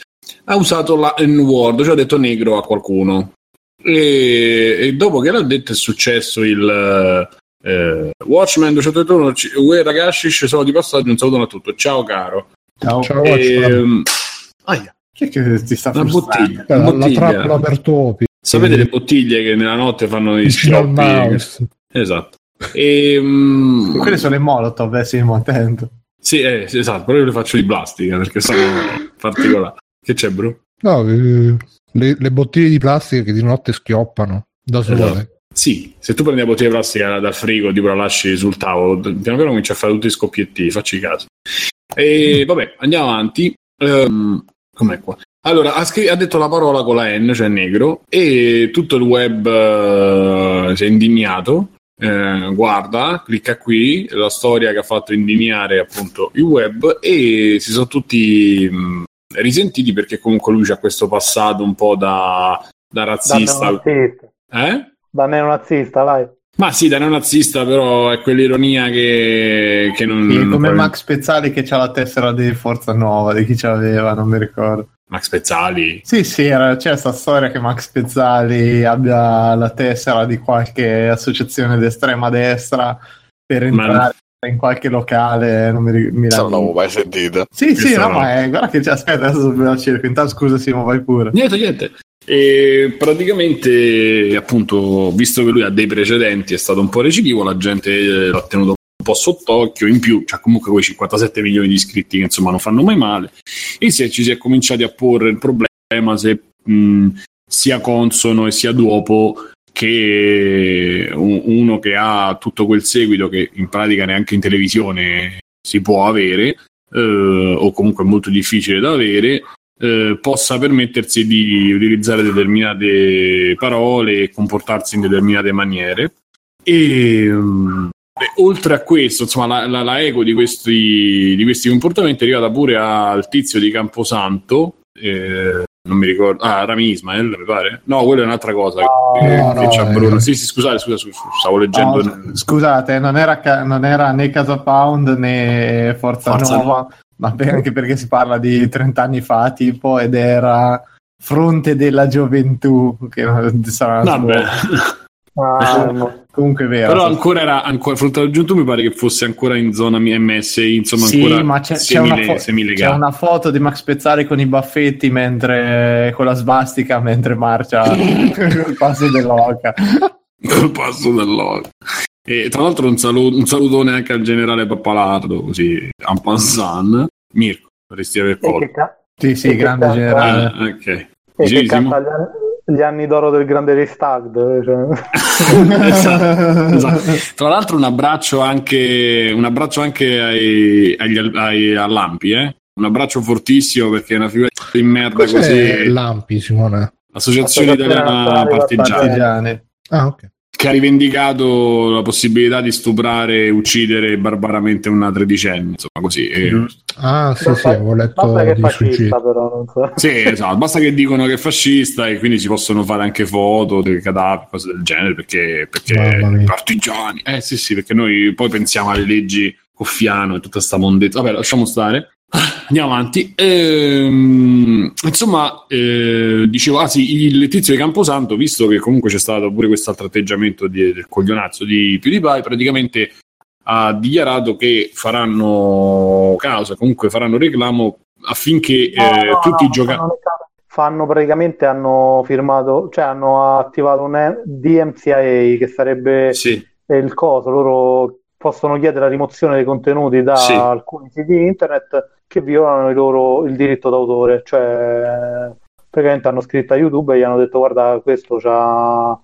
ha usato la N-word, cioè ha detto negro a qualcuno. E, e dopo che l'ha detto è successo il eh, Watchmen 231, ci- uè ragazzi, ci sono di passaggio, un saluto a tutto, ciao caro. Ciao. Ciao, Watchman. Ehm, aia, Chi è che ti sta una frustrando? bottiglia, una la, la bottiglia. trappola per topi. Sapete le bottiglie che nella notte fanno i schioppi? Esatto. E, mm, Quelle sono le molotov, eh, Simo, attento. sì, eh, sì, esatto, però io le faccio di plastica perché sono particolari. Che c'è, bro? No, eh, le, le bottiglie di plastica che di notte schioppano da sole. Esatto. Sì, se tu prendi la bottiglia di plastica dal frigo, tipo la lasci sul tavolo, piano piano cominci a fare tutti i scoppietti, facci caso. E vabbè, andiamo avanti. Ehm, com'è qua? Allora, ha, scri- ha detto la parola con la N, cioè negro, e tutto il web eh, si è indignato. Eh, guarda, clicca qui, la storia che ha fatto indignare appunto il web e si sono tutti mh, risentiti perché comunque lui c'ha questo passato un po' da, da da razzista. neonazista. Eh? Da neonazista, vai. Ma sì, da neonazista, però è quell'ironia che, che non. Sì, non come Max Pezzali che ha la tessera di Forza Nuova, di chi ce l'aveva, non mi ricordo. Max Pezzali. Sì, sì, era- c'è questa storia che Max Pezzali abbia la tessera di qualche associazione d'estrema destra per Ma- entrare in qualche locale, non mi, ri- mi non l'avevo ricordo. mai sentita. Sì, sì, no, no. ma è, guarda che c'è, aspetta, adesso ve la cerco. Intanto scusa Simo, vai pure. Niente, niente. E praticamente, appunto, visto che lui ha dei precedenti, è stato un po' recidivo, la gente eh, l'ha tenuto un po' sott'occhio. In più, c'ha comunque quei 57 milioni di iscritti che insomma non fanno mai male. E è- ci si è cominciati a porre il problema se mh, sia consono e sia dopo che un- uno che ha tutto quel seguito che in pratica neanche in televisione si può avere, eh, o comunque è molto difficile da avere, eh, possa permettersi di utilizzare determinate parole e comportarsi in determinate maniere. E, mm, e oltre a questo, insomma, la, la- la eco di questi, di questi comportamenti è arrivata pure al tizio di Camposanto. eh, non mi ricordo, ah, Rami Ismael, mi pare. No, quella è un'altra cosa. No, che- no, che no, c'ha eh. Bruno. Sì, sì, scusate, scusa, stavo leggendo. No, scusate, non era, non era né Casa Pound né Forza, Forza Nuova, ma per- anche perché si parla di 30 anni fa, tipo, ed era Fronte della Gioventù, che non- sarà Vabbè. Ah, no. comunque è vero. Però ancora era ancora fronte al giunto mi pare che fosse ancora in zona MSI, insomma Sì, ancora ma c'è, c'è semile- una fo- c'è una foto di Max Pezzali con i baffetti mentre con la svastica mentre marcia col passo dell'oca. col passo dell'oro. E tra l'altro un, saluto, un salutone anche al generale Pappalardo, così en passant. Mirko, vorresti aver colto. ca- Sì, sì, grande cazzo- generale. Ah, ok. e Dicevi, che cazzo gli anni, gli anni d'oro del grande Restag. Cioè. Esatto, esatto. Tra l'altro un abbraccio anche, un abbraccio anche ai, agli, ai, a Lampi, eh? un abbraccio fortissimo perché è una figura di merda Cos'è così. Lampi, Simone? L'Associazione Associazione Italiana Nazionale Partigiani. Partigiani. Ah, ok. Che ha rivendicato la possibilità di stuprare e uccidere barbaramente una tredicenne, insomma così. E- Giusto. Ah, sì, Basta- sì, avevo letto Basta che è di fascista, però non so. Sì, esatto, basta che dicono che è fascista e quindi si possono fare anche foto dei cadaveri, cose del genere, perché, perché partigiani. Eh sì, sì, perché noi poi pensiamo alle leggi Coffiano e tutta sta mondezza. Vabbè, lasciamo stare. Andiamo avanti. Ehm, insomma, eh, dicevo, ah sì, il tizio di Camposanto, visto che comunque c'è stato pure quest'altro atteggiamento di, del coglionazzo di PewDiePie, praticamente ha dichiarato che faranno causa, comunque faranno reclamo affinché No, eh, no, tutti no, i giocatori... fanno, fanno praticamente hanno firmato, cioè hanno attivato un DMCA che sarebbe Sì, il coso, loro possono chiedere la rimozione dei contenuti da Sì. alcuni siti internet che violano il loro il diritto d'autore, cioè praticamente hanno scritto a YouTube e gli hanno detto guarda questo c'ha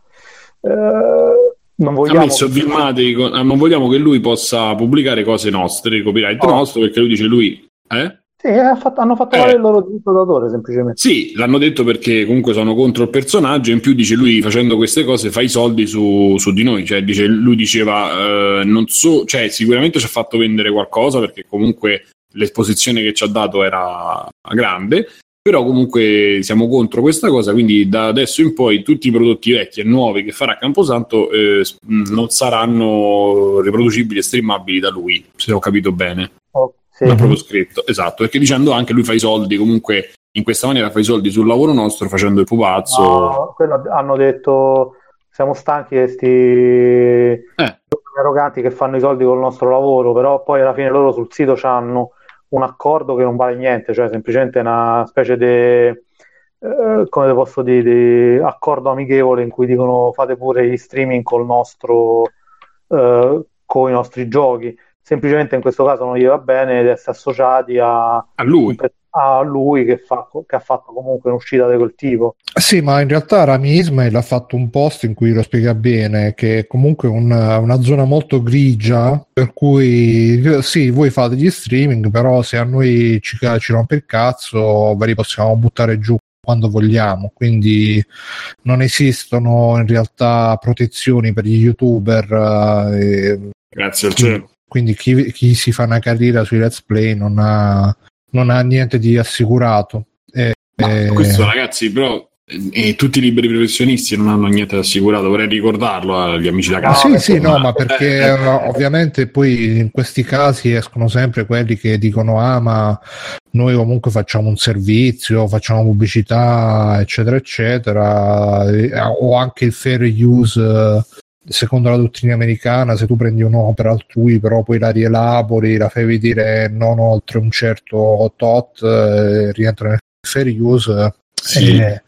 eh, non ha vogliamo messo filmati, ah, non vogliamo che lui possa pubblicare cose nostre, copyright No. nostro, perché lui dice lui... Eh? Sì, ha fatto- hanno fatto Eh. il loro diritto d'autore semplicemente. Sì, l'hanno detto perché comunque sono contro il personaggio. In più dice lui facendo queste cose fa i soldi su, su di noi. Cioè, dice, lui diceva, eh, non so, cioè, sicuramente ci ha fatto vendere qualcosa perché comunque l'esposizione che ci ha dato era grande. Però comunque siamo contro questa cosa, quindi da adesso in poi tutti i prodotti vecchi e nuovi che farà Camposanto eh, non saranno riproducibili e streamabili da lui, se ho capito bene. Oh, sì. L'ha proprio scritto, esatto, perché dicendo anche lui fa i soldi comunque in questa maniera fa i soldi sul lavoro nostro facendo il pupazzo. No, quello hanno detto siamo stanchi di questi Eh. arroganti che fanno i soldi col nostro lavoro, però poi alla fine loro sul sito hanno un accordo che non vale niente, cioè semplicemente una specie di eh, come posso dire, di accordo amichevole in cui dicono fate pure gli streaming col nostro eh, con i nostri giochi. Semplicemente in questo caso non gli va bene di essere associati a, A lui. A lui che, fa- che ha fatto comunque un'uscita di quel tipo. Sì, ma in realtà Rami Ismail ha fatto un post in cui lo spiega bene, che è comunque una, una zona molto grigia, per cui sì, voi fate gli streaming, però se a noi ci, ci rompe il cazzo, ve li possiamo buttare giù quando vogliamo, quindi non esistono in realtà protezioni per gli youtuber, eh, Grazie al cielo. quindi chi, chi si fa una carriera sui let's play non ha, non ha niente di assicurato. Eh, Ma eh, questo ragazzi, però eh, eh, tutti i liberi professionisti non hanno niente assicurato, vorrei ricordarlo agli amici da Ah, casa. sì, sì, no, ma perché Eh, eh, ovviamente poi in questi casi escono sempre quelli che dicono ah ma noi comunque facciamo un servizio, facciamo pubblicità, eccetera, eccetera, eh, o anche il fair use eh, secondo la dottrina americana, se tu prendi un'opera altrui però poi la rielabori, la fai vedere non oltre un certo tot, eh, rientra nel fair use. eh, Sì. eh,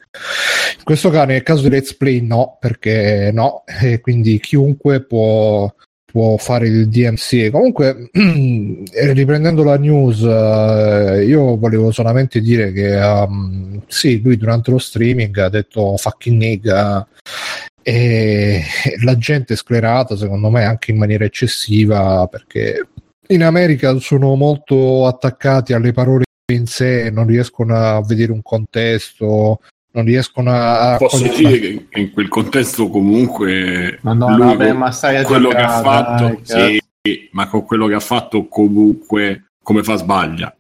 in questo caso, nel caso di Let's Play, no, perché no, e quindi chiunque può, può fare il DMCA. Comunque, eh, riprendendo la news, eh, io volevo solamente dire che um, sì, lui durante lo streaming ha detto fucking nigga e la gente è sclerata, secondo me, anche in maniera eccessiva, perché in America sono molto attaccati alle parole in sé, non riescono a vedere un contesto, non riescono a... Posso dire che in quel contesto comunque Madonna, lui vabbè, ma stai a quello che ha fatto, dai, sì, ma con quello che ha fatto comunque come fa sbaglia.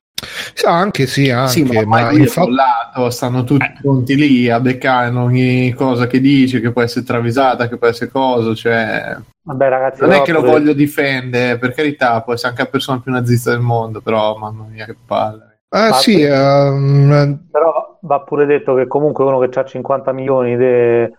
Sì, anche sì, anche, Sì, ma, ma, infatti... bollato, stanno tutti Eh. pronti lì a beccare ogni cosa che dice, che può essere travisata, che può essere cosa, cioè... Vabbè, ragazzi, Non è che lo pure- voglio difendere, per carità, può essere anche la persona più nazista del mondo, però mamma mia che palle. Ah, Ma sì, ehm, Però va pure detto che comunque uno che ha 50 milioni di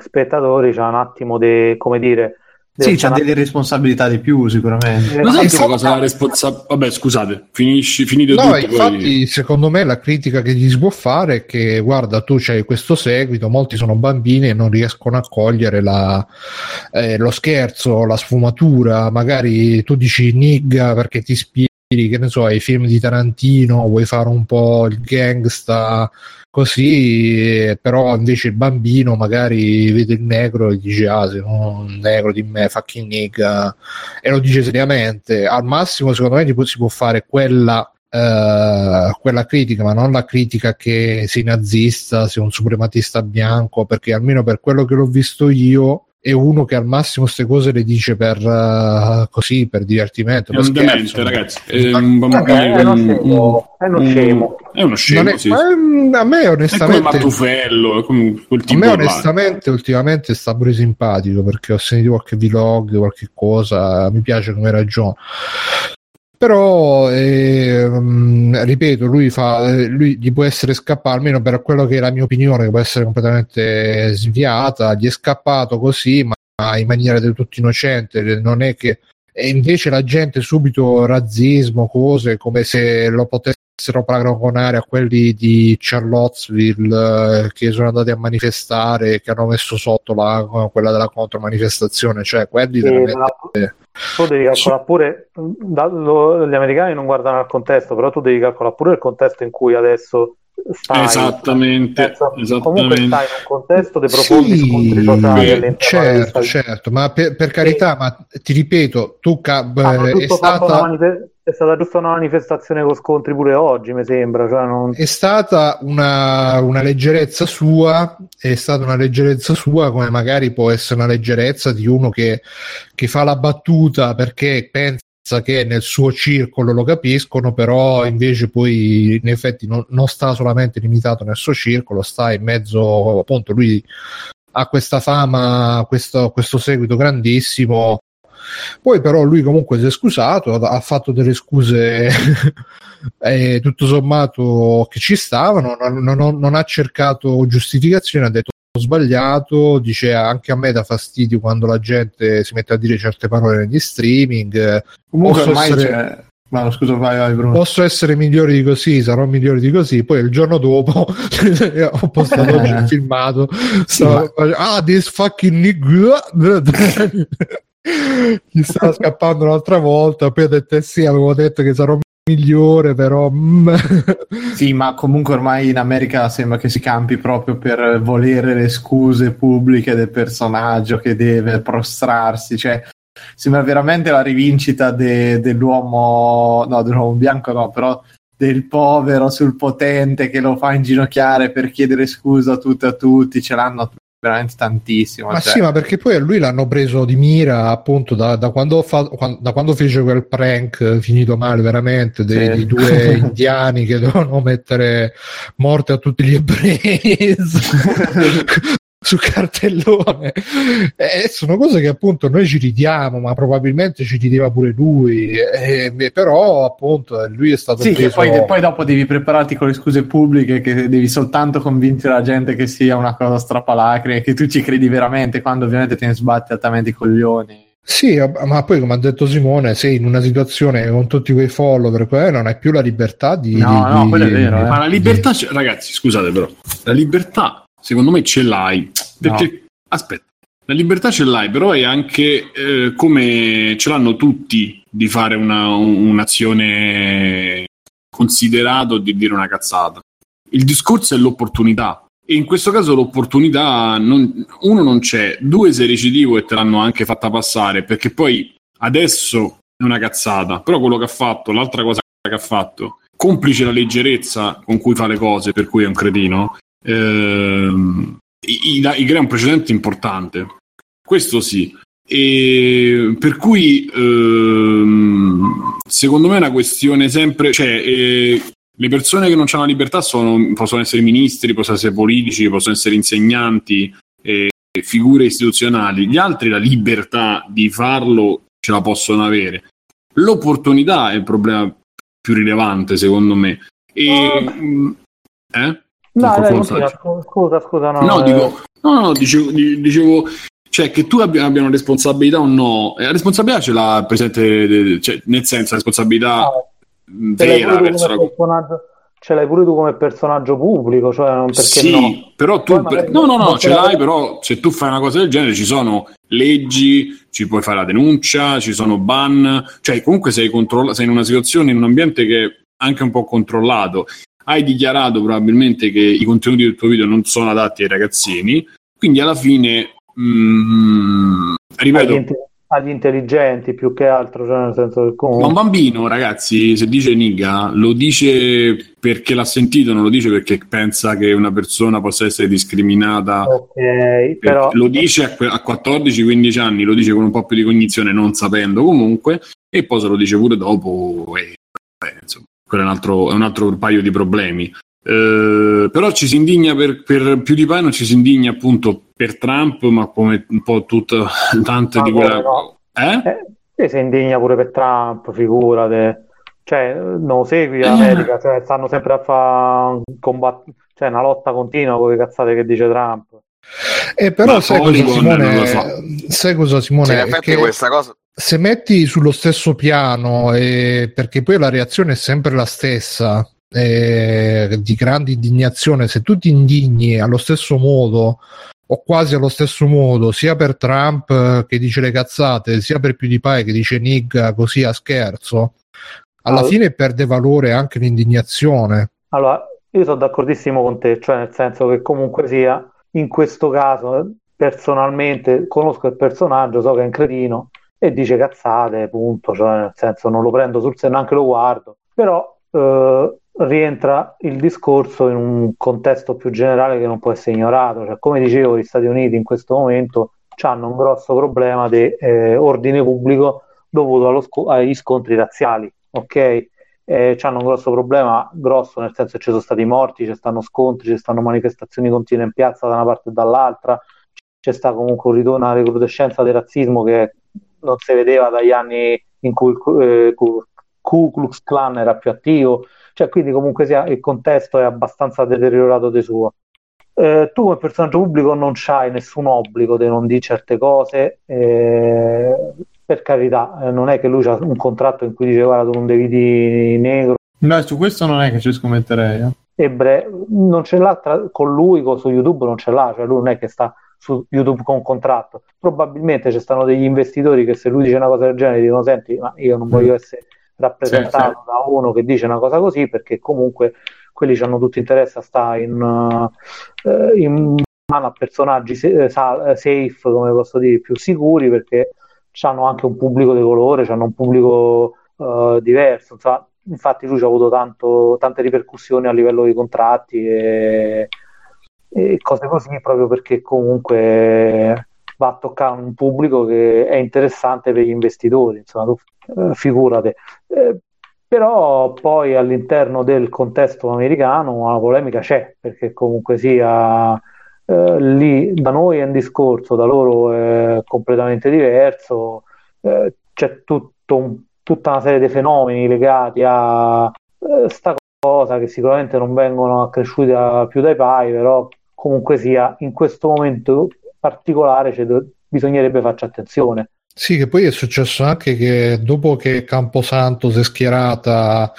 spettatori c'ha un attimo di, come dire, Sì, c'ha delle responsabilità di più sicuramente. sai attimo- che cosa la responsabilità? Vabbè, scusate, finisci, finite No, tutto. infatti, poi... secondo me la critica che gli si può fare è che, guarda, tu c'hai questo seguito, molti sono bambini e non riescono a cogliere la- eh, lo scherzo, la sfumatura. Magari tu dici nigga perché ti ispiri, che ne so, ai film di Tarantino, vuoi fare un po' il gangsta così, eh, però invece il bambino magari vede il negro e dice, ah, sei un negro di me, fucking nigga, e lo dice seriamente. Al massimo, secondo me, si può fare quella eh, quella critica, ma non la critica che sei nazista, sei un suprematista bianco, perché almeno per quello che l'ho visto io è uno che al massimo queste cose le dice per eh, così, per divertimento. È per un scherzo. demente, ragazzi. È un Vabbè, bambino. è uno un- scemo, è uno un- scemo. È uno scemo, è- sì. ma, a me È come onestamente Mattufello, è come quel a me là. onestamente ultimamente sta pure simpatico perché ho sentito qualche vlog, qualche cosa, mi piace come ragione. Però ehm, ripeto lui, fa, lui gli può essere scappato almeno per quello che è la mia opinione che può essere completamente sviata. Gli è scappato così ma in maniera del tutto innocente. Non è che e invece la gente subito razzismo cose come se lo potessero paragonare a quelli di Charlottesville eh, che sono andati a manifestare che hanno messo sotto la, quella della contromanifestazione. Cioè quelli Sì, veramente Tu devi calcolare pure, da- lo- gli americani non guardano al contesto, però tu devi calcolare pure il contesto in cui adesso stai. Esattamente, senso, Comunque esattamente. stai in un contesto di profondi Sì, scontri sociali all'interno certo, certo, ma per, per carità, ma ti ripeto, tu ca- Hanno beh, è stata, manife- è stata giusto una manifestazione con scontri pure oggi, mi sembra. Cioè non... è stata una, una leggerezza sua, è stata una leggerezza sua come magari può essere una leggerezza di uno che, che fa la battuta perché pensa che nel suo circolo lo capiscono, però invece poi in effetti non, non sta solamente limitato nel suo circolo, sta in mezzo, appunto lui ha questa fama, questo, questo seguito grandissimo. Poi però lui comunque si è scusato, ha fatto delle scuse eh, tutto sommato che ci stavano, non, non- non ha cercato giustificazioni, ha detto ho sbagliato, dice anche a me dà fastidio quando la gente si mette a dire certe parole negli streaming, eh, Comunque Posso essere-. No, scusa, vai, vai Bruno. posso essere migliore di così, sarò migliore di così. Poi il giorno dopo ho postato oggi il filmato. Stavo, ah, this fucking nigga. Gli stava scappando un'altra volta. Poi ho detto: eh sì, avevo detto che sarò migliore, però. mm. Sì, ma comunque ormai in America sembra che si campi proprio per volere le scuse pubbliche del personaggio che deve prostrarsi. Cioè, sembra veramente la rivincita de- dell'uomo, no, dell'uomo bianco, no, però del povero sul potente che lo fa inginocchiare per chiedere scusa a tutti a tutti. Ce l'hanno veramente tantissimo. Ma cioè. sì, ma perché poi a lui l'hanno preso di mira appunto da, da quando, fa- da quando fece quel prank eh, finito male veramente dei, Sì. dei due indiani che dovevano mettere morte a tutti gli ebrei su cartellone. Eh, sono cose che appunto noi ci ridiamo, ma probabilmente ci rideva pure lui. Eh, eh, però appunto lui è stato Sì, che preso... poi, poi dopo devi prepararti con le scuse pubbliche, che devi soltanto convincere la gente che sia una cosa strappalacrime, che tu ci credi veramente, quando ovviamente te ne sbatti altamente i coglioni. Sì, ma poi come ha detto Simone, sei in una situazione con tutti quei follower, que- non hai più la libertà di... No, di- no, di- quello è vero, eh. Ma la libertà, ragazzi, scusate però, la libertà secondo me ce l'hai. Perché, aspetta, la libertà ce l'hai, però è anche eh, come ce l'hanno tutti di fare una- un'azione considerato di dire una cazzata. Il discorso è l'opportunità. E in questo caso l'opportunità, non- uno non c'è, due sei recidivo e te l'hanno anche fatta passare, perché poi adesso è una cazzata, però quello che ha fatto, l'altra cosa che ha fatto, complice la leggerezza con cui fa le cose, per cui è un cretino, ehm, crea un precedente importante. Questo sì. E per cui ehm, secondo me è una questione sempre, cioè eh, le persone che non hanno la libertà sono- possono essere ministri, possono essere politici, possono essere insegnanti, eh, figure istituzionali. Gli altri la libertà di farlo ce la possono avere. L'opportunità è il problema più rilevante, secondo me. E, mh, eh? No, Qualcuno dai, continua, scu- scusa, scusa, no. No, eh, dico, no, no, dicevo, di- dicevo, cioè che tu abbia, abbia una responsabilità o no. E la responsabilità ce l'ha il de- cioè, nel senso, la responsabilità no, ce l'hai vera verso la personaggio, ce l'hai pure tu come personaggio pubblico, cioè non perché sì, no. però tu, magari no, no, no, ce l'hai, l'hai- però se tu fai una cosa del genere ci sono leggi, ci puoi fare la denuncia, ci sono ban, cioè comunque sei, controlla- sei in una situazione, in un ambiente che è anche un po' controllato. Hai dichiarato probabilmente che i contenuti del tuo video non sono adatti ai ragazzini, quindi alla fine, mm, ripeto, Agli, inte- agli intelligenti più che altro, cioè nel senso che Ma un comunque... bambino, ragazzi, se dice nigga, lo dice perché l'ha sentito, non lo dice perché pensa che una persona possa essere discriminata. Ok, Per- però... Lo dice a, que- a 14-15 anni, lo dice con un po' più di cognizione, non sapendo comunque, e poi se lo dice pure dopo, e, vabbè, insomma, quello è un altro, è un altro paio di problemi. Eh, però ci si indigna per, per più di PewDiePie, non ci si indigna appunto per Trump, ma come un po' tutta tante Ma di quella. no? Eh? Eh, si indigna pure per Trump, figurate. cioè, non segui l'America, cioè, stanno sempre a fare combatt- cioè, una lotta continua con le cazzate che dice Trump. Eh, però sai cosa, Simone, so. sai cosa Simone? Cioè, che questa cosa... Se metti sullo stesso piano, eh, perché poi la reazione è sempre la stessa, eh, di grande indignazione, se tu ti indigni allo stesso modo o quasi allo stesso modo, sia per Trump eh, che dice le cazzate, sia per PewDiePie che dice nigga così a scherzo, alla allora, fine perde valore anche l'indignazione. Allora, io sono d'accordissimo con te, cioè nel senso che comunque sia, in questo caso, personalmente conosco il personaggio, so che è un cretino e dice cazzate, punto, cioè nel senso non lo prendo sul serio, neanche lo guardo, però eh, rientra il discorso in un contesto più generale che non può essere ignorato, cioè come dicevo gli Stati Uniti in questo momento hanno un grosso problema di eh, ordine pubblico dovuto sc- agli scontri razziali ok? Eh, hanno un grosso problema, grosso nel senso che ci sono stati morti, ci stanno scontri, ci stanno manifestazioni continue in piazza da una parte e dall'altra, c'è sta comunque un ritorno alla recrudescenza del razzismo che non si vedeva dagli anni in cui eh, Ku Klux Klan era più attivo, cioè quindi comunque sia, il contesto è abbastanza deteriorato di suo. Eh, tu come personaggio pubblico non hai nessun obbligo di non dire certe cose, eh, per carità, eh, non è che lui ha un contratto in cui dice guarda tu non devi di negro. No, su questo non è che ci scommetterei. Eh. Ebre, non ce l'ha tra, con lui, con, su YouTube non ce l'ha, cioè lui non è che sta su YouTube con contratto. Probabilmente ci stanno degli investitori che se lui dice una cosa del genere dicono senti, ma io non voglio mm. essere rappresentato sì, sì. da uno che dice una cosa così perché comunque quelli hanno tutto interesse a stare in, uh, in mano a personaggi eh, safe, come posso dire, più sicuri perché hanno anche un pubblico di colore, hanno un pubblico uh, diverso. Insomma, infatti lui ha avuto tanto, tante ripercussioni a livello di contratti e, e, cose così, proprio perché comunque va a toccare un pubblico che è interessante per gli investitori, insomma, tu, eh, figurate. Eh, però poi all'interno del contesto americano la polemica c'è, perché comunque sia eh, lì da noi è un discorso, da loro è completamente diverso, eh, c'è un, tutta una serie di fenomeni legati a eh, cosa che sicuramente non vengono accresciuti più dai pai, però comunque sia in questo momento particolare cioè, bisognerebbe farci attenzione. Sì, che poi è successo anche che dopo che Camposanto si è schierata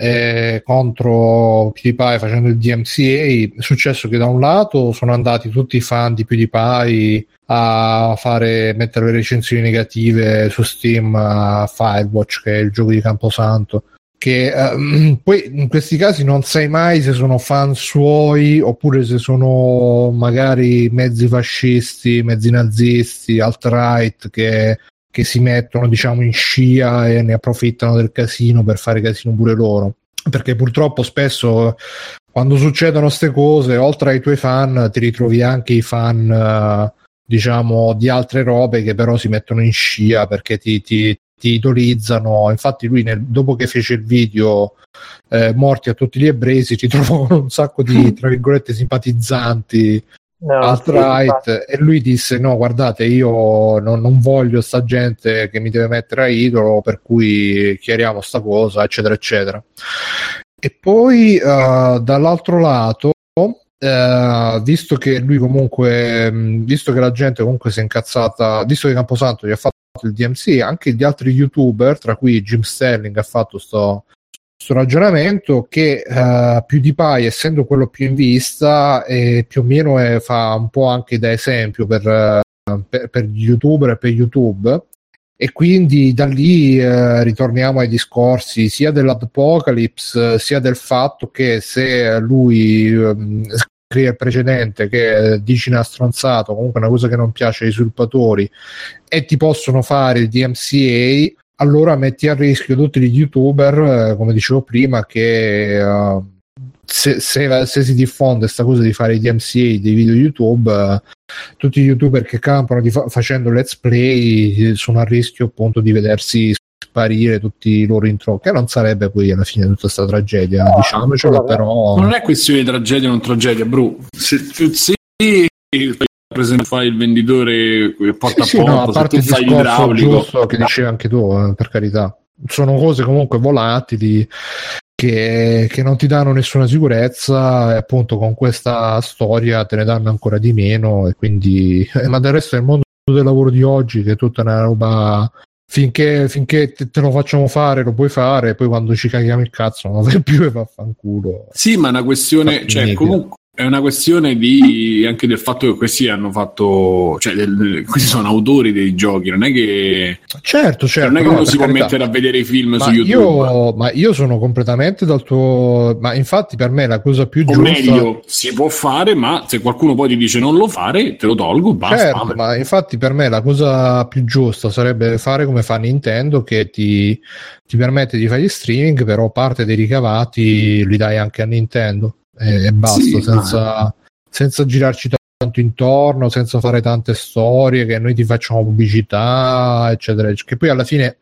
eh, contro PewDiePie facendo il DMCA è successo che da un lato sono andati tutti i fan di PewDiePie a fare mettere le recensioni negative su Steam a Firewatch che è il gioco di Camposanto che eh, poi in questi casi non sai mai se sono fan suoi oppure se sono magari mezzi fascisti, mezzi nazisti, alt-right che che si mettono diciamo in scia e ne approfittano del casino per fare casino pure loro. Perché purtroppo spesso quando succedono queste cose oltre ai tuoi fan ti ritrovi anche i fan uh, diciamo di altre robe che però si mettono in scia perché ti, ti, ti idolizzano. Infatti lui nel, dopo che fece il video eh, morti a tutti gli ebrei si ritrovò con un sacco di tra virgolette simpatizzanti no, alt-right e lui disse no guardate io non, non, voglio sta gente che mi deve mettere a idolo per cui chiariamo sta cosa eccetera eccetera. E poi uh, dall'altro lato Uh, visto che lui comunque, visto che la gente comunque si è incazzata, visto che Camposanto gli ha fatto il DMC, anche gli altri youtuber, tra cui Jim Sterling ha fatto sto, questo ragionamento che uh, PewDiePie essendo quello più in vista e più o meno è, fa un po' anche da esempio per, uh, per, per, gli youtuber e per YouTube. E quindi da lì uh, ritorniamo ai discorsi sia dell'Apocalypse sia del fatto che se lui um, scrive il precedente che dici una stronzato comunque una cosa che non piace ai usurpatori e ti possono fare il DMCA allora metti a rischio tutti gli youtuber, eh, come dicevo prima, che uh, se, se, se, si diffonde questa cosa di fare i DMCA dei video YouTube, uh, tutti gli youtuber che campano fa- facendo let's play sono a rischio appunto di vedersi sparire tutti i loro intro, che non sarebbe poi alla fine tutta questa tragedia, no, diciamocelo, però... Non è questione di tragedia o non tragedia, bro. Se, se per esempio fai il venditore porta sì, a porta, no, a parte il fai l'idraulico. giusto che dicevi anche tu, eh, per carità. sono cose comunque volatili che, che, non ti danno nessuna sicurezza e appunto con questa storia te ne danno ancora di meno e quindi eh, ma del resto è il mondo del lavoro di oggi che è tutta una roba finché, finché te, te, lo facciamo fare lo puoi fare poi quando ci caghiamo il cazzo non lo fai più e vaffanculo. Sì ma è una questione cioè comunque è una questione di, anche del fatto che questi hanno fatto, cioè del, questi sono autori dei giochi, non è che certo, certo, non è che uno si carità. può mettere a vedere i film ma su YouTube. Io, ma io sono completamente dal tuo, ma infatti per me la cosa più o giusta meglio si può fare, ma se qualcuno poi ti dice non lo fare, te lo tolgo, basta. Certo, ma infatti per me la cosa più giusta sarebbe fare come fa Nintendo che ti, ti permette di fare gli streaming, però parte dei ricavati li dai anche a Nintendo e, e basta, sì, senza, senza girarci tanto intorno, senza fare tante storie, che noi ti facciamo pubblicità, eccetera. Che poi alla fine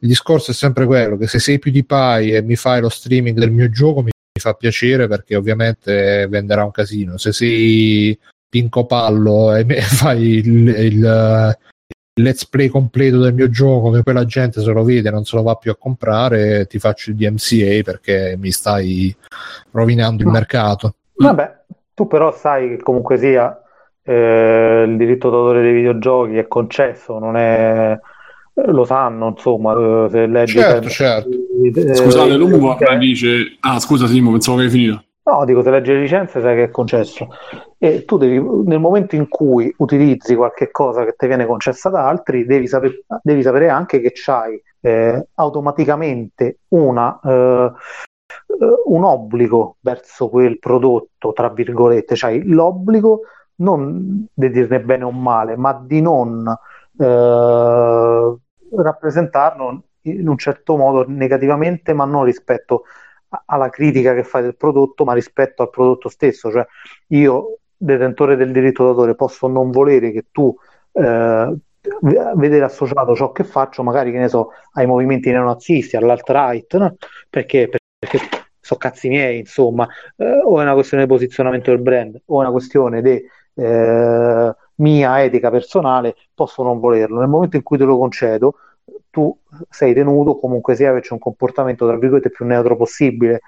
il discorso è sempre quello, che se sei più di Pai e mi fai lo streaming del mio gioco mi, mi fa piacere perché ovviamente venderà un casino. Se sei Pinco Pallo e fai il, il, let's play completo del mio gioco che poi la gente se lo vede non se lo va più a comprare ti faccio il DMCA perché mi stai rovinando il mercato vabbè tu però sai che comunque sia eh, il diritto d'autore dei videogiochi è concesso non è lo sanno insomma eh, se leggi certo, certo. Eh, scusate Lumbo dice ah scusa Simo pensavo che hai finito No, dico, se leggi le licenze sai che è concesso. E tu devi, nel momento in cui utilizzi qualche cosa che ti viene concessa da altri, devi, saper, devi sapere anche che c'hai eh, automaticamente una, eh, un obbligo verso quel prodotto, tra virgolette, c'hai l'obbligo non di dirne bene o male, ma di non eh, rappresentarlo in un certo modo negativamente, ma non rispetto alla critica che fai del prodotto, ma rispetto al prodotto stesso. Cioè, io, detentore del diritto d'autore, posso non volere che tu eh, vedere associato ciò che faccio, magari che ne so, ai movimenti neonazisti, all'alt-right, no? perché, perché sono cazzi miei, insomma, eh, o è una questione di posizionamento del brand, o è una questione di eh, mia etica personale, posso non volerlo. Nel momento in cui te lo concedo, tu sei tenuto comunque sia averci un comportamento tra virgolette più neutro possibile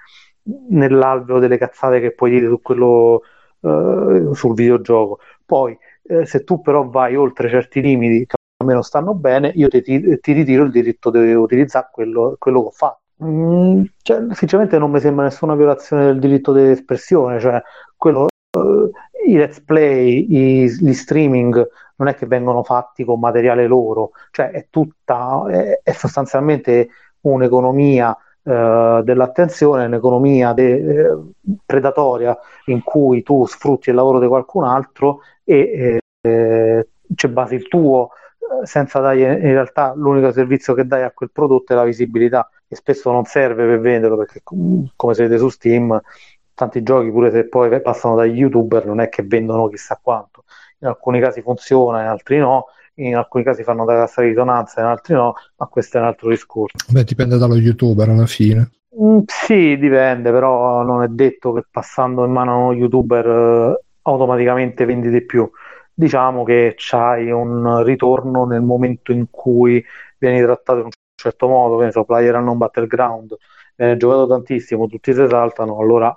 nell'alveo delle cazzate che puoi dire su quello uh, sul videogioco. Poi eh, se tu però vai oltre certi limiti che a me non stanno bene io ti, ti, ti ritiro il diritto di utilizzare quello, quello che ho fatto. Mm, cioè, sinceramente non mi sembra nessuna violazione del diritto di espressione cioè quello uh, i let's play, i, gli streaming non è che vengono fatti con materiale loro, cioè è tutta, è, è sostanzialmente un'economia eh, dell'attenzione, un'economia de, eh, predatoria in cui tu sfrutti il lavoro di qualcun altro e eh, ci basi il tuo eh, senza dare in realtà l'unico servizio che dai a quel prodotto è la visibilità e spesso non serve per venderlo perché come vedete su Steam tanti giochi pure se poi passano dagli youtuber non è che vendono chissà quanto in alcuni casi funziona, in altri no, in alcuni casi fanno da cassa di risonanza, in altri no, ma questo è un altro discorso. Beh, dipende dallo youtuber alla fine. Mm, sì, dipende, però non è detto che passando in mano a uno youtuber eh, automaticamente vendi di più. Diciamo che c'hai un ritorno nel momento in cui vieni trattato in un certo modo, che ne so, player non battleground, viene giocato tantissimo, tutti si esaltano, allora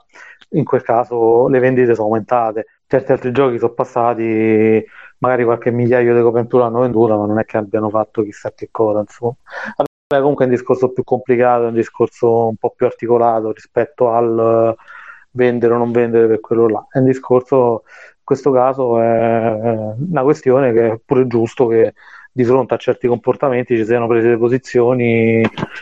in quel caso le vendite sono aumentate certi altri giochi sono passati, magari qualche migliaio di coperture l'hanno venduta, ma non è che abbiano fatto chissà che cosa, insomma. Vabbè, comunque è un discorso più complicato, è un discorso un po' più articolato rispetto al vendere o non vendere per quello là. È un discorso, in questo caso, è una questione che è pure giusto che di fronte a certi comportamenti ci siano prese le posizioni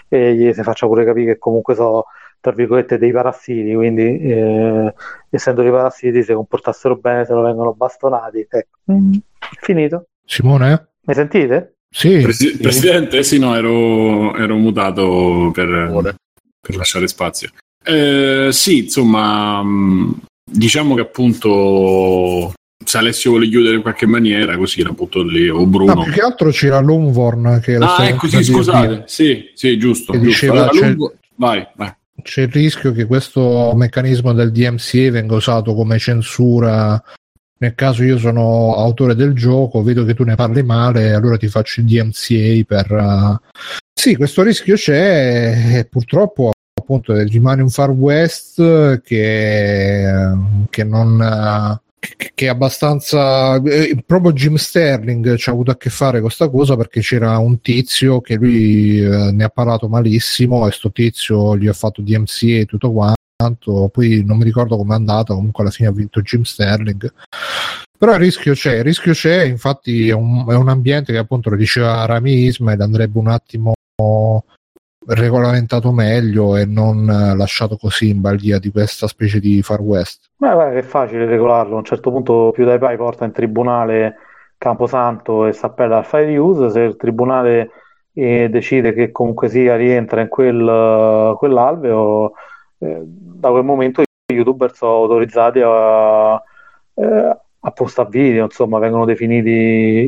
e gli si faccia pure capire che comunque so tra virgolette dei parassiti, quindi eh, essendo dei parassiti se comportassero bene se lo vengono bastonati. Ecco. Mm. Finito. Simone? Mi sentite? Sì. Presi- Presidente, sì, no, ero, ero mutato per, per, lasciare spazio. Eh, sì, insomma, mm, diciamo che appunto se Alessio vuole chiudere in qualche maniera, così era butto lì, o Bruno. No, più che altro c'era Lungvorn che Ah, ecco, sì, scusate. Sì, sì, giusto. Giusto. Diceva, allora. Vai, vai c'è il rischio che questo meccanismo del DMCA venga usato come censura nel caso io sono autore del gioco, vedo che tu ne parli male, allora ti faccio il DMCA per... Uh... Sì, questo rischio c'è e purtroppo appunto rimane un Far West che, che non che è abbastanza eh, proprio Jim Sterling ci ha avuto a che fare con questa cosa perché c'era un tizio che lui eh, ne ha parlato malissimo e sto tizio gli ha fatto DMC e tutto quanto poi non mi ricordo com'è andata comunque alla fine ha vinto Jim Sterling però il rischio c'è il rischio c'è infatti è un, è un ambiente che appunto lo diceva Rami Ismail andrebbe un attimo regolamentato meglio e non eh, lasciato così in balia di questa specie di Far West. Beh, guarda che è facile regolarlo, a un certo punto più dai pai porta in tribunale Camposanto e si appella al file use, se il tribunale eh, decide che comunque sia rientra in quel, quell'alveo, eh, da quel momento i youtuber sono autorizzati a, eh, a posta video, insomma, vengono definiti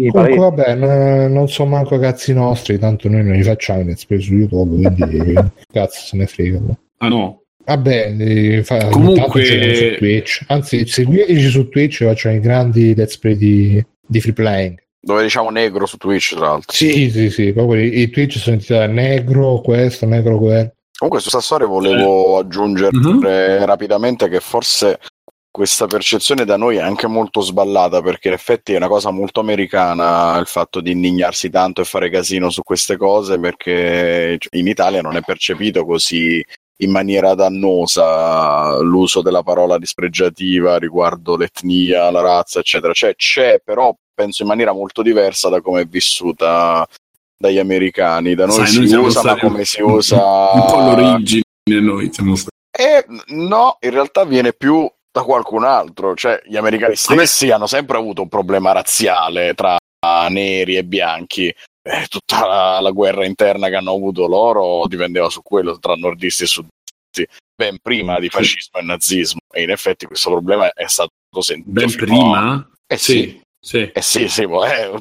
i Comunque, vabbè, n- non sono manco cazzi nostri, tanto noi non li facciamo in let's su YouTube, quindi cazzo se ne frega. Ah no? Vabbè, eh, fa, Comunque... su Twitch. Anzi, seguiteci su Twitch, facciamo i grandi let's play di, di free playing. Dove diciamo negro su Twitch, tra l'altro. Sì, sì, sì, proprio i, i Twitch sono intitolati negro questo, negro quello. Comunque su Sassore volevo aggiungere mm-hmm. rapidamente che forse questa percezione da noi è anche molto sballata perché in effetti è una cosa molto americana il fatto di indignarsi tanto e fare casino su queste cose perché in Italia non è percepito così in maniera dannosa l'uso della parola dispregiativa riguardo l'etnia, la razza, eccetera. Cioè c'è, però penso in maniera molto diversa da come è vissuta dagli americani. Da noi Sai, si noi usa, ma come si usa un po' l'origine noi siamo stati. Eh, no, in realtà viene più da qualcun altro. Cioè, gli americani stessi hanno sempre avuto un problema razziale tra neri e bianchi. Eh, tutta la, la, guerra interna che hanno avuto loro dipendeva su quello tra nordisti e sudisti, ben prima di fascismo e nazismo. E in effetti questo problema è stato sentito. Ben prima? Eh sì. sì. Eh sì, sì, eh,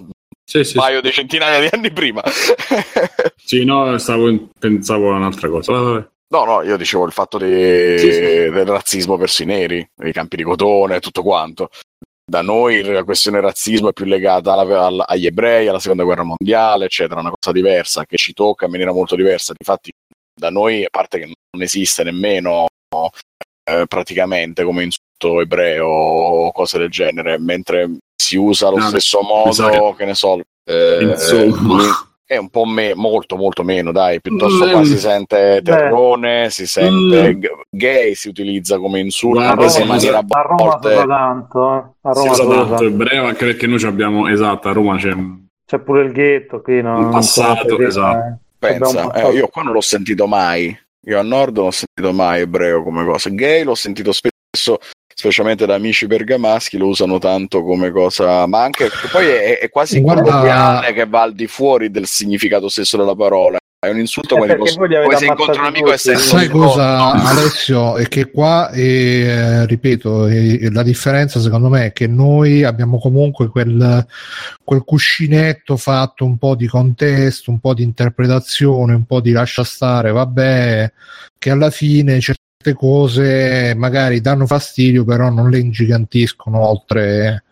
sì, sì, un paio di centinaia di anni prima. sì, no, stavo, pensavo a un'altra cosa. Vabbè. No, no, io dicevo il fatto di, sì, sì. del razzismo verso i neri, i campi di cotone e tutto quanto. Da noi la questione razzismo è più legata alla, alla, agli ebrei, alla seconda guerra mondiale, eccetera, una cosa diversa che ci tocca in maniera molto diversa. Infatti, da noi, a parte che non esiste nemmeno eh, praticamente come insulto ebreo o cose del genere, mentre si usa allo no, stesso modo, esatto. che ne so, eh, Insomma è un po' me- molto molto meno dai piuttosto mm. qua si sente terrone Beh. si sente mm. gay si utilizza come insulto Guarda, in maniera a Roma usa tanto eh. a Roma si usa tanto ebreo anche perché noi abbiamo esatto a Roma c'è c'è pure il ghetto qui no? un passato esatto pensa eh, io qua non l'ho sentito mai io a nord non ho sentito mai ebreo come cosa gay l'ho sentito spesso specialmente da amici bergamaschi lo usano tanto come cosa, ma anche poi è, è quasi Guarda... che va al di fuori del significato stesso della parola. È un insulto eh, poi, poi se incontri un amico e sei Sai cosa, Alessio? È che qua, eh, ripeto, eh, la differenza secondo me è che noi abbiamo comunque quel, quel cuscinetto fatto un po' di contesto, un po' di interpretazione, un po' di lascia stare, vabbè, che alla fine cose magari danno fastidio, però non le ingigantiscono oltre.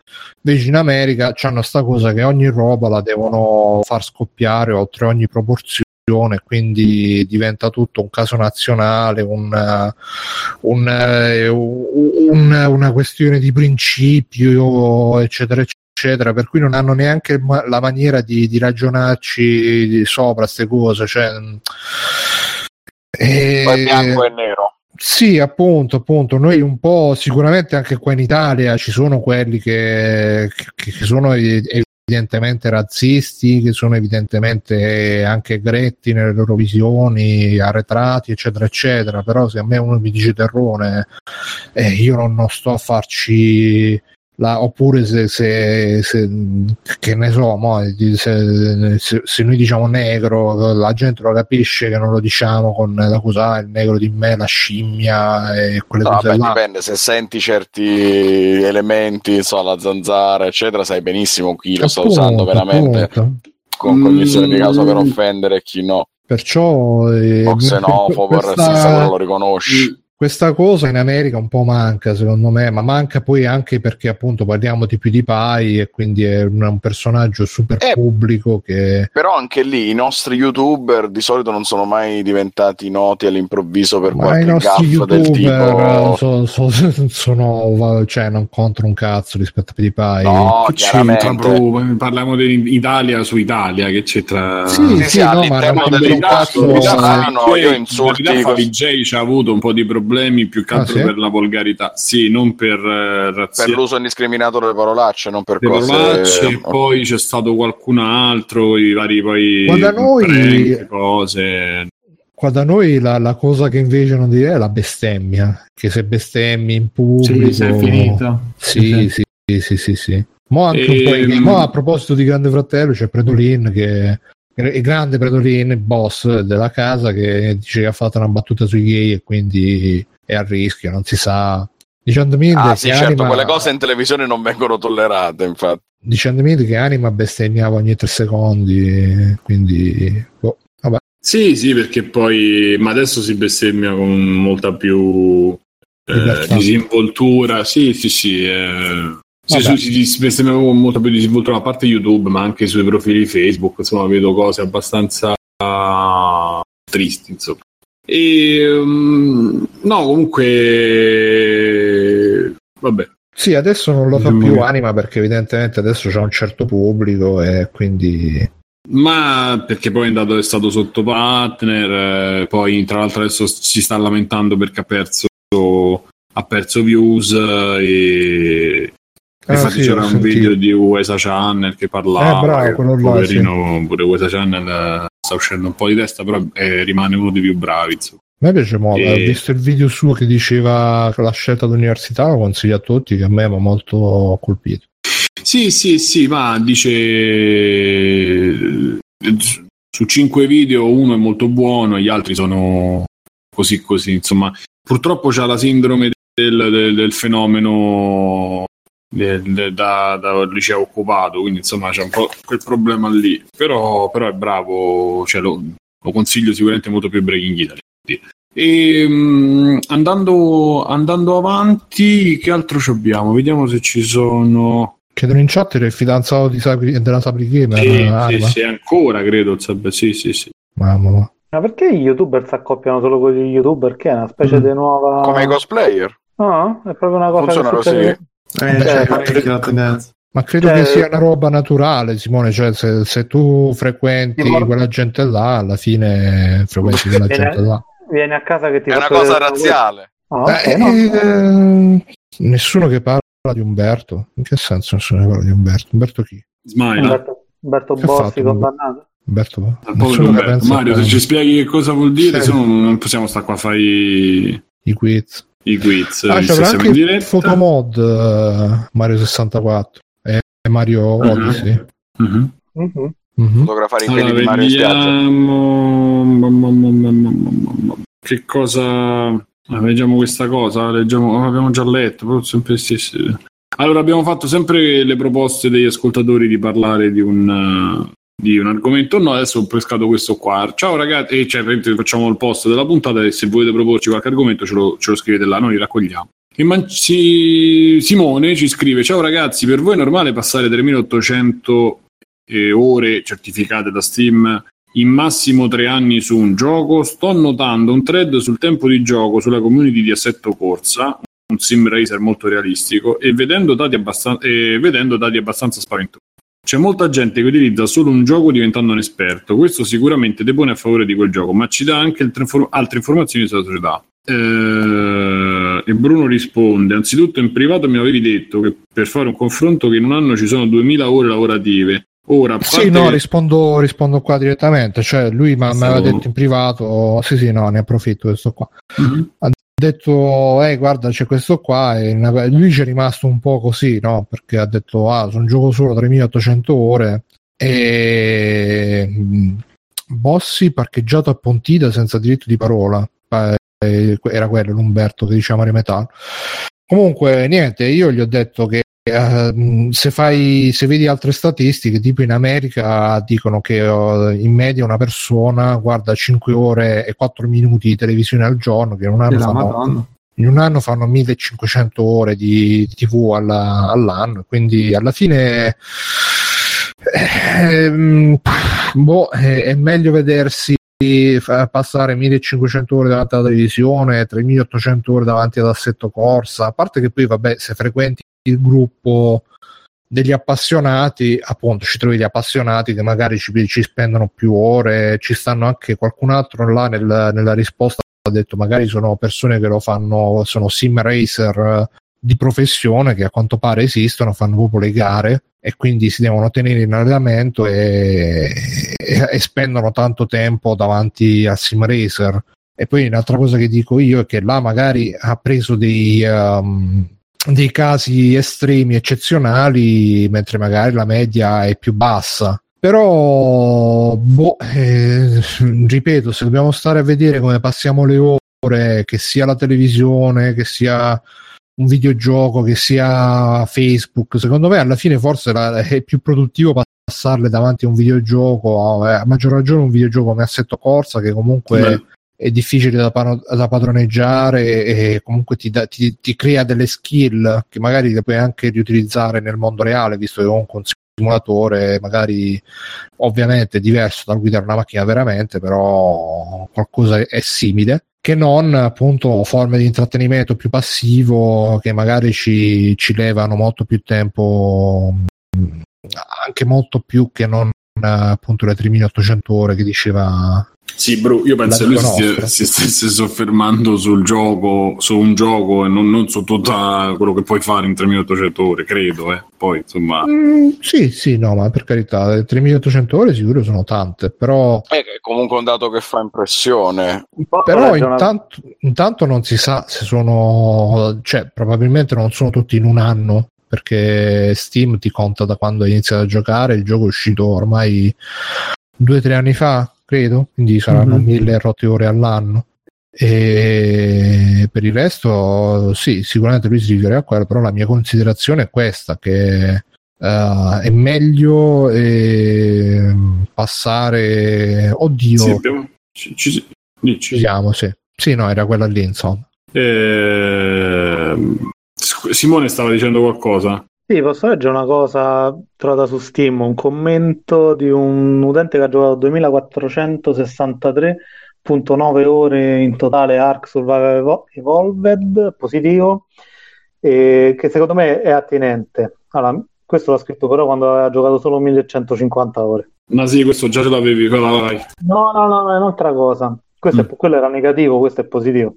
Invece in America hanno sta cosa che ogni roba la devono far scoppiare oltre ogni proporzione quindi diventa tutto un caso nazionale, un, un, un, una questione di principio, eccetera, eccetera, per cui non hanno neanche la maniera di, di ragionarci sopra queste cose. Cioè, e... Poi bianco e nero. Sì, appunto, appunto, noi un po' sicuramente anche qua in Italia ci sono quelli che, che, che sono evidentemente razzisti, che sono evidentemente anche gretti nelle loro visioni, arretrati, eccetera, eccetera. Però se a me uno mi dice terrone, eh, io non, non sto a farci la, oppure se, se, se, che ne so, mo, se, se, noi diciamo negro, la gente lo capisce che non lo diciamo con la cosa, il negro di me, la scimmia e quelle no, cose beh, là. Dipende, se senti certi elementi, so, la zanzara, eccetera, sai benissimo chi lo sta usando veramente appunto. con cognizione mm, di causa per offendere e chi no. Perciò eh, o xenofobo, questa... razzista, lo riconosci questa cosa in America un po' manca secondo me, ma manca poi anche perché appunto parliamo di PewDiePie e quindi è un, un personaggio super Eh, pubblico che... Però anche lì i nostri youtuber di solito non sono mai diventati noti all'improvviso per Ma qualche i nostri gaff del youtuber tipo... so- so- sono, cioè non contro un cazzo rispetto a PewDiePie. No, che c'entra proprio? Parliamo di Italia su Italia, che c'entra... Sì, Sì, sì, sì, no, ma all'interno cazzo- eh, io insulti. VJ ci ha avuto un po' di problemi più che Ah, altro sì? per la volgarità, sì, non per eh, per razzismo. l'uso indiscriminato delle parolacce, non per Le cose... parolacce, e poi c'è stato qualcun altro, i vari poi Ma da noi- prank, cose. Qua da noi la, la cosa che invece non direi è la bestemmia, che se bestemmi in pubblico... Sì, sì, è finito. Sì, sì, sì, sì, sì, sì. Mo anche un po' Ehm. in- mo a proposito di Grande Fratello c'è Predolin che il grande Predolin, il boss della casa che dice che ha fatto una battuta sui gay e quindi è a rischio, non si sa. Dicendo Mild Ah sì, certo, anima, quelle cose in televisione non vengono tollerate, infatti. dicendo Mild che anima bestemmiava ogni tre secondi, quindi boh, vabbè. Sì, sì, perché poi, ma adesso si bestemmia con molta più eh, disinvoltura. Sì, sì, sì. eh, si, si bestemmia con molta più disinvoltura, a parte YouTube, ma anche sui profili Facebook. Insomma, vedo cose abbastanza tristi, insomma. E um, no, comunque, vabbè. Sì, adesso non lo fa Diciamo più anima perché evidentemente adesso c'è un certo pubblico e quindi Ma perché poi è, andato, è stato sotto partner, eh, poi tra l'altro adesso si sta lamentando perché ha perso, ha perso views eh, e Ah, infatti sì, c'era un sentito. video di USA Channel che parlava, Eh, bravo, quello là, poverino, pure USA Channel eh, sta uscendo un po' di testa, però eh, rimane uno dei più bravi. insomma. A me piace molto, E- ho visto il video suo che diceva che la scelta dell'università, lo consiglio a tutti, che a me mi ha molto colpito. Sì, sì, sì, ma dice eh, su cinque video uno è molto buono, gli altri sono così così, insomma. Purtroppo c'ha la sindrome del, del- del fenomeno da, da liceo occupato, quindi insomma c'è un po' quel problema lì, però, però è bravo, cioè, lo, lo consiglio sicuramente molto più Breaking Italy. E, mm, andando, andando avanti, che altro ci abbiamo? Vediamo se ci sono. Chiedono in chat il fidanzato di Sabri- della Sabri Gamer, Sì, sì, sì, ancora credo. sarebbe- Sì, sì, sì. Mamma mia. Ma perché gli youtuber si accoppiano solo con gli youtuber? Che è una specie Mm. di nuova. Come i cosplayer. No, è proprio una cosa Funziona che così? Eh, Beh, c'è cioè. Ma credo Cioè- che sia una roba naturale, Simone. Cioè, se, se tu frequenti ma- quella gente là, alla fine frequenti quella Viene- gente là. Vieni a casa che ti È una cosa razziale. Ah, ok, Eh, no. eh, nessuno che parla di Umberto. In che senso nessuno che parla di Umberto? Umberto chi? Smile. Umberto, Umberto Bossi fatto? condannato. Umberto? Umberto. pensa Mario, se ci spieghi che cosa vuol dire, Sì. se no non possiamo stare qua a fare i, i quiz. I quiz. Ah, siamo anche in il diretta. fotomod eh, Mario 64 e Mario. Odyssey. Mhm. Mhm. Mhm. Fotografare i Allora, di Mario in spiaggia. vediamo che cosa ah, leggiamo questa cosa leggiamo oh, abbiamo già letto però sempre stessi. allora abbiamo fatto sempre le proposte degli ascoltatori di parlare di un eh, di un argomento no adesso ho pescato questo qua ciao ragazzi e cioè praticamente facciamo il post della puntata e se volete proporci qualche argomento ce lo, ce lo scrivete là noi li raccogliamo e Man- si- Simone ci scrive ciao ragazzi per voi è normale passare 3800 eh, ore certificate da Steam in massimo tre anni su un gioco. Sto notando un thread sul tempo di gioco sulla community di Assetto Corsa, un sim racer molto realistico, e vedendo dati, abbastan- e vedendo dati abbastanza spaventosi. C'è molta gente che utilizza solo un gioco diventando un esperto. Questo sicuramente depone a favore di quel gioco, ma ci dà anche altre, infor- altre informazioni sulla società. Eh, e Bruno risponde: Anzitutto, in privato mi avevi detto che per fare un confronto che in un anno ci sono 2000 ore lavorative. Ora, Sì, no, che- rispondo, rispondo qua direttamente. Cioè, lui mi aveva detto in privato: Sì, sì, no, ne approfitto questo qua. Mhm. Detto, eh, guarda, c'è questo qua. E lui ci è rimasto un po' così, no? Perché ha detto, ah, sono gioco solo 3800 ore. E mh, Bossi parcheggiato a Pontida senza diritto di parola. Eh, era quello l'Umberto che diceva Mario Metallo. Comunque, niente, io gli ho detto che eh, se, fai, se vedi altre statistiche, tipo in America dicono che uh, in media una persona guarda 5 ore e 4 minuti di televisione al giorno, che in un anno, fanno, in un anno fanno 1500 ore di, di TV alla, all'anno, quindi alla fine eh, boh, è, è meglio vedersi passare 1500 ore davanti alla televisione, 3800 ore davanti ad assetto corsa, a parte che poi vabbè se frequenti il gruppo degli appassionati, appunto ci trovi gli appassionati che magari ci, ci spendono più ore, ci stanno anche qualcun altro là nel, nella risposta ha detto magari sono persone che lo fanno, sono sim racer di professione che a quanto pare esistono, fanno proprio le gare e quindi si devono tenere in allenamento e, e, e spendono tanto tempo davanti al sim racer. E poi un'altra cosa che dico io è che là magari ha preso dei, um, dei casi estremi, eccezionali, mentre magari la media è più bassa. Però, boh, eh, ripeto, se dobbiamo stare a vedere come passiamo le ore, che sia la televisione, che sia un videogioco, che sia Facebook, secondo me alla fine forse è più produttivo passarle davanti a un videogioco, a, maggior ragione un videogioco come Assetto Corsa che comunque Beh. È difficile da, da, padroneggiare e comunque ti, da, ti, ti, crea delle skill che magari le puoi anche riutilizzare nel mondo reale, visto che comunque un simulatore magari ovviamente diverso dal guidare una macchina veramente, però qualcosa è simile. Che non appunto forme di intrattenimento più passivo che magari ci, ci levano molto più tempo, anche molto più che non appunto le 3800 ore che diceva sì, bro, io penso che lui si, si, stesse soffermando sul gioco, su un gioco e non, non, su tutto quello che puoi fare in 3800 ore, credo. Eh. Poi, insomma... Mm, sì, sì, no, ma per carità, 3800 ore sicuro sono tante, però... È comunque un dato che fa impressione. Però intanto, intanto non si sa se sono... cioè, probabilmente non sono tutti in un anno, perché Steam ti conta da quando hai iniziato a giocare, il gioco è uscito ormai due o tre anni fa, credo, quindi saranno mm-hmm. mille rotte ore all'anno. E per il resto, sì, sicuramente lui si riferirà a quello, però la mia considerazione è questa: che uh, è meglio eh, passare. Oddio, sì, abbiamo... ci, ci, ci, siamo, sì. sì, no, era quella lì, insomma. Eh, Simone stava dicendo qualcosa. Sì, posso leggere una cosa trovata su Steam, un commento di un utente che ha giocato 2463.9 ore in totale Ark Survival Evolved, positivo, e che secondo me è attinente. Allora, questo l'ha scritto però quando aveva giocato solo 1150 ore. Ma sì, questo già ce l'avevi, vai. No, no, no, è un'altra cosa. Questo mm. è, quello era negativo, questo è positivo.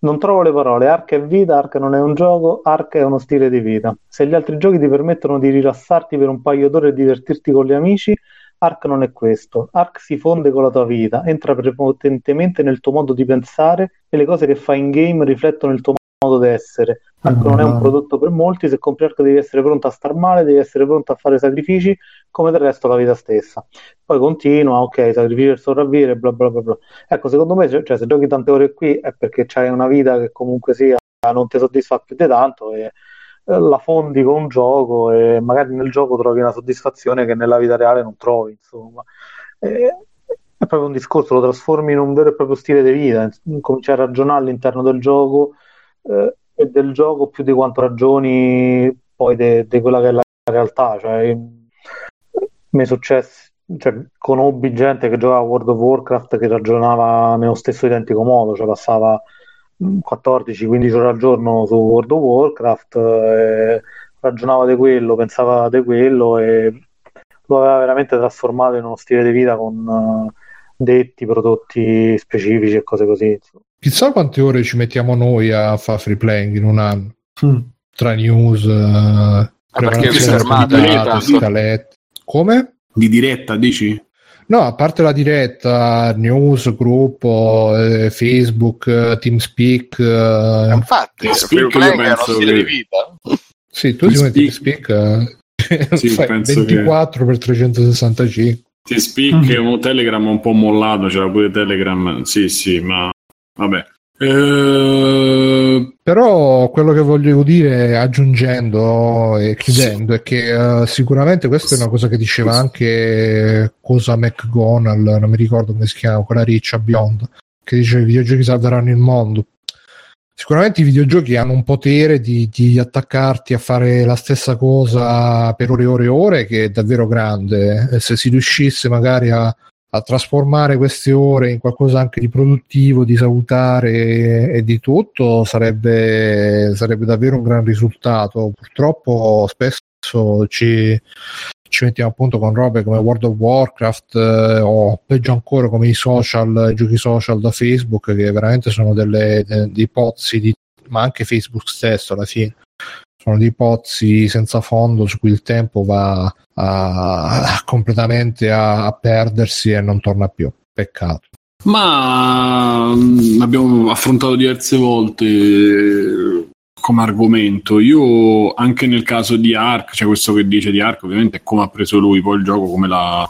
Non trovo le parole. Ark è vita, Ark non è un gioco, Ark è uno stile di vita. Se gli altri giochi ti permettono di rilassarti per un paio d'ore e divertirti con gli amici, Ark non è questo. Ark si fonde con la tua vita, entra prepotentemente nel tuo modo di pensare e le cose che fai in game riflettono il tuo modo di essere. Ark non è un prodotto per molti, se compri Ark devi essere pronto a star male, devi essere pronto a fare sacrifici, come del resto la vita stessa. Poi continua, ok, sacrifici per sopravvivere, bla bla bla bla. Ecco, secondo me, cioè, se giochi tante ore qui è perché c'hai una vita che comunque sia non ti soddisfa più di tanto e eh, la fondi con un gioco e magari nel gioco trovi una soddisfazione che nella vita reale non trovi, insomma. E, è proprio un discorso, lo trasformi in un vero e proprio stile di vita, cominci a ragionare all'interno del gioco eh, e del gioco più di quanto ragioni poi di quella che è la realtà. Cioè, mi è successo, cioè, conobbi gente che giocava a World of Warcraft che ragionava nello stesso identico modo, cioè passava 14-15 ore al giorno su World of Warcraft, eh, ragionava di quello, pensava di quello e lo aveva veramente trasformato in uno stile di vita con uh, detti, prodotti specifici e cose così. Insomma. Chissà quante ore ci mettiamo noi a fare free playing in un anno. Mm. Tra news, uh, perché vi scalette. Come? Di diretta, dici? No, a parte la diretta, news, gruppo, eh, Facebook, eh, TeamSpeak. Eh, Infatti, TeamSpeak io penso che... di vita. Sì, tu TeamSpeak. ti TeamSpeak eh, sì, 24 che... per 365. TeamSpeak mm-hmm. un Telegram un po' mollato, c'era pure Telegram, sì sì, ma vabbè. Eh, Però quello che voglio dire, aggiungendo e chiudendo, è che uh, sicuramente questa è una cosa che diceva anche Cosa McGonagall, non mi ricordo come si chiama, quella riccia bionda, che dice che i videogiochi salveranno il mondo. Sicuramente i videogiochi hanno un potere di, di, attaccarti a fare la stessa cosa per ore e ore e ore che è davvero grande. E se si riuscisse magari a, a trasformare queste ore in qualcosa anche di produttivo, di salutare e, di tutto, sarebbe, sarebbe, davvero un gran risultato. Purtroppo spesso ci, ci mettiamo appunto con robe come World of Warcraft eh, o peggio ancora come i social, i giochi social da Facebook che veramente sono delle, dei pozzi di, ma anche Facebook stesso alla fine sono dei pozzi senza fondo su cui il tempo va a, a, completamente a, a perdersi e non torna più. Peccato. Ma mh, abbiamo affrontato diverse volte eh, come argomento. Io anche nel caso di Ark, cioè questo che dice di Ark, ovviamente è come ha preso lui poi il gioco, come l'ha,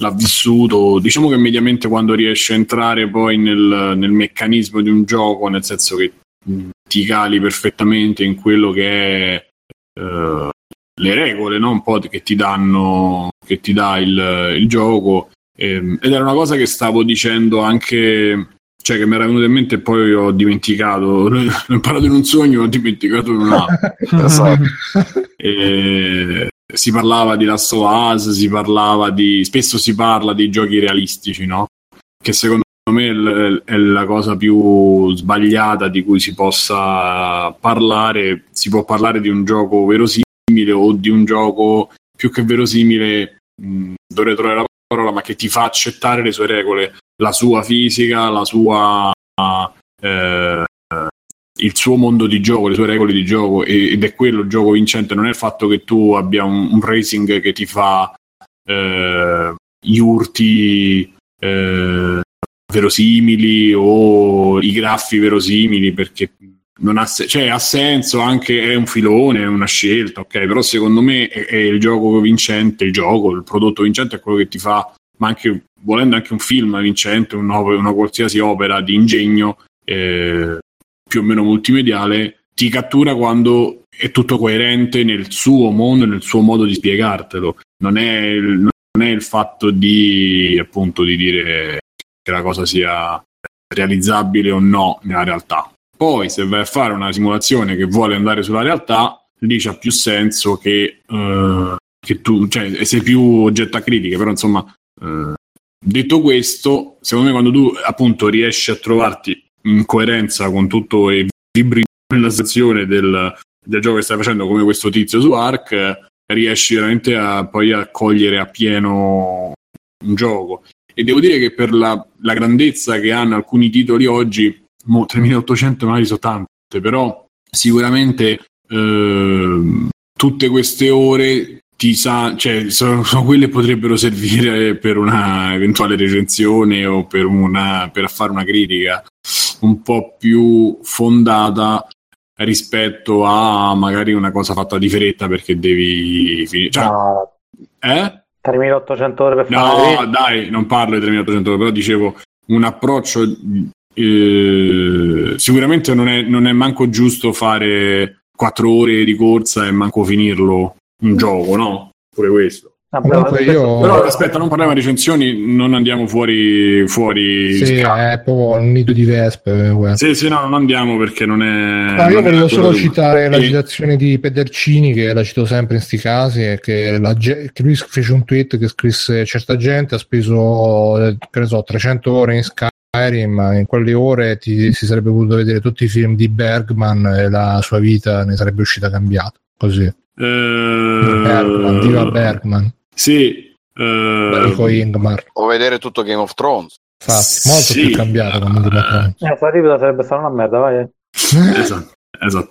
l'ha vissuto. Diciamo che mediamente quando riesce a entrare poi nel, nel meccanismo di un gioco, nel senso che ti cali perfettamente in quello che è uh, le regole, no? un po' che ti danno, che ti dà il, il gioco. Ehm, ed era una cosa che stavo dicendo anche, cioè che mi era venuto in mente e poi ho dimenticato. L'ho imparato in un sogno, ho dimenticato in un altro. e, si parlava di Last of Us, si parlava di. spesso si parla di giochi realistici, no? Che secondo me è la cosa più sbagliata di cui si possa parlare. Si può parlare di un gioco verosimile o di un gioco più che verosimile, mh, dovrei trovare la parola, ma che ti fa accettare le sue regole, la sua fisica, la sua, eh, il suo mondo di gioco, le sue regole di gioco, ed è quello il gioco vincente. Non è il fatto che tu abbia un, un racing che ti fa eh, gli urti. Eh, verosimili o i graffi verosimili perché ha, cioè, ha senso anche è un filone, è una scelta, ok, però secondo me è, è, il gioco vincente, il gioco, il prodotto vincente è quello che ti fa, ma anche volendo anche un film vincente, una, una qualsiasi opera di ingegno eh, più o meno multimediale, ti cattura quando è tutto coerente nel suo mondo, nel suo modo di spiegartelo. Non è il, non è il fatto di appunto di dire che la cosa sia realizzabile o no nella realtà. Poi, se vai a fare una simulazione che vuole andare sulla realtà, lì c'ha più senso che, uh, che tu, cioè, sei più oggetto a critiche, però insomma, uh, detto questo, secondo me quando tu appunto riesci a trovarti in coerenza con tutto e vibri nella situazione del, del gioco che stai facendo, come questo tizio su Ark, riesci veramente a poi a cogliere a un gioco e devo dire che per la, la grandezza che hanno alcuni titoli oggi, mo, 3800 magari sono tante, però sicuramente eh, tutte queste ore ti sa, cioè, sono, sono, quelle che potrebbero servire per una eventuale recensione o per, una, per fare una critica un po' più fondata rispetto a magari una cosa fatta di fretta perché devi finire. Cioè, no. Eh? 3800 ore per fare No, dai, non parlo di 3800 ore, però dicevo un approccio eh, sicuramente non è, non è manco giusto fare 4 ore di corsa e manco finirlo un gioco, no? Pure questo. Ah, però, io... però aspetta, non parliamo di recensioni, non andiamo fuori. fuori sì, scala. è proprio un nido di vespe. Guarda. Sì, sì, no, non andiamo perché non è. No, io volevo solo citare la citazione di Pedercini, che la cito sempre in sti casi, che, la, che, lui fece un tweet che scrisse: certa gente ha speso, che ne so, 300 ore in Skyrim, in quelle ore ti, si sarebbe potuto vedere tutti i film di Bergman e la sua vita ne sarebbe uscita cambiata. Così. Uh... Bergman, viva Bergman. Sì. Uh, Ingmar. O vedere tutto Game of Thrones. Infatti, molto sì. più cambiato uh, eh, Plativida sarebbe stata una merda, vai. Eh. esatto, esatto.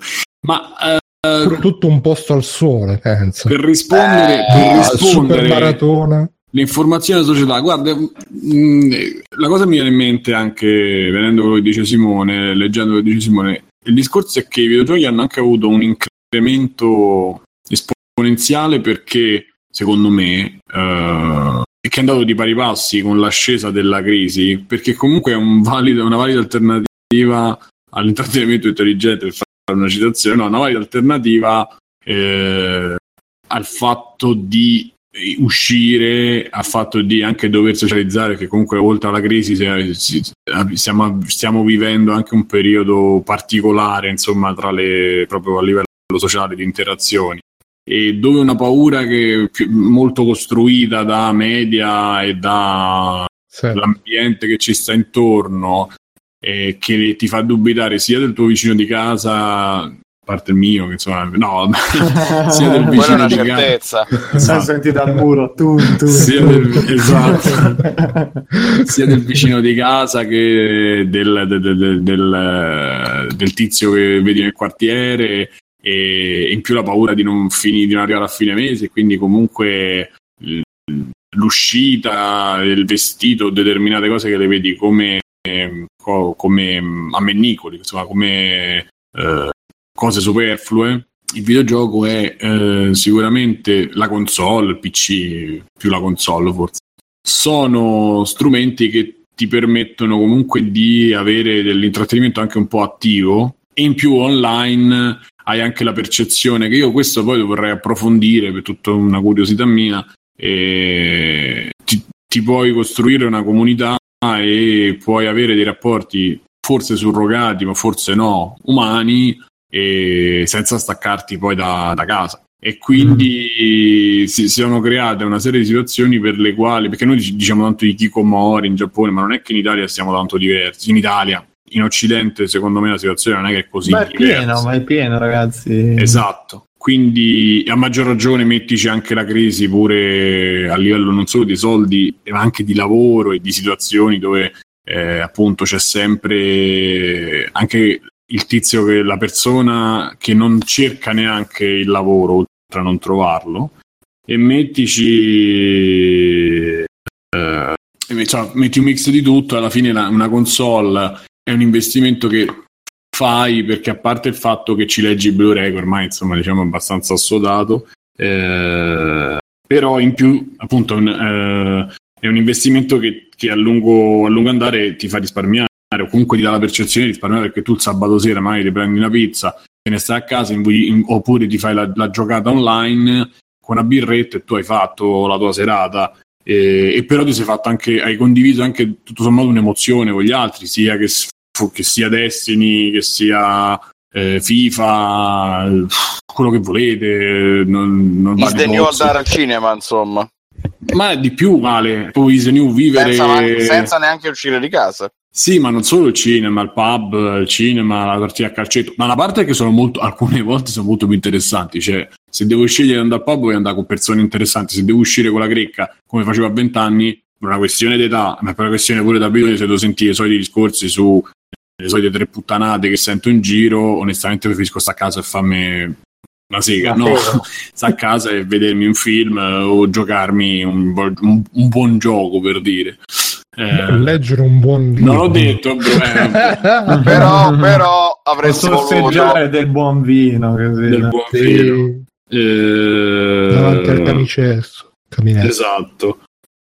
Ma uh, tutto un posto al sole, penso. Per rispondere, eh, per rispondere maratona. L'informazione società, guarda, mh, mm, la cosa mi viene in mente anche venendo quello che dice Simone, leggendo quello che dice Simone, il discorso è che i videogiochi hanno anche avuto un incremento esponenziale perché secondo me, uh, che è andato di pari passi con l'ascesa della crisi, perché comunque è un valido, una valida alternativa alternativa all'intrattenimento intelligente per fare una citazione, no, una valida alternativa eh, al fatto di uscire, al fatto di anche dover socializzare, che comunque oltre alla crisi stiamo, stiamo vivendo anche un periodo particolare, insomma, tra le, proprio a livello sociale di interazioni e dove una paura che è molto costruita da media e dall'ambiente sì. che ci sta intorno e che ti fa dubitare sia del tuo vicino di casa parte il mio, che insomma, no, sia del vicino di certezza. casa. Esatto. Senti dal muro, tu, tu, sia, del, esatto. sia del vicino di casa che del, del, del, del, tizio che vedi nel quartiere e in più la paura di non, fini, di non arrivare a fine mese, quindi comunque l'uscita, il vestito, determinate cose che le vedi come, come ammennicoli, insomma, come eh, cose superflue. Il videogioco è eh, sicuramente la console, il PC, più la console forse. Sono strumenti che ti permettono comunque di avere dell'intrattenimento anche un po' attivo e in più online hai anche la percezione che io questo poi lo vorrei approfondire per tutta una curiosità mia e ti, ti puoi costruire una comunità e puoi avere dei rapporti forse surrogati ma forse no umani e senza staccarti poi da, da casa e quindi mm. si, si, sono create una serie di situazioni per le quali perché noi diciamo tanto di Kikomori in Giappone ma non è che in Italia siamo tanto diversi in Italia in Occidente secondo me la situazione non è che è così ma è pieno ma è pieno ragazzi. Esatto. Quindi a maggior ragione mettici anche la crisi pure a livello non solo di soldi ma anche di lavoro e di situazioni dove eh, appunto c'è sempre anche il tizio che la persona che non cerca neanche il lavoro oltre a non trovarlo. E mettici eh, cioè, metti un mix di tutto alla fine la, una console è un investimento che fai perché a parte il fatto che ci leggi Blu-ray ormai insomma diciamo abbastanza assodato eh, però in più appunto un, eh, è un investimento che, che a, lungo, a lungo andare ti fa risparmiare o comunque ti dà la percezione di risparmiare perché tu il sabato sera magari ti prendi una pizza te ne stai a casa in, in, oppure ti fai la, la, giocata online con una birretta e tu hai fatto la tua serata. E, e però ti sei fatto anche hai condiviso anche tutto sommato un'emozione con gli altri sia che, che sia Destiny che sia eh, FIFA quello che volete non, non Is the new andare al cinema insomma ma di più vale poi Is the new vivere senza, senza neanche uscire di casa sì, ma non solo il cinema, il pub, il cinema, la partita a calcetto, ma la parte è che sono molto, alcune volte sono molto più interessanti. Cioè, se devo scegliere di andare al pub, voglio andare con persone interessanti. Se devo uscire con la grecca, come facevo a vent'anni, per una questione d'età, ma per una questione pure d'abitudine, se devo sentire i soliti discorsi su le solite tre puttanate che sento in giro, onestamente preferisco stare a casa e farmi una sega, no? Stare a casa e vedermi un film o giocarmi un, un, un buon gioco, per dire. Eh, leggere un buon vino. Non l'ho detto, eh. però, però avresti voluto del buon vino. Così, del buon sì. vino. Eh, davanti al camicesso. Esatto.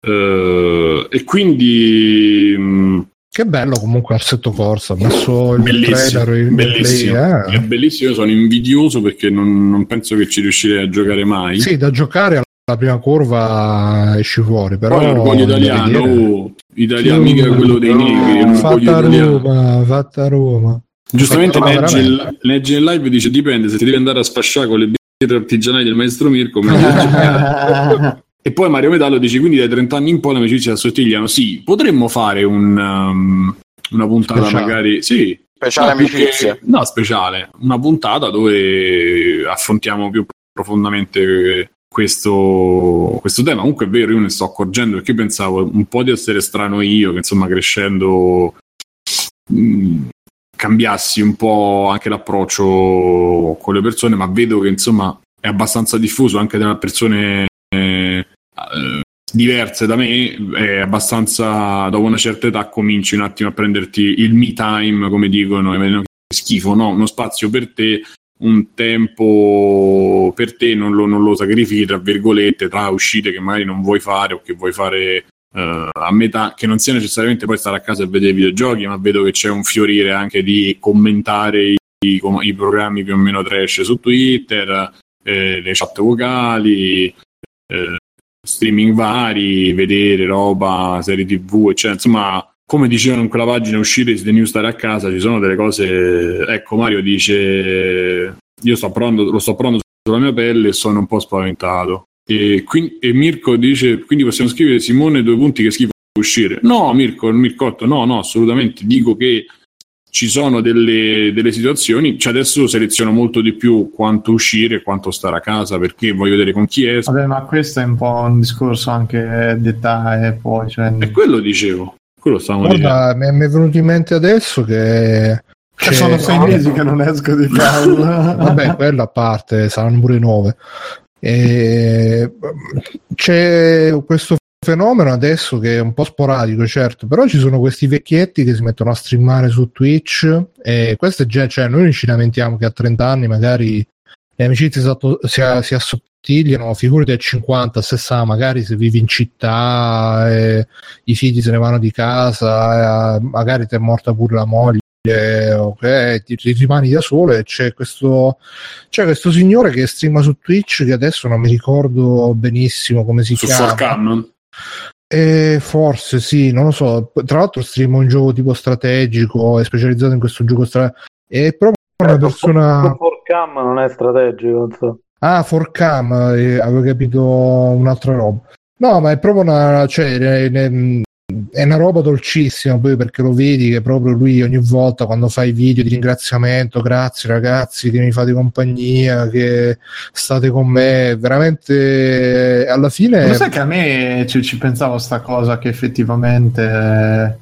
Eh, e quindi... Mh, mm, che bello comunque Assetto Corsa, ha messo il bellissimo, trailer, il bellissimo. Play, eh. È bellissimo, io sono invidioso perché non, non, penso che ci riuscirei a giocare mai. Sì, da giocare la prima curva esci fuori, però... Poi l'orgoglio italiano, oh, Italia mica quello dei negri, fatta Roma, fatta Roma. Giustamente legge in live dice dipende se ti devi andare a sfasciare con le birre artigianali del maestro Mirko e poi Mario Metallo dice quindi dai 30 anni in poi le amicizie assottigliano sì, potremmo fare un, um, una puntata speciale. magari sì, speciale no, amicizia no speciale, una puntata dove affrontiamo più profondamente questo, questo tema. Comunque è vero, io ne sto accorgendo perché pensavo un po' di essere strano io, che insomma crescendo mh, mm, cambiassi un po' anche l'approccio con le persone, ma vedo che insomma è abbastanza diffuso anche tra persone eh, diverse da me, è abbastanza dopo una certa età cominci un attimo a prenderti il me time, come dicono, schifo, no? uno spazio per te un tempo per te non lo, non lo sacrifichi, tra virgolette, tra uscite che magari non vuoi fare o che vuoi fare eh, a metà, che non sia necessariamente poi stare a casa e vedere videogiochi, ma vedo che c'è un fiorire anche di commentare i, i, i programmi più o meno trash su Twitter, eh, le chat vocali, eh, streaming vari, vedere roba, serie tv, eccetera. Insomma, come dicevano in quella pagina uscire The New Stare a casa, ci sono delle cose. Ecco, Mario dice: Io sto provando, lo sto provando sulla mia pelle e sono un po' spaventato. E, quindi, e Mirko dice: Quindi possiamo scrivere Simone due punti che schifo uscire. No, Mirko, Mircotto, no, no, assolutamente. Dico che ci sono delle, delle, situazioni, cioè adesso seleziono molto di più quanto uscire e quanto stare a casa perché voglio vedere con chi è. Vabbè, ma questo è un po' un discorso anche di età e poi... Cioè... E quello dicevo, quello stavamo Guarda, mi è venuto in mente adesso che... C'è... Sono sei mesi che non esco di casa. Vabbè, quella a parte, saranno pure nove. E... C'è questo fenomeno adesso che è un po' sporadico, certo, però ci sono questi vecchietti che si mettono a streamare su Twitch e questo è già, cioè noi ci lamentiamo che a 30 anni magari le amicizie si, si assottigliano, figurati a 50, 60, magari se vivi in città e i figli se ne vanno di casa, magari ti è morta pure la moglie. Ok, ti, ti rimani da solo e c'è questo, c'è questo signore che streama su Twitch che adesso non mi ricordo benissimo come si su chiama. Su Canon eh, forse sì, non lo so. Tra l'altro stream un gioco tipo strategico, è specializzato in questo gioco strategico. È proprio una persona... Forcam non è strategico, non so. Ah, Forcam, eh, avevo capito un'altra roba. No, ma è proprio una... Cioè, ne, ne, è una roba dolcissima poi perché lo vedi che proprio lui ogni volta quando fa i video di ringraziamento grazie ragazzi che mi fate compagnia che state con me veramente alla fine lo sai che a me ci, ci pensavo sta cosa che effettivamente eh,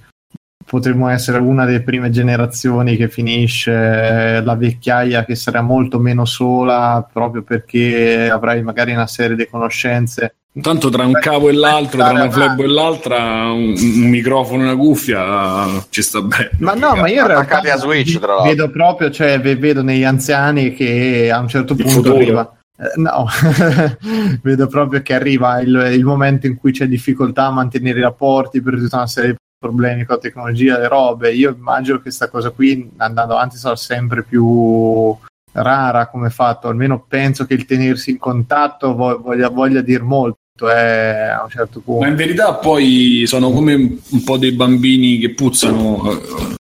potremmo essere una delle prime generazioni che finisce eh, la vecchiaia che sarà molto meno sola proprio perché avrai magari una serie di conoscenze Intanto tra un cavo e l'altro, tra una flebo e l'altra, un, un microfono e una cuffia ci sta bene. Ma no, ma io in realtà a Switch, tra vedo proprio, cioè vedo negli anziani che a un certo Il punto futuro. arriva. eh, No, vedo proprio che arriva il, il momento in cui c'è difficoltà a mantenere i rapporti per tutta una serie di problemi con la tecnologia, le robe. Io immagino che questa cosa qui andando avanti sarà sempre più rara come fatto, almeno penso che il tenersi in contatto vo- voglia, voglia dire molto eh, a un certo punto. Ma in verità poi sono come un po' dei bambini che puzzano eh,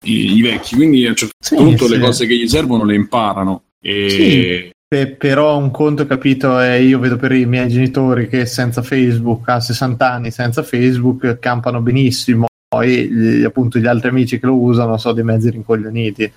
i, i vecchi, quindi a un certo Sì, punto sì. le cose che gli servono le imparano. E Sì. Pe- però un conto capito è io vedo per i miei genitori che senza Facebook a 60 anni senza Facebook campano benissimo e gli- appunto gli altri amici che lo usano sono dei mezzi rincoglioniti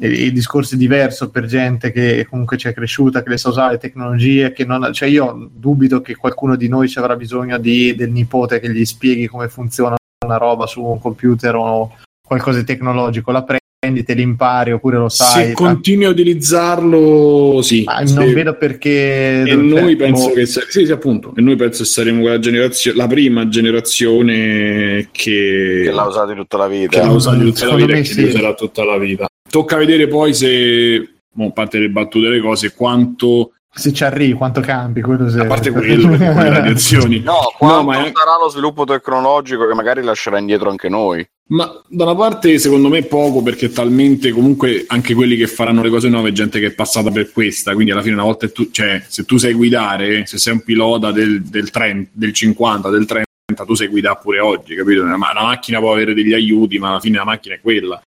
il discorso è diverso per gente che comunque ci è cresciuta che le sa usare le tecnologie che non cioè io dubito che qualcuno di noi ci avrà bisogno di, del nipote che gli spieghi come funziona una roba su un computer o qualcosa di tecnologico. La prendi te l'impari oppure lo sai se continui a utilizzarlo, sì. ma Se- non vedo perché E noi penso boh, che sa- sì, sì, appunto. E noi penso che saremo quella generazione, la prima generazione che, che l'ha usato in tutta la che vita. l'ha usato tutta la vita e che sì. userà tutta la vita. Tocca vedere poi se, boh, a parte le battute le cose, quanto, se ci arrivi quanto cambi quello se... a parte quello, con le radiazioni, No, quanto ma è- sarà lo sviluppo tecnologico che magari lascerà indietro anche noi? Ma da una parte secondo me poco perché talmente comunque anche quelli che faranno le cose nuove è gente che è passata per questa, quindi alla fine una volta tu, cioè se tu sai guidare, se sei un pilota del, del, 30, del 50, del 30, tu sai guidare pure oggi, capito? Ma la macchina può avere degli aiuti, ma alla fine la macchina è quella.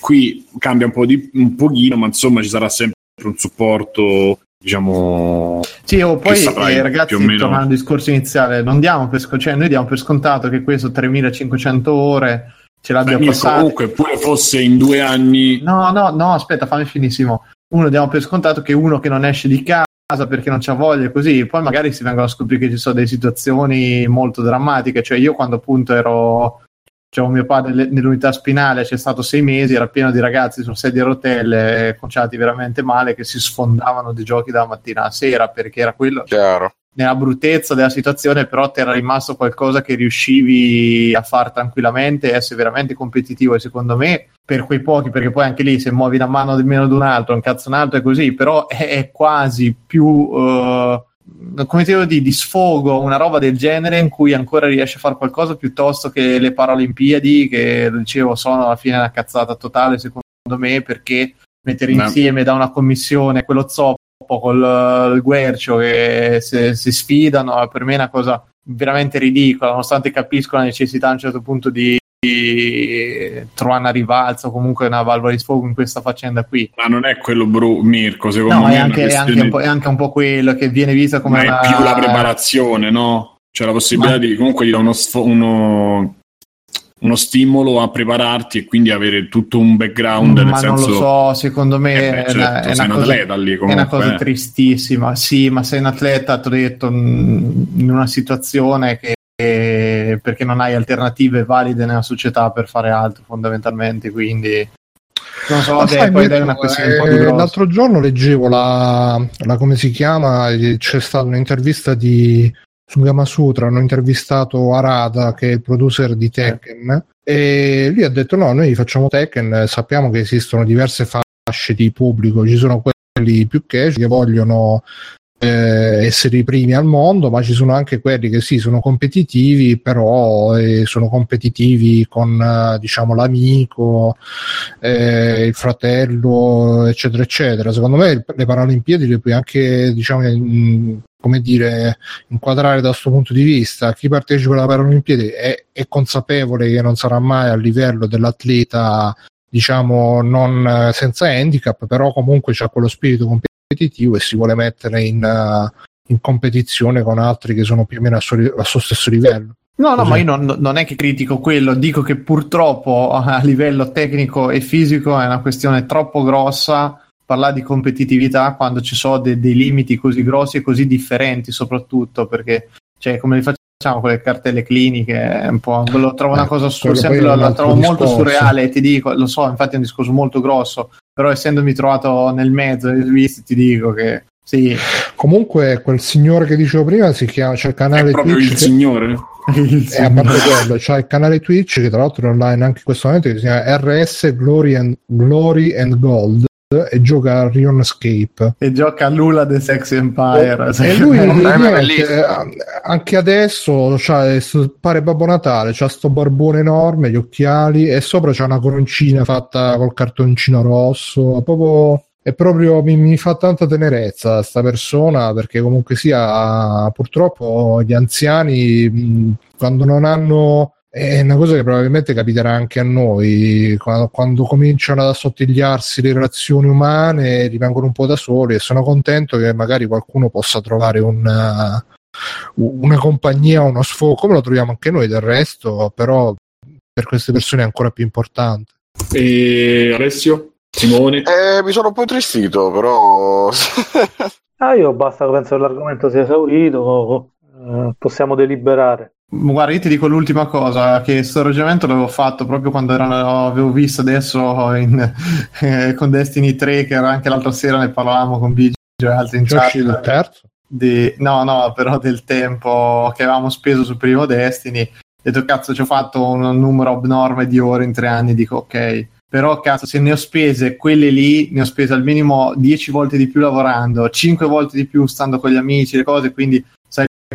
Qui cambia un po' di un pochino, ma insomma ci sarà sempre un supporto, diciamo sì o poi Che saprai, eh, ragazzi o meno. tornando al discorso iniziale non diamo per sc- cioè noi diamo per scontato che questo 3500 ore ce l'abbia passato. comunque pure fosse in due anni no no no aspetta fammi finissimo. Uno diamo per scontato che uno che non esce di casa perché non c'ha voglia così poi magari si vengono a scoprire che ci sono delle situazioni molto drammatiche. Cioè io quando appunto ero c'avevo mio padre nell'unità spinale c'è stato sei mesi era pieno di ragazzi su sedie a rotelle eh, conciati veramente male che si sfondavano di giochi dalla mattina alla sera perché era quello Chiaro. nella bruttezza della situazione, però ti era rimasto qualcosa che riuscivi a fare tranquillamente e essere veramente competitivo. E secondo me, per quei pochi, perché poi anche lì se muovi la mano di meno di un altro, un cazzo un altro è così, però è, è quasi più. eh, come ti devo dire, di sfogo, una roba del genere in cui ancora riesce a fare qualcosa piuttosto che le Paralimpiadi, che dicevo sono alla fine una cazzata totale secondo me, perché mettere No. insieme da una commissione quello zoppo col il guercio che si, sfidano, per me è una cosa veramente ridicola, nonostante capisco la necessità a un certo punto di, di trovare una rivalsa o comunque una valvola di sfogo in questa faccenda qui. Ma non è quello bru- Mirko, secondo No, me è anche, è anche questione- un po', è anche un po' quello che viene vista come ma è una... più la preparazione, no? C'è la possibilità Ma- di comunque di dare uno, sfo- uno, uno stimolo a prepararti e quindi avere tutto un background. nel ma non senso, lo so, secondo me Eh beh, è, una, certo, è una cosa, lì è una cosa eh. tristissima. Sì, ma sei un atleta, ti ho detto, in una situazione che perché non hai alternative valide nella società per fare altro fondamentalmente, quindi non so, dai, sai, poi è una questione un po' eh, più grossa. l'altro giorno leggevo la, la- come si chiama eh, c'è stata un'intervista di su Gamasutra hanno intervistato Arada che è il producer di Tekken e lui ha detto no noi facciamo Tekken eh, sappiamo che esistono diverse fasce di pubblico ci sono quelli più cash che vogliono eh, essere i primi al mondo, ma ci sono anche quelli che sì, sono competitivi, però eh, sono competitivi con eh, diciamo l'amico, eh, il fratello, eccetera, eccetera. Secondo me le Paralimpiadi le puoi anche, diciamo, in- come dire, inquadrare da questo punto di vista. Chi partecipa alle Paralimpiadi è, è consapevole che non sarà mai a livello dell'atleta, diciamo, non eh, senza handicap, però comunque c'ha quello spirito competitivo e si vuole mettere in, eh, in competizione con altri che sono più o meno al suo, al suo stesso livello. No, no, Così. ma io non, non è che critico quello, dico che purtroppo a livello tecnico e fisico è una questione troppo grossa parlare di competitività quando ci sono de- dei limiti così grossi e così differenti, soprattutto perché, cioè, come facciamo con le cartelle cliniche, è un po', lo trovo una Eh, cosa su- sempre è la altro trovo molto discorso. surreale e ti dico, lo so, infatti è un discorso molto grosso, però essendomi trovato nel mezzo dei visti ti dico che sì, Comunque, quel signore che dicevo prima si chiama, c'è il È canale proprio Twitch. il che- signore. E a parte quello, c'è il canale Twitch che tra l'altro è online anche in questo momento che si chiama RS Glory and, Glory and Gold e gioca a Rionscape. e gioca a Lula The Sex Empire. E lui ma è niente, bellissimo. eh, anche adesso sto- pare Babbo Natale, c'ha sto barbone enorme, gli occhiali e sopra c'ha una coroncina fatta col cartoncino rosso. Proprio, è proprio mi, mi fa tanta tenerezza sta persona perché comunque sia purtroppo gli anziani quando non hanno è una cosa che probabilmente capiterà anche a noi quando, quando cominciano ad assottigliarsi le relazioni umane rimangono un po' da soli e sono contento che magari qualcuno possa trovare una, una compagnia, uno sfogo come lo troviamo anche noi del resto però per queste persone è ancora più importante E Alessio? Simone? Eh, mi sono un po' intristito, però. Ah, io basta che penso che l'argomento sia esaurito, eh, possiamo deliberare. Guarda, io ti dico l'ultima cosa, che sto ragionamento l'avevo fatto proprio quando erano- avevo visto adesso in- eh, con Destiny 3, che era anche l'altra sera ne parlavamo con Biggio e altri in C'è chat. il terzo di- no, no, però del tempo che avevamo speso sul primo Destiny. Ho detto, cazzo, ci ho fatto un numero abnorme di ore in tre anni. Dico, ok, però cazzo, se ne ho spese quelle lì, ne ho spese al minimo 10 volte di più lavorando, 5 volte di più stando con gli amici, le cose. Quindi,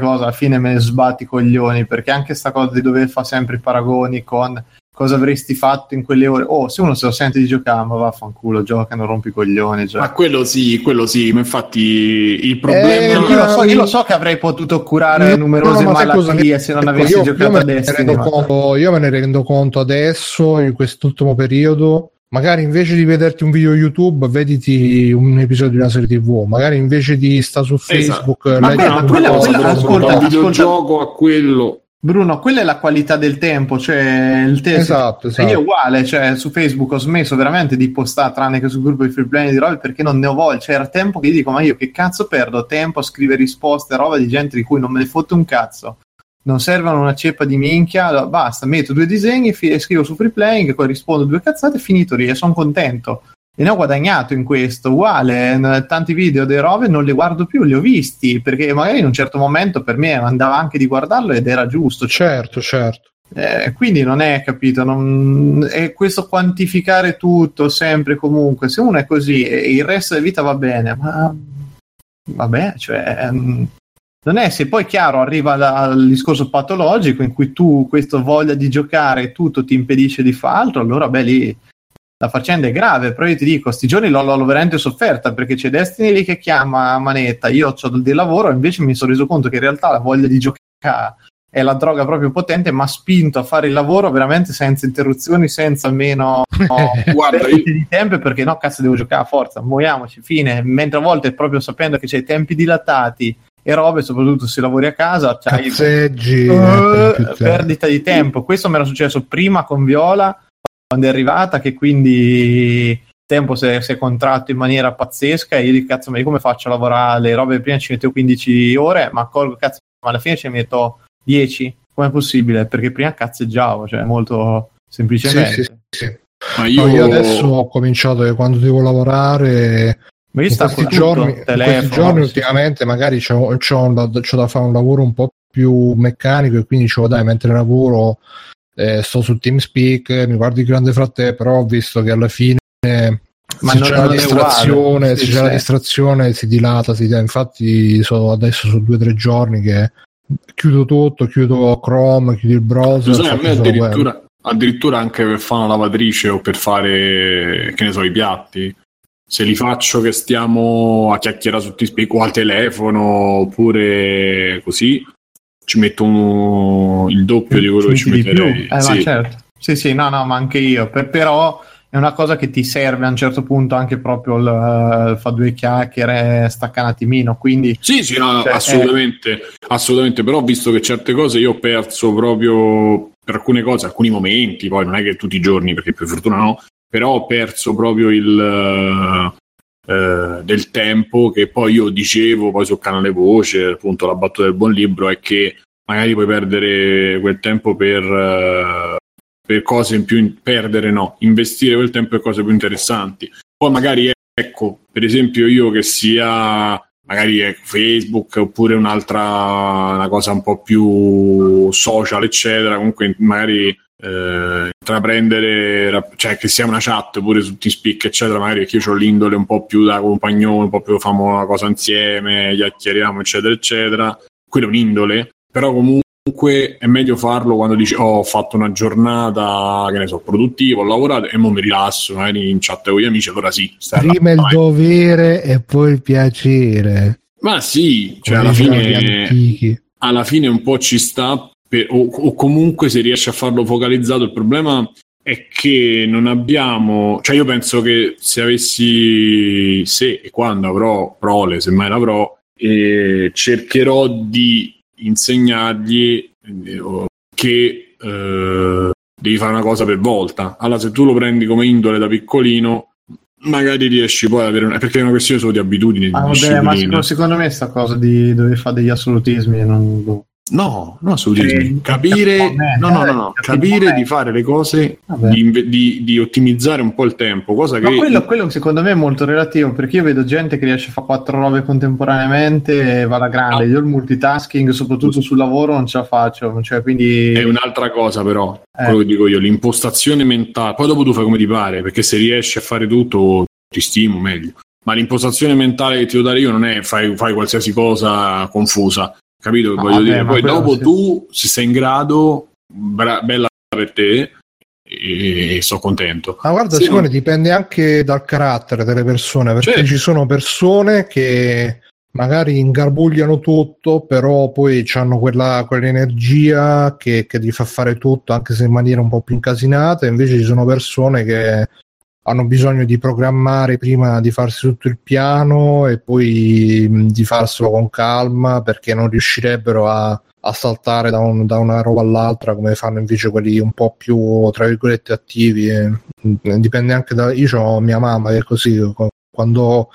cosa? Alla fine me ne sbatti i coglioni perché anche sta cosa di dover fare sempre i paragoni con cosa avresti fatto in quelle ore. Oh, se uno se lo sente di giocare, ma vaffanculo, gioca, non rompi i coglioni. Cioè. Ma quello sì, quello sì, ma infatti il problema... Eh, io, lo so, io lo so che avrei potuto curare No, numerose no, ma malattie se non avessi io, giocato io a Destiny. conto, io me ne rendo conto adesso, in quest'ultimo periodo. Magari invece di vederti un video YouTube, vediti un episodio di una serie TV. Magari invece di sta su Facebook, Ma leggi quella- un quella- po', quella- ascolta, un videogioco a quello... Bruno, quella è la qualità del tempo, cioè il tempo. Esatto, E esatto. io uguale, cioè su Facebook ho smesso veramente di postare, tranne che sul gruppo di free play di robe, perché non ne ho voglia. Cioè, era tempo che io dico, ma io che cazzo perdo tempo a scrivere risposte, roba di gente di cui non me ne fotte un cazzo. Non servono una ceppa di minchia, allora, basta, metto due disegni, fi- scrivo su free playing, poi rispondo due cazzate finito lì, e sono contento. E ne ho guadagnato in questo, uguale, n- tanti video dei robe non li guardo più, li ho visti, perché magari in un certo momento per me andava anche di guardarlo ed era giusto. Certo, certo. eh, quindi non è capito, non, è questo quantificare tutto sempre comunque. Se uno è così e il resto della vita va bene, ma vabbè, cioè, mm, non è se poi chiaro arriva da- al discorso patologico in cui tu questa voglia di giocare e tutto ti impedisce di fare altro, allora beh lì la faccenda è grave, però io ti dico, sti giorni l'ho, l'ho veramente sofferta perché c'è Destiny lì che chiama manetta, io ho del, lavoro e invece mi sono reso conto che in realtà la voglia di giocare è la droga proprio potente, ma ha spinto a fare il lavoro veramente senza interruzioni, senza Guarda, io- perdite di tempo perché no, cazzo devo giocare a forza, muoviamoci, fine, mentre a volte proprio sapendo che c'è tempi dilatati e robe, soprattutto se lavori a casa, c'hai Cazzeggi. eh, più tempo. perdita di tempo. Questo mi era successo prima con Viola, quando è arrivata, che quindi il tempo si è, si è contratto in maniera pazzesca e io dico, cazzo, ma io come faccio a lavorare le robe? Prima ci mettevo 15 ore, ma accorgo, cazzo, ma alla fine ci metto 10. Com'è possibile? Perché prima cazzeggiavo, cioè molto Sì, semplicemente. sì, sì. ma No, io, io adesso ho cominciato che quando devo lavorare Ma io in questi, tutto, giorni, in telefono, questi giorni sì. ultimamente magari c'ho, c'ho da, c'ho da fare un lavoro un po' più meccanico e quindi dicevo dai mentre lavoro eh, sto su TeamSpeak mi guardo il grande fratello però ho visto che alla fine Ma se non- c'è non la distrazione uguale. se Sì, c'è la sì. distrazione si dilata si, infatti sono adesso su due o tre giorni che chiudo tutto chiudo Chrome chiudo il browser sai, a me addirittura, addirittura anche per fare una lavatrice o per fare, che ne so, i piatti, se li faccio che stiamo a chiacchierare su TeamSpeak o al telefono oppure così, ci metto un- il doppio di quello che ci Ci di più. metterei. Eh, Sì. certo. Sì, sì, no, no, ma anche io. Per- però è una cosa che ti serve a un certo punto anche proprio il, fa due chiacchiere, stacca un attimino. Quindi Sì, sì, no, Cioè, assolutamente, assolutamente, però visto che certe cose io ho perso proprio per alcune cose, alcuni momenti, poi non è che tutti i giorni, perché per fortuna no, però ho perso proprio il eh, del tempo che poi io dicevo poi sul canale voce, appunto la battuta del buon libro è che magari puoi perdere quel tempo per, eh, per cose in più, in- perdere no, investire quel tempo per cose più interessanti. Poi magari ecco, per esempio io che sia magari ecco, Facebook oppure un'altra una cosa un po' più social, eccetera, comunque magari eh, intraprendere, cioè che sia una chat pure su TeamSpeak, eccetera, magari che io ho l'indole un po' più da compagnone, un po' più famo una cosa insieme, chiacchieriamo, eccetera, eccetera. Quello è un'indole, però comunque è meglio farlo quando dici oh, ho fatto una giornata, che ne so, produttiva, ho lavorato e mo mi rilasso, magari in chat con gli amici, allora sì. prima il vai. dovere e poi il piacere Ma sì, cioè come alla fine alla fine un po' ci sta, per- o, o comunque se riesci a farlo focalizzato. Il problema è che non abbiamo, cioè io penso che se avessi, se e quando avrò prole, se mai l'avrò, eh, cercherò di insegnargli eh, che eh, devi fare una cosa per volta. Allora, se tu lo prendi come indole da piccolino, magari riesci poi ad avere una, perché è una questione solo di abitudini, di Ah, vabbè, ma secondo, me sta cosa di dove fa degli assolutismi non boh. No, no, assolutamente. Sì, capire, no, no, no, no, capire di fare le cose, di, di- di ottimizzare un po' il tempo, cosa Ma che quello, quello secondo me è molto relativo perché io vedo gente che riesce a fare quattro robe contemporaneamente e va alla grande. Io il multitasking, soprattutto sul lavoro, non ce la faccio. Cioè, quindi è un'altra cosa, però, Eh. quello che dico io, l'impostazione mentale. Poi dopo tu fai come ti pare, perché se riesci a fare tutto, ti stimo meglio. Ma l'impostazione mentale che ti devo dare io non è fai, fai qualsiasi cosa confusa, capito? che No, voglio dire, poi dopo sì. tu, se sei in grado, bra- bella per te, e, sono contento. Ma guarda, Sì, Simone, no. dipende anche dal carattere delle persone, perché Certo. ci sono persone che magari ingarbugliano tutto, però poi hanno quella, quell'energia che, che gli fa fare tutto, anche se in maniera un po' più incasinata, invece ci sono persone che hanno bisogno di programmare prima di farsi tutto il piano e poi di farselo con calma perché non riuscirebbero a, a saltare da, un- da una roba all'altra come fanno invece quelli un po' più tra virgolette attivi. Dipende anche da io ho mia mamma che è così co- quando,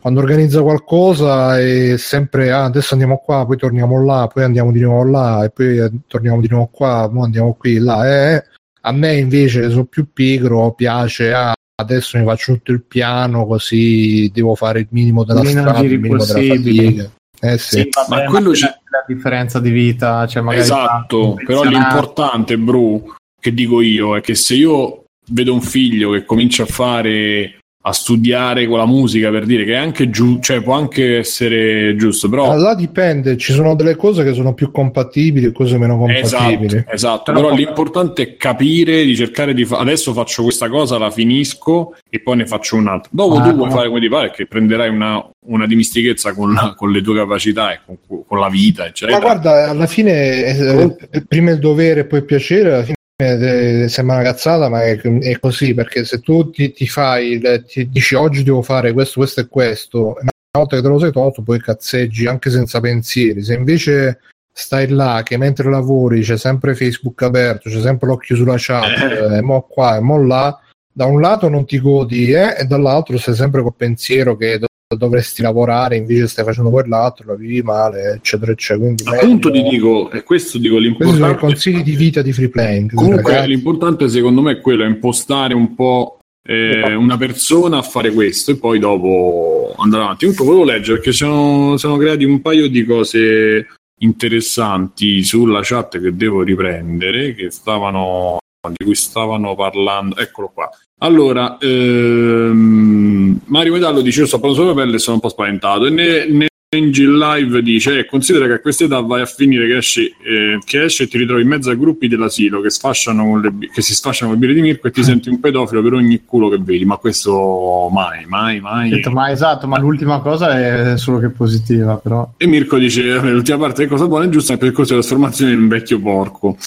quando organizza qualcosa è sempre ah, adesso andiamo qua poi torniamo là poi andiamo di nuovo là e poi eh, torniamo di nuovo qua poi andiamo qui là. Eh, a me invece sono più pigro piace ah, adesso mi faccio tutto il piano così devo fare il minimo della Meno strada il minimo della possibili. fatica eh sì, Sì, vabbè, Ma quello c'è la differenza di vita, cioè magari Esatto, però l'importante, Bru, che dico io, è che se io vedo un figlio che comincia a fare a studiare con la musica per dire che è anche giù, cioè può anche essere giusto, però là dipende, ci sono delle cose che sono più compatibili e cose meno compatibili. Esatto, esatto. però l'importante è capire di cercare di fare adesso faccio questa cosa, la finisco e poi ne faccio un'altra. Dopo ah, tu puoi no. fare come ti pare che prenderai una, una dimistichezza con, la, con, le tue capacità e con, con, la vita, eccetera. Ma guarda, alla fine è, è prima il dovere e poi il piacere, alla fine eh, sembra una cazzata, ma è, è, così perché se tu ti, ti fai, ti dici oggi devo fare questo, questo e questo, una volta che te lo sei tolto, poi cazzeggi anche senza pensieri. Se invece stai là che mentre lavori c'è sempre Facebook aperto, c'è sempre l'occhio sulla chat, eh. e mo qua e mo là, da un lato non ti godi eh, e dall'altro sei sempre col pensiero che dovresti lavorare, invece stai facendo quell'altro, la vivi male, eccetera, eccetera. Quindi Appunto meglio... ti dico, e questo dico l'importante. Questi sono i consigli di vita di free playing. Comunque ragazzi. l'importante secondo me è quello, è impostare un po' eh, una persona a fare questo e poi dopo andare avanti. Comunque volevo leggere perché sono, sono creati un paio di cose interessanti sulla chat che devo riprendere, che stavano di cui stavano parlando. Eccolo qua. Allora, ehm, Mario Medallo dice: Io sto parlando sulla pelle e sono un po' spaventato. E ne, ne Angel Live dice: eh, Considera che a questa età vai a finire che esci, eh, che esci e ti ritrovi in mezzo ai gruppi dell'asilo che, le, che si sfasciano con le birre di Mirko e ti senti un pedofilo per ogni culo che vedi. Ma questo mai, mai, mai. Detto, ma esatto, ma l'ultima cosa è solo che positiva, però. E Mirko dice: L'ultima parte è cosa buona e giusta è il percorso di trasformazione in un vecchio porco.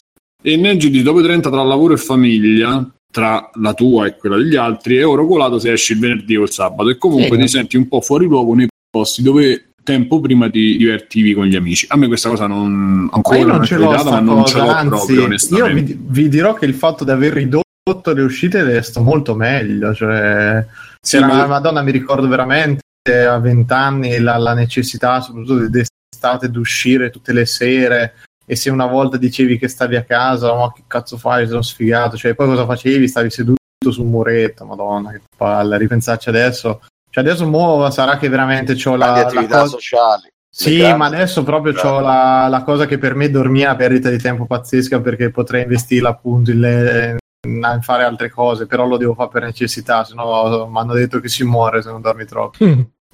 E Neggi dice: Dopo 30 tra lavoro e famiglia tra la tua e quella degli altri è oro colato se esci il venerdì o il sabato e comunque sì. ti senti un po' fuori luogo nei posti dove tempo prima ti divertivi con gli amici. A me questa cosa non ancora non, non ce l'ho, data, ma non ce l'ho anzi, proprio onestamente. Io vi, vi, dirò che il fatto di aver ridotto le uscite sto molto meglio, cioè sì, ma... Madonna mi ricordo veramente a vent'anni la, la necessità soprattutto d'estate di uscire tutte le sere e se una volta dicevi che stavi a casa, ma che cazzo fai, sono sfigato, cioè poi cosa facevi? Stavi seduto su un muretto, madonna, che palle, ripensarci adesso. Cioè adesso mo sarà che veramente ho la... Di attività la cosa... sociali. Sì, ma adesso proprio ho la, la, cosa che per me dormire è una perdita di tempo pazzesca perché potrei investirla appunto in, in fare altre cose, però lo devo fare per necessità, se no mi hanno detto che si muore se non dormi troppo.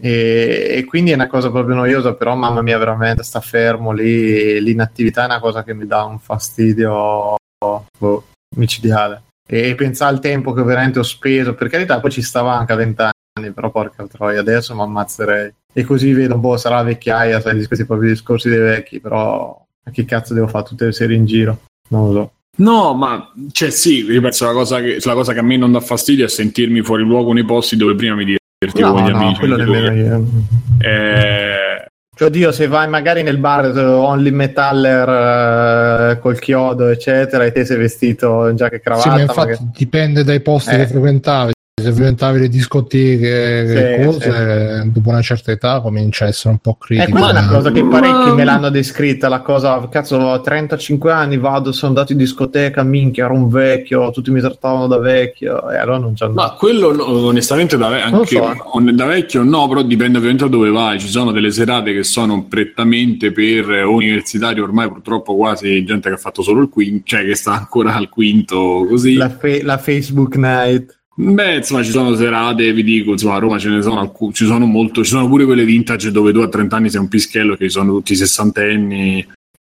E, e, quindi è una cosa proprio noiosa, però mamma mia, veramente sta fermo lì. L'inattività è una cosa che mi dà un fastidio boh, micidiale. E pensare al tempo che veramente ho speso, per carità, poi ci stava anche a vent'anni, però porca troia, adesso mi ammazzerei. E così vedo, boh, sarà la vecchiaia, sai, questi propri discorsi dei vecchi, però che cazzo devo fare tutte le serie in giro? Non lo so. No, ma cioè sì, ripeto, la cosa, che, la cosa che a me non dà fastidio è sentirmi fuori luogo nei posti dove prima mi divertivo no, con gli no, amici. Quello nemmeno io. Eh... Cioè, oddio, se vai magari nel bar eh, Only Metaller uh, col chiodo, eccetera, e te sei vestito in giacca e cravatta. Sì, ma infatti magari... dipende dai posti eh. che frequentavi frequentavi le discoteche sì, cose, sì. dopo una certa età comincia a essere un po' critico. È quella una cosa che parecchi me l'hanno descritta, la cosa, cazzo, ho 35 anni, vado, sono andato in discoteca, minchia, ero un vecchio, tutti mi trattavano da vecchio, e allora non c'è Ma quello no, onestamente da, ve- anche, so. da, vecchio no, però dipende ovviamente da dove vai, ci sono delle serate che sono prettamente per universitari, ormai purtroppo quasi gente che ha fatto solo il quinto, cioè che sta ancora al quinto così. La, fe- la Facebook night. Beh, insomma, ci sono serate, vi dico, insomma, a Roma ce ne sono, alcune, ci sono molto, ci sono pure quelle vintage dove tu a 30 anni sei un pischello che sono tutti sessantenni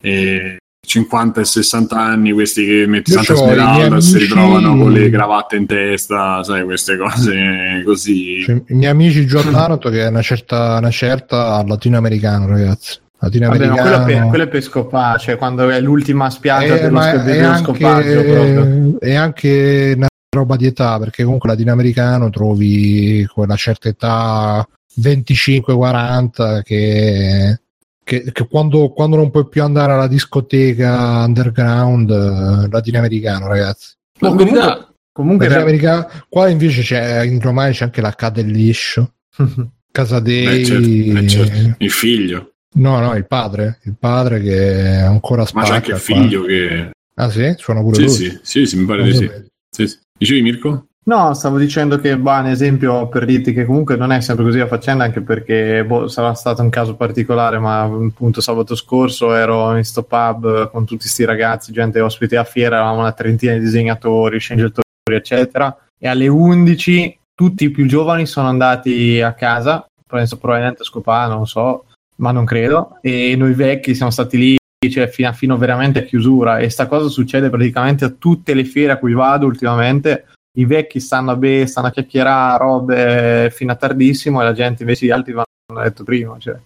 e 50 e 60 anni, questi che metti Santa Smeralda si ritrovano con le cravatte in testa, sai, queste cose così. Cioè, I miei amici Giordano che è una certa, una certa latinoamericano, ragazzi. Latinoamericano. Vabbè, quello, per, quello è per scopare, cioè quando è l'ultima spiaggia eh, dello, sc- dello anche, scopaggio proprio. È anche una roba di età, perché comunque latinoamericano trovi quella certa età 25-40 che, che, che quando, quando, non puoi più andare alla discoteca underground eh, latinoamericano, ragazzi. Ma comunque, comunque latinoamericano, qua invece c'è in Romagna c'è anche la Cadelliscio, Casadei, certo, certo. il figlio. No, no, il padre, il padre che è ancora spacca. Ma c'è anche il figlio qua. che... Ah sì? Suona pure sì, lui? Sì, sì, sì, mi pare di sì. sì, sì. Dicevi Mirko? No, stavo dicendo che, bah, un esempio per dirti che comunque non è sempre così la faccenda, anche perché boh, sarà stato un caso particolare, ma appunto sabato scorso ero in sto pub con tutti questi ragazzi, gente ospiti a fiera, eravamo una trentina di disegnatori, sceneggiatori, eccetera, e alle 11 tutti i più giovani sono andati a casa, penso probabilmente a scopare, non so, ma non credo, e noi vecchi siamo stati lì cioè, fino, a, fino veramente a chiusura e sta cosa succede praticamente a tutte le fiere a cui vado ultimamente i vecchi stanno a be, stanno a chiacchierare robe fino a tardissimo e la gente invece gli altri vanno a letto prima cioè.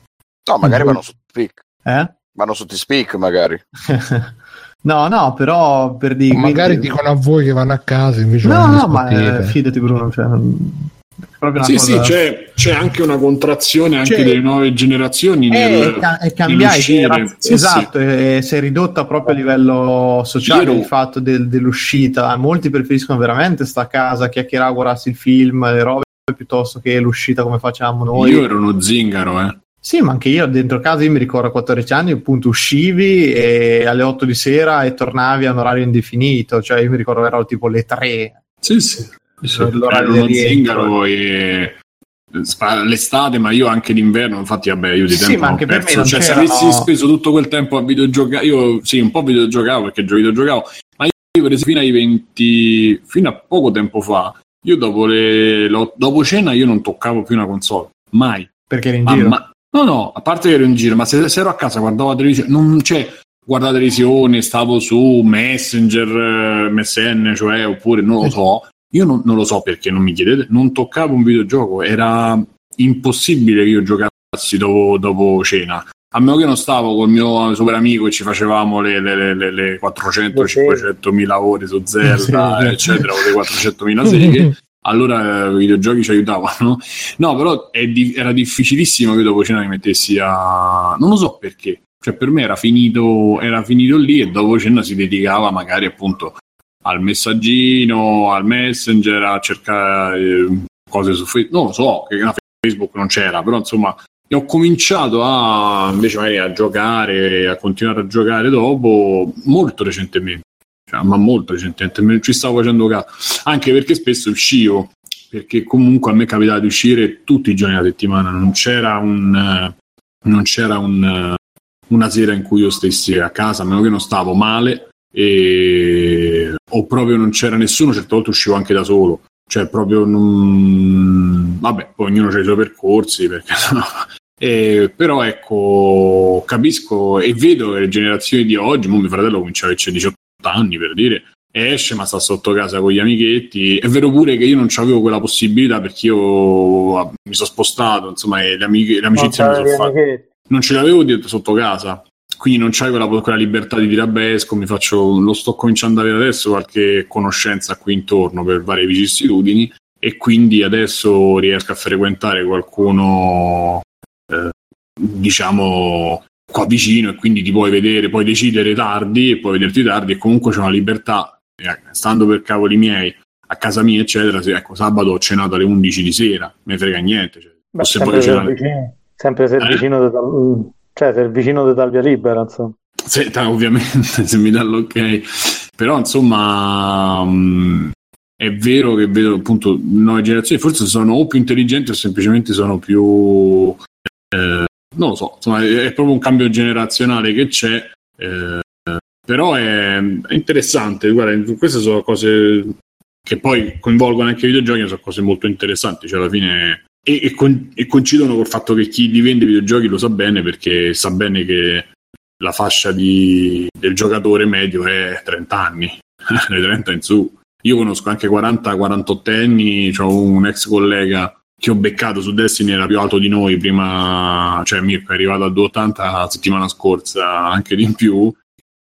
no magari vanno su Speak eh? vanno su Speak magari No, no, però per dire. Magari quindi... dicono a voi che vanno a casa invece. No, no, ma eh, fidati, Bruno. Cioè, sì, cosa... sì, c'è, c'è, anche una contrazione anche c'è... delle nuove generazioni. Nel, è cambiata, sì, esatto, sì. È, si è ridotta proprio a livello sociale Io... il fatto del, dell'uscita. Molti preferiscono veramente sta a casa, chiacchierare, guardarsi il film, le robe, piuttosto che l'uscita come facciamo noi. Io ero uno zingaro, eh. Sì, ma anche io dentro casa, io mi ricordo a 14 anni, appunto uscivi e alle 8 di sera e tornavi a un orario indefinito, cioè io mi ricordo erano tipo le 3. Sì, sì. L'orario di zingaro e l'estate, ma io anche d'inverno, infatti, vabbè, io di tempo sì, ma anche per me cioè, se avessi speso tutto quel tempo a videogiocare, io sì, un po' videogiocavo perché videogiocavo, ma io per esempio fino ai 20, fino a poco tempo fa, io dopo, le, lo, dopo cena io non toccavo più una console, mai. Perché eri in giro? Ma, No, no, a parte che ero in giro, ma se, se ero a casa guardavo la televisione, non c'è guardare la televisione, stavo su Messenger, MSN, cioè, oppure non lo so. Io non, non, lo so perché non mi chiedete, non toccavo un videogioco, era impossibile che io giocassi dopo, dopo cena. A meno che non stavo con il mio super amico e ci facevamo le, le, le, le 400-500 mila ore su Zelda, sì, eccetera, o le 400 mila seghe. allora eh, i videogiochi ci aiutavano. No, però di- era difficilissimo che dopo cena mi mettessi a... non lo so perché. Cioè, per me era finito, era finito lì e dopo cena si dedicava magari appunto al messaggino, al messenger, a cercare eh, cose su Facebook. Non lo so, che Facebook non c'era, però insomma e ho cominciato a invece magari a giocare, a continuare a giocare dopo molto recentemente cioè, ma molto recentemente, non ci stavo facendo caso, anche perché spesso uscivo, perché comunque a me capitava di uscire tutti i giorni della settimana, non c'era un... Non c'era un, una sera in cui io stessi a casa, a meno che non stavo male, e... o proprio non c'era nessuno, certe volte uscivo anche da solo, cioè proprio non... vabbè, poi ognuno ha i suoi percorsi, perché no. Eh, però ecco, capisco e vedo che le generazioni di oggi, mio fratello comincia a averci 18 anni per dire, esce ma sta sotto casa con gli amichetti. È vero pure che io non avevo quella possibilità perché io ah, mi sono spostato, insomma, e le, amiche, le amicizie mi sono fatte. Non ce l'avevo sotto casa, quindi non c'avevo quella, quella libertà di dire vabbè esco, mi faccio, lo sto cominciando ad avere adesso qualche conoscenza qui intorno per varie vicissitudini e quindi adesso riesco a frequentare qualcuno eh, diciamo qua vicino e quindi ti puoi vedere, puoi decidere tardi e puoi vederti tardi e comunque c'è una libertà, eh, stando per cavoli miei a casa mia eccetera, se, ecco sabato ho cenato alle 11 di sera, me frega niente. Cioè, Beh, sempre, se vicino, sempre se eh? vicino de, cioè se il vicino di Talvia Libera insomma. Se, ovviamente se mi dà l'ok però insomma mh, è vero che vedo appunto nuove generazioni forse sono o più intelligenti o semplicemente sono più eh, non lo so, insomma, è, proprio un cambio generazionale che c'è. Eh, però è, è, interessante, guarda, queste sono cose che poi coinvolgono anche i videogiochi, sono cose molto interessanti, cioè alla fine e, e, con, e, coincidono col fatto che chi li vende i videogiochi lo sa bene perché sa bene che la fascia di, del giocatore medio è 30 anni, dai 30 in su. Io conosco anche 40-48 anni, ho un ex collega che ho beccato su Destiny era più alto di noi prima, cioè Mirko è arrivato a 280 la settimana scorsa, anche di più.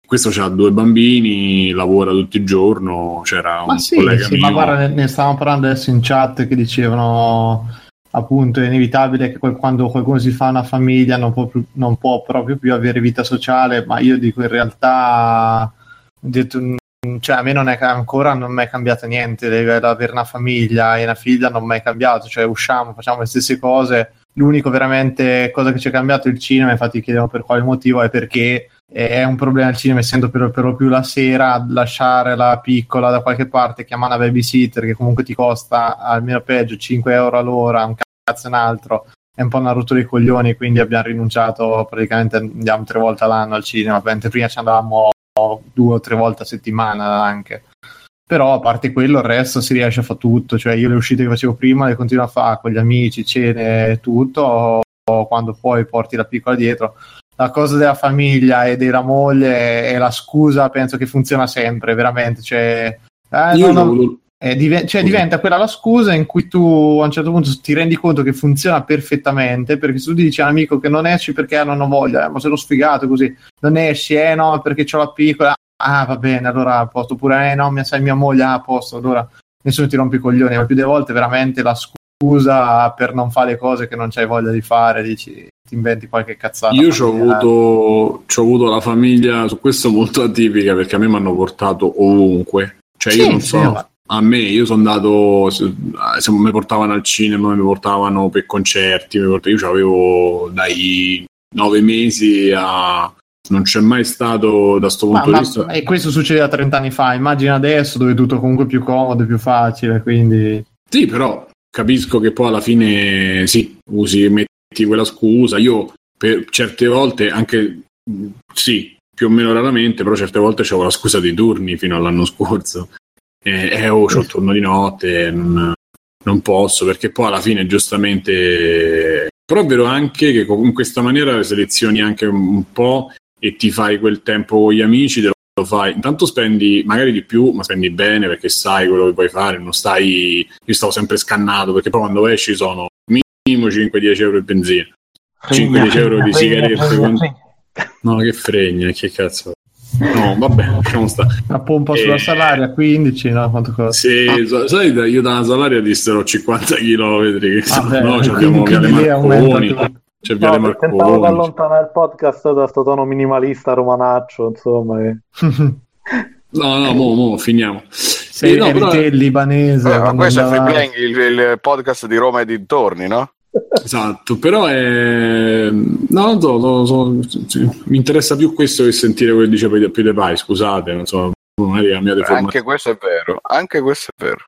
Questo ha due bambini, lavora tutto il giorno, c'era ma un sì, collega sì, mio. Ma guarda, ne stavamo parlando adesso in chat che dicevano appunto è inevitabile che quando qualcuno si fa una famiglia non può, non può proprio più avere vita sociale, ma io dico in realtà detto, cioè a me non è ancora non è cambiato niente avere una famiglia e una figlia non è cambiato cioè usciamo facciamo le stesse cose. L'unico veramente cosa che ci è cambiato è il cinema infatti chiedevo per quale motivo è perché è un problema il cinema essendo per, per lo più la sera lasciare la piccola da qualche parte chiamare una babysitter che comunque ti costa almeno peggio 5 euro all'ora un cazzo un altro è un po' una rottura dei coglioni quindi abbiamo rinunciato praticamente andiamo tre volte all'anno al cinema mentre prima ci andavamo due o tre volte a settimana anche. però a parte quello il resto si riesce a fare tutto, cioè io le uscite che facevo prima le continuo a fare con gli amici, cene, tutto, quando poi porti la piccola dietro. La cosa della famiglia e della moglie è la scusa, penso che funziona sempre, veramente. Cioè, eh, Io no, no, eh, diven- cioè, diventa quella la scusa in cui tu a un certo punto ti rendi conto che funziona perfettamente perché se tu dici a un amico che non esci perché non ho voglia, eh, ma sei lo sfigato così, non esci, eh no, perché ho la piccola, ah va bene, allora a posto, oppure eh no, mia, sai mia moglie, ah, a posto, allora nessuno ti rompe i coglioni, ma più delle volte veramente la scusa per non fare le cose che non c'hai voglia di fare, dici, ti inventi qualche cazzata. Io ci ho avuto, avuto la famiglia su questo molto atipica perché a me mi hanno portato ovunque. Cioè, io Sì, non sì, so. ma- A me, io sono andato, se, mi portavano al cinema, mi portavano per concerti, mi portavano, io avevo dai nove mesi a... Non c'è mai stato da sto punto ma- di vista... e questo succedeva 30 anni fa, immagina adesso dove è tutto comunque più comodo e più facile, quindi... Sì, però capisco che poi alla fine sì, usi, metti quella scusa. Io per certe volte, anche sì, più o meno raramente, però certe volte c'avevo la scusa dei turni fino all'anno scorso. E eh, oh, c'ho il turno di notte, non, non posso, perché poi alla fine giustamente... Però è vero anche che in questa maniera selezioni anche un po' e ti fai quel tempo con gli amici, te lo fai. Intanto spendi magari di più, ma spendi bene perché sai quello che puoi fare, non stai. Io stavo sempre scannato perché poi quando esci sono minimo 5-10 euro di benzina. 5-10 euro di sigarette. con- No, che fregna, che cazzo. No, vabbè, lasciamo stare. La pompa Eh. sulla salaria 15, no? Quanto costa? Se, sai, io dalla salaria dissero 50 km, che Vabbè, no, quindi- abbiamo lì aumenta Marconi, c'è Viale No, tentavo di Marconi. allontanare il podcast da sto tono minimalista romanaccio, insomma. che- No, no, mo, mo, finiamo. Sei Eh, no, però- il libanese. Eh, ma questo è andava- Free Playing, il, il podcast di Roma e dintorni, no? Esatto, però è... no, non so, no, so- sì, mi interessa più questo che sentire quello che dice Peter Pai, scusate, non so, magari la mia deformazione. Anche questo è vero, anche questo è vero.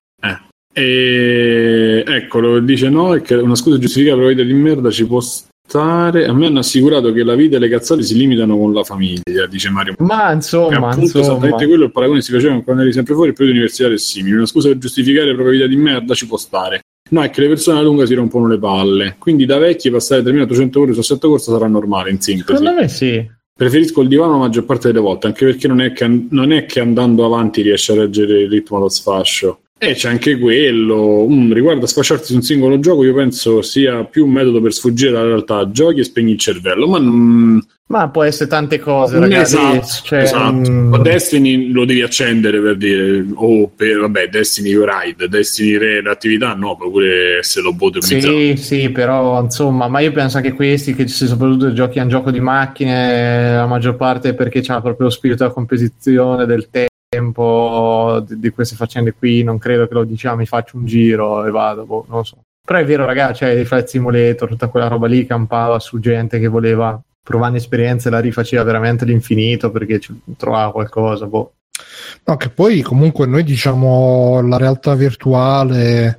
E eccolo, dice no, è che una scusa giustificata per la vita di merda ci può stare. A me hanno assicurato che la vita e le cazzate si limitano con la famiglia, dice Mario. Ma insomma, appunto, insomma. esattamente quello il paragone si faceva quando eri sempre fuori, il periodo universitario è simile. Una scusa per giustificare la propria vita di merda ci può stare. No, è che le persone alla lunga si rompono le palle. Quindi da vecchi passare 3800 ore su assetto corso sarà normale, in sintesi. Secondo me sì. Preferisco il divano la maggior parte delle volte, anche perché non è che, non è che andando avanti riesci a reggere il ritmo dello sfascio. E c'è anche quello. Mm, riguardo a sfasciarti su un singolo gioco, io penso sia più un metodo per sfuggire dalla realtà. Giochi e spegni il cervello, ma non. Ma può essere tante cose, ragazzi. esatto, Cioè, esatto. mm, Ma Destiny lo devi accendere per dire, oh, per, vabbè, Destiny Ride, Destiny Re, l'attività, no, puoi pure se lo bote Sì, sì, però insomma, ma io penso anche questi che soprattutto giochi a un gioco di macchine, la maggior parte perché c'ha proprio lo spirito della competizione, del tempo, di, di queste faccende qui, non credo che lo diciamo, mi faccio un giro e vado, boh, non so. Però è vero, ragazzi, cioè, i Flight Simulator, tutta quella roba lì campava su gente che voleva provare esperienze, la rifaceva veramente all'infinito perché trovava qualcosa, boh. No, che poi comunque noi diciamo la realtà virtuale.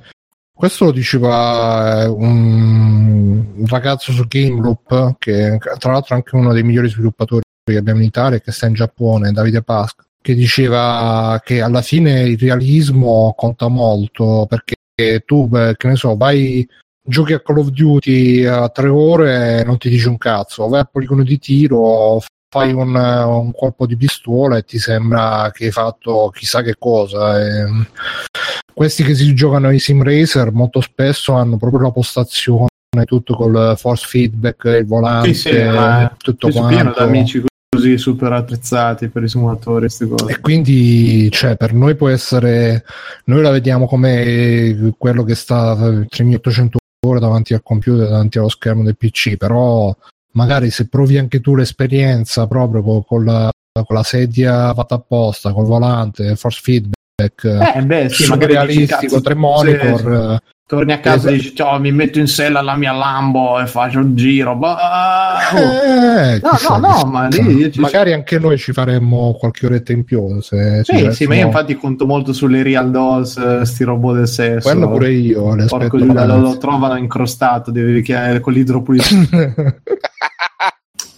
Questo lo diceva eh, un ragazzo su Game Loop, che tra l'altro è anche uno dei migliori sviluppatori che abbiamo in Italia, e che sta in Giappone, Davide Pasca, che diceva che alla fine il realismo conta molto perché tu, che ne so, vai giochi a Call of Duty a tre ore e non ti dice un cazzo, vai a poligono di tiro, fai un, un colpo di pistola e ti sembra che hai fatto chissà che cosa. E questi che si giocano ai sim racer molto spesso hanno proprio la postazione tutto col force feedback, il volante, Sì, sì, tutto sono pieno quanto. di amici così super attrezzati per i simulatori, queste cose. E quindi cioè, per noi può essere, noi la vediamo come quello che sta 3800 ore davanti al computer, davanti allo schermo del PC, però magari se provi anche tu l'esperienza proprio con, con la, con la sedia fatta apposta, col volante, force feedback, Eh, beh, sì, super magari realistico, tre monitor. eh, Torni a casa Esatto. e dici, ciao, mi metto in sella la mia Lambo e faccio un giro. Bah, oh. eh, No, chissà, no, no, chissà. ma lì magari anche noi ci faremmo qualche oretta in più. Se Sì, sì, ma io infatti conto molto sulle real dolls, eh, sti robot del sesso. Quello pure io. le Porco aspetto Giuda, lo, lo trovano incrostato, devi chiamare con l'idropulito.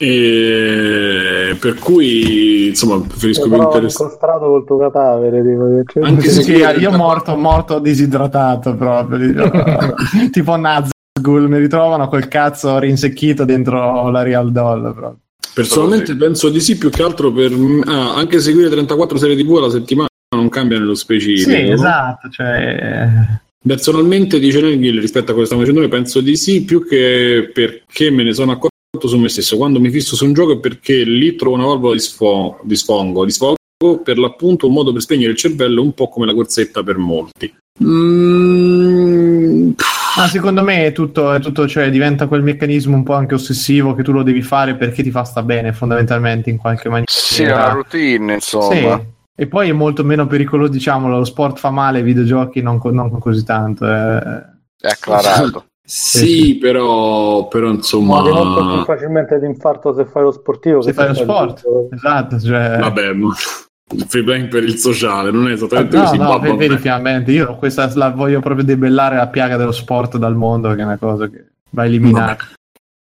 E... Eh, per cui, insomma, preferisco più interessare. incostrato col tuo cadavere. Tipo, cioè, Anche se sì, io- morto, morto disidratato proprio. tipo Nazgul, mi ritrovano col cazzo rinsecchito dentro la Real Doll. Proprio. Personalmente penso di sì, più che altro per ah, anche seguire 34 serie TV alla settimana non cambia nello specifico. Sì, no? esatto. Cioè... Personalmente, dice Neil, rispetto a quello che stiamo facendo noi, penso di sì, più che perché me ne sono accorto su me stesso. Quando mi fisso su un gioco è perché lì trovo una valvola di, sfo- di sfogo, di sfogo, per l'appunto un modo per spegnere il cervello, un po' come la corsetta per molti. Mm, Ma secondo me è tutto, è tutto, cioè diventa quel meccanismo un po' anche ossessivo che tu lo devi fare perché ti fa sta bene, fondamentalmente, in qualche maniera. Sì, è una routine, insomma. Sì. E poi è molto meno pericoloso, diciamo, lo sport fa male, i videogiochi non, co- non così tanto. eh. È acclarato. Sì, però, però insomma. Molto più facilmente l'infarto se fai lo sportivo. Se che fai lo sport, esatto. Cioè... Vabbè, ma- il free playing per il sociale non è esattamente No, così. no, ma per- vabbè. vedi finalmente, io questa la voglio proprio debellare la piaga dello sport dal mondo, che è una cosa che va eliminata.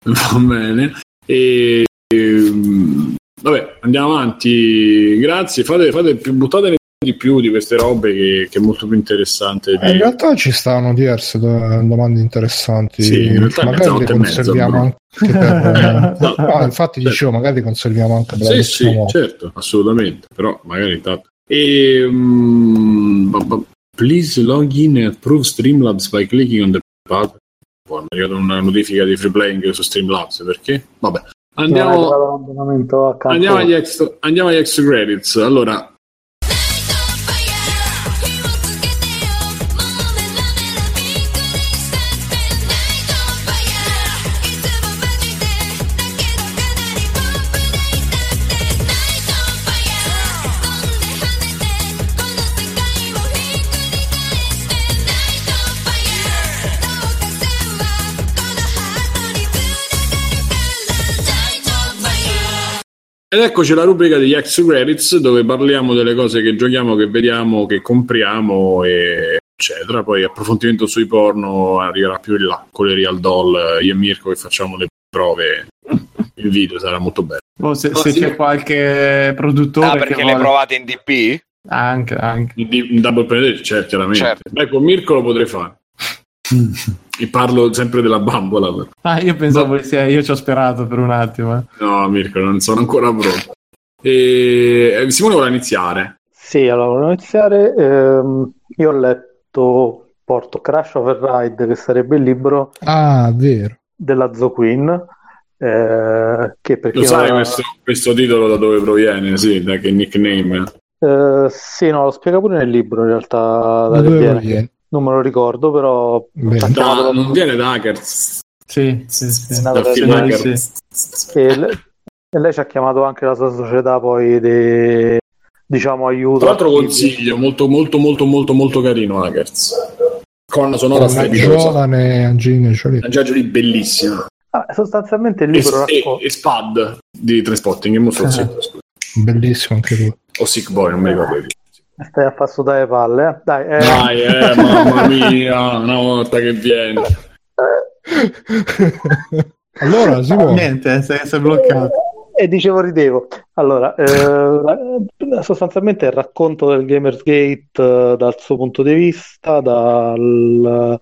Va bene. E, ehm, vabbè, andiamo avanti. Grazie. Fate, fate più, buttatene di più di queste robe che, che è molto più interessante. Eh, in Di... realtà ci stavano diverse do- domande interessanti. Sì, in realtà magari le conserviamo anche per. No. no, infatti, dicevo, magari conserviamo anche per Sì, sì, certo, assolutamente. Però magari intanto. E, mm, ba- ba- please log in and approve Streamlabs by clicking on the pad. Poi mi è arrivata una notifica di free playing su Streamlabs perché? Vabbè. Andiamo, andiamo, agli extra, andiamo agli extra credits. Allora, Ed eccoci la rubrica degli ex credits dove parliamo delle cose che giochiamo, che vediamo, che compriamo, e eccetera. Poi approfondimento sui porno arriverà più in là con le Real Doll. Io e Mirko che facciamo le prove. Il video sarà molto bello. Oh, se, Oh, se sì. c'è qualche produttore Ah, che perché le vuole... provate in DP? Anche, anche. In in double penetrative, certo, chiaramente. Certo. Beh, con Mirko lo potrei fare. E parlo sempre della bambola. però. Ah, io pensavo che sia... Io ci ho sperato per un attimo. eh. No, Mirko, non sono ancora pronto. E... eh, Simone vuole iniziare. Sì, allora volevo iniziare. Ehm, io ho letto Porto Crash Override, che sarebbe il libro Ah, vero. della Zo Queen. eh, che per Lo sai non- questo, questo titolo da dove proviene? Sì, da che nickname? Eh, sì, no, lo spiega pure nel libro in realtà da Da dove dove viene. viene? Non me lo ricordo, però Da- non viene da Hackers. Sì, sì, sì. Da- film Sì, Hacker. sì. e, le- e lei ci ha chiamato anche la sua società poi di diciamo aiuto. Tra l'altro consiglio, molto molto molto molto molto carino Hackers. Con sonora Una strepitosa. giovane Angelina Jolie. Una Giorgia bellissima. Ah, sostanzialmente il E, libro e, racconta e Spad di Transpotting, è molto Ah. Bellissimo anche lui. O Sick Boy, non mi ricordo. Stai a passo dalle palle eh? dai eh, Dai, eh, mamma mia, una volta che viene. allora, si può. Niente, sei, sei bloccato. E dicevo, ridevo. Allora, eh, sostanzialmente il racconto del Gamersgate eh, dal suo punto di vista, dal-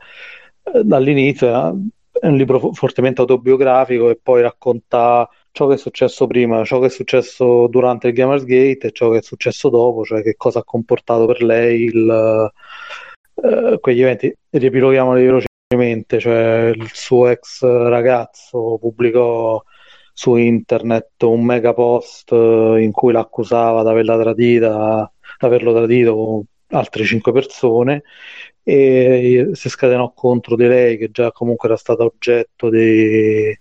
eh, dall'inizio, eh, è un libro fo- fortemente autobiografico e poi racconta ciò che è successo prima, ciò che è successo durante il Gamersgate e ciò che è successo dopo, cioè che cosa ha comportato per lei il, eh, quegli eventi. Riepiloghiamoli velocemente, cioè il suo ex ragazzo pubblicò su internet un mega post eh, in cui l'accusava di averla tradita, di averlo tradito con altre cinque persone e si scatenò contro di lei che già comunque era stata oggetto di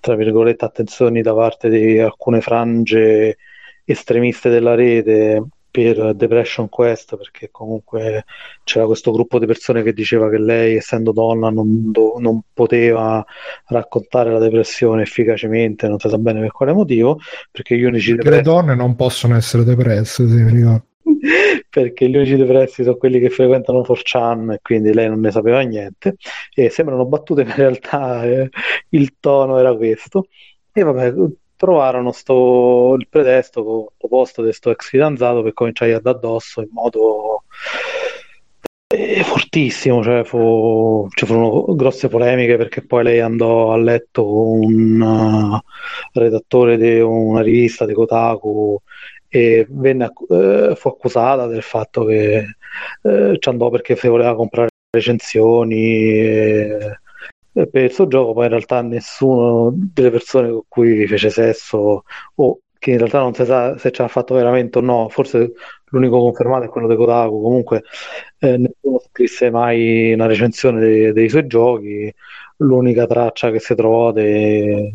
tra virgolette attenzioni da parte di alcune frange estremiste della rete per Depression Quest perché comunque c'era questo gruppo di persone che diceva che lei essendo donna non, do- non poteva raccontare la depressione efficacemente, non si sa bene per quale motivo, perché gli unici Perché le depressi, donne non possono essere depresse, sì. perché gli unici depressi sono quelli che frequentano 4chan e quindi lei non ne sapeva niente. E sembrano battute ma in realtà eh, il tono era questo. E vabbè trovarono sto, il pretesto opposto di questo ex fidanzato per cominciare a dare addosso in modo eh, fortissimo, cioè fu, ci furono grosse polemiche perché poi lei andò a letto con un uh, redattore di una rivista di Kotaku e venne, eh, fu accusata del fatto che eh, ci andò perché se voleva comprare recensioni e, e per il suo gioco poi in realtà nessuno delle persone con cui fece sesso o che in realtà non si sa se ci ha fatto veramente o no, forse l'unico confermato è quello di Kotaku, comunque eh, nessuno scrisse mai una recensione dei, dei, suoi giochi, l'unica traccia che si trovò del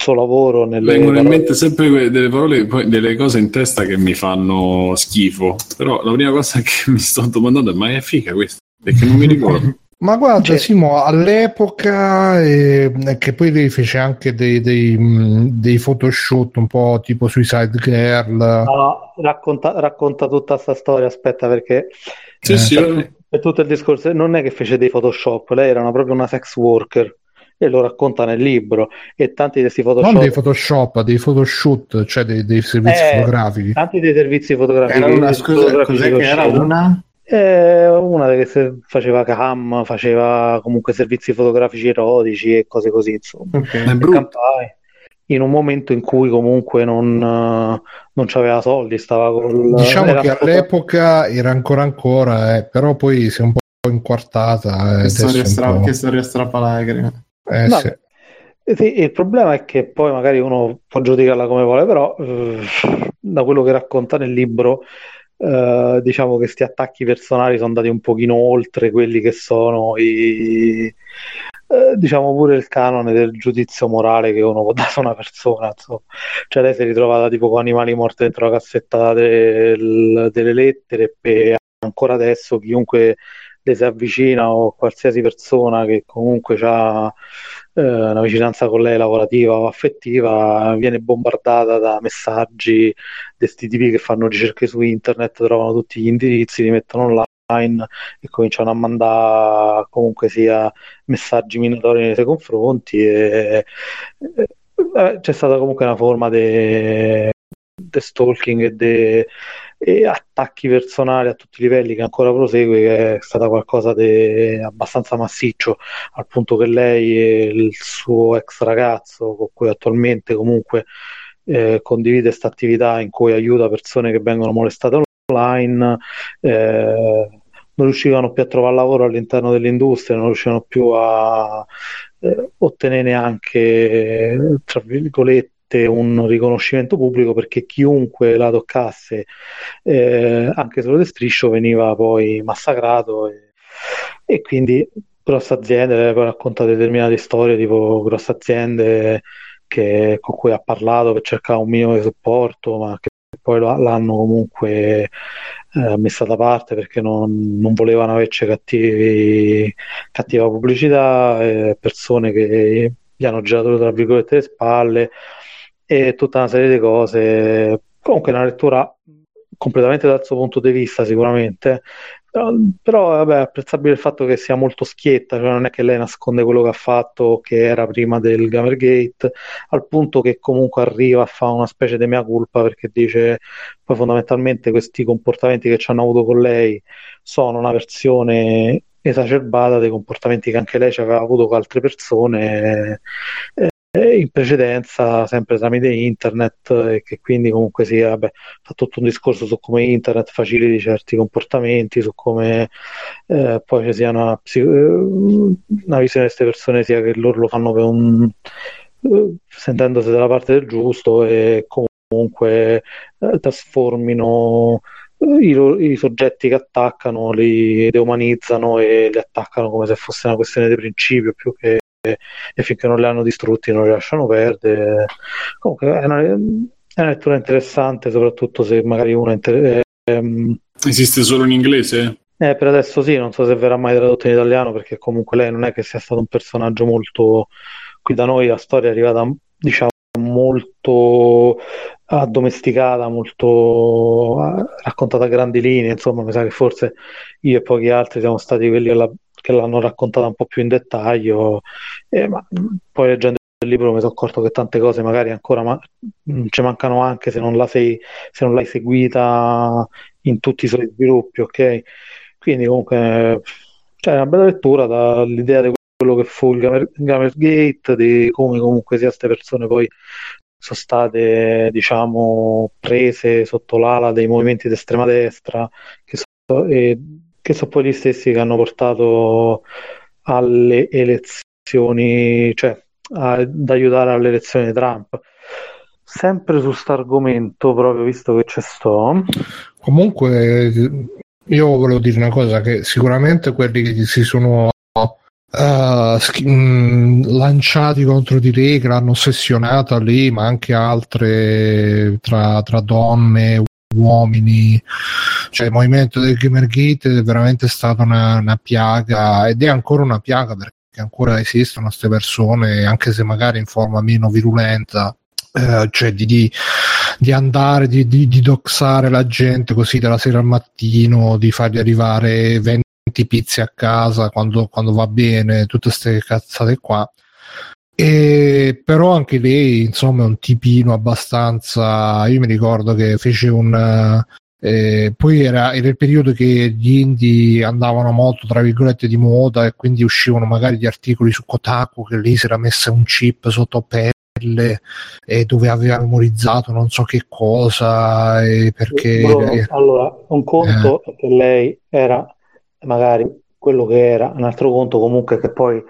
suo lavoro nelle vengono in mente sempre delle parole delle cose in testa che mi fanno schifo. Però la prima cosa che mi sto domandando è ma è figa questa? Perché non mi ricordo. Ma guarda, cioè... Simo, all'epoca, eh, che poi lei fece anche dei, dei, dei photoshoot un po' tipo Suicide Girl. No, racconta, racconta tutta questa storia, aspetta, perché sì, eh, sì, per tutto il discorso non è che fece dei Photoshop, lei era una, proprio una sex worker e lo racconta nel libro e tanti di questi Photoshop non dei Photoshop, dei photoshoot cioè dei, dei servizi eh, fotografici tanti dei servizi fotografici era una, scusa, cos'è che era una? Eh, una che faceva cam, faceva comunque servizi fotografici erotici e cose così, insomma. Okay. in un momento in cui comunque non, non c'aveva soldi, stava con Diciamo che all'epoca era ancora ancora, eh, però poi si è un po' inquartata. Che storia, stra- po'... che storia strapalagrima. Eh, no, sì. Sì, il problema è che poi magari uno può giudicarla come vuole, però eh, da quello che racconta nel libro Uh, diciamo che questi attacchi personali sono andati un pochino oltre quelli che sono i uh, diciamo pure il canone del giudizio morale che uno può dare a una persona insomma. cioè lei si è ritrovata tipo con animali morti dentro la cassetta del, delle lettere e ancora adesso chiunque le si avvicina o qualsiasi persona che comunque ha eh, una vicinanza con lei lavorativa o affettiva viene bombardata da messaggi di questi tipi che fanno ricerche su internet, trovano tutti gli indirizzi, li mettono online e cominciano a mandare comunque sia messaggi minatori nei suoi confronti e, e, e c'è stata comunque una forma di stalking e di e attacchi personali a tutti i livelli che ancora prosegue, che è stata qualcosa di abbastanza massiccio, al punto che lei e il suo ex ragazzo, con cui attualmente comunque eh, condivide questa attività in cui aiuta persone che vengono molestate online, eh, non riuscivano più a trovare lavoro all'interno dell'industria, non riuscivano più a eh, ottenere neanche, tra virgolette, un riconoscimento pubblico perché chiunque la toccasse, eh, anche solo di striscio, veniva poi massacrato e, e quindi grosse aziende, poi racconta determinate storie tipo grosse aziende che, con cui ha parlato per cercare un minimo di supporto, ma che poi l'hanno comunque eh, messa da parte perché non, non volevano averci cattivi, cattiva pubblicità, eh, persone che gli hanno girato tra virgolette le spalle e tutta una serie di cose. Comunque una lettura completamente dal suo punto di vista sicuramente, però, però vabbè, è apprezzabile il fatto che sia molto schietta, cioè non è che lei nasconde quello che ha fatto, che era prima del Gamergate, al punto che comunque arriva a fare una specie di mea culpa perché dice poi fondamentalmente questi comportamenti che ci hanno avuto con lei sono una versione esacerbata dei comportamenti che anche lei aveva avuto con altre persone eh, in precedenza sempre tramite internet e che quindi comunque sia vabbè, fa tutto un discorso su come internet faciliti certi comportamenti su come eh, poi ci sia una, eh, una visione di queste persone sia che loro lo fanno per un eh, sentendosi dalla parte del giusto e comunque eh, trasformino eh, i, i, soggetti che attaccano li deumanizzano e li attaccano come se fosse una questione di principio più che e finché non li hanno distrutti non li lasciano perdere. Comunque è una, è una lettura interessante, soprattutto se magari uno è inter- ehm... Esiste solo in inglese? Eh, per adesso sì, non so se verrà mai tradotto in italiano perché comunque lei non è che sia stato un personaggio molto... Qui da noi la storia è arrivata, diciamo, molto addomesticata, molto raccontata a grandi linee, insomma mi sa che forse io e pochi altri siamo stati quelli che, la, che l'hanno raccontata un po' più in dettaglio, eh, ma poi leggendo libro mi sono accorto che tante cose magari ancora ma- mm, ci mancano anche se non, la sei, se non l'hai seguita in tutti i suoi sviluppi, ok? Quindi comunque c'è una bella lettura dall'idea di quello che fu il Gamer, Gamergate, di come comunque sia queste persone poi sono state diciamo prese sotto l'ala dei movimenti di estrema destra che sono, e, che sono poi gli stessi che hanno portato alle elezioni, cioè ad aiutare alle elezioni di Trump. Sempre su questo argomento, proprio visto che c'è sto. Comunque, io volevo dire una cosa: che sicuramente quelli che si sono uh, sch- mh, lanciati contro di lei, che l'hanno ossessionata lì, ma anche altre tra, tra donne, uomini, cioè il movimento del Gamergate è veramente stata una, una piaga ed è ancora una piaga perché ancora esistono queste persone, anche se magari in forma meno virulenta, eh, cioè di, di, di andare, di, di, di, doxare la gente così dalla sera al mattino, di fargli arrivare 20 pizze a casa quando, quando va bene, tutte queste cazzate qua. E, però anche lei insomma è un tipino abbastanza io mi ricordo che fece un eh, poi era, era, il periodo che gli indie andavano molto tra virgolette di moda e quindi uscivano magari gli articoli su Kotaku che lì si era messa un chip sotto pelle e dove aveva memorizzato non so che cosa e perché Bruno, allora un conto eh. è che lei era magari quello che era un altro conto comunque che poi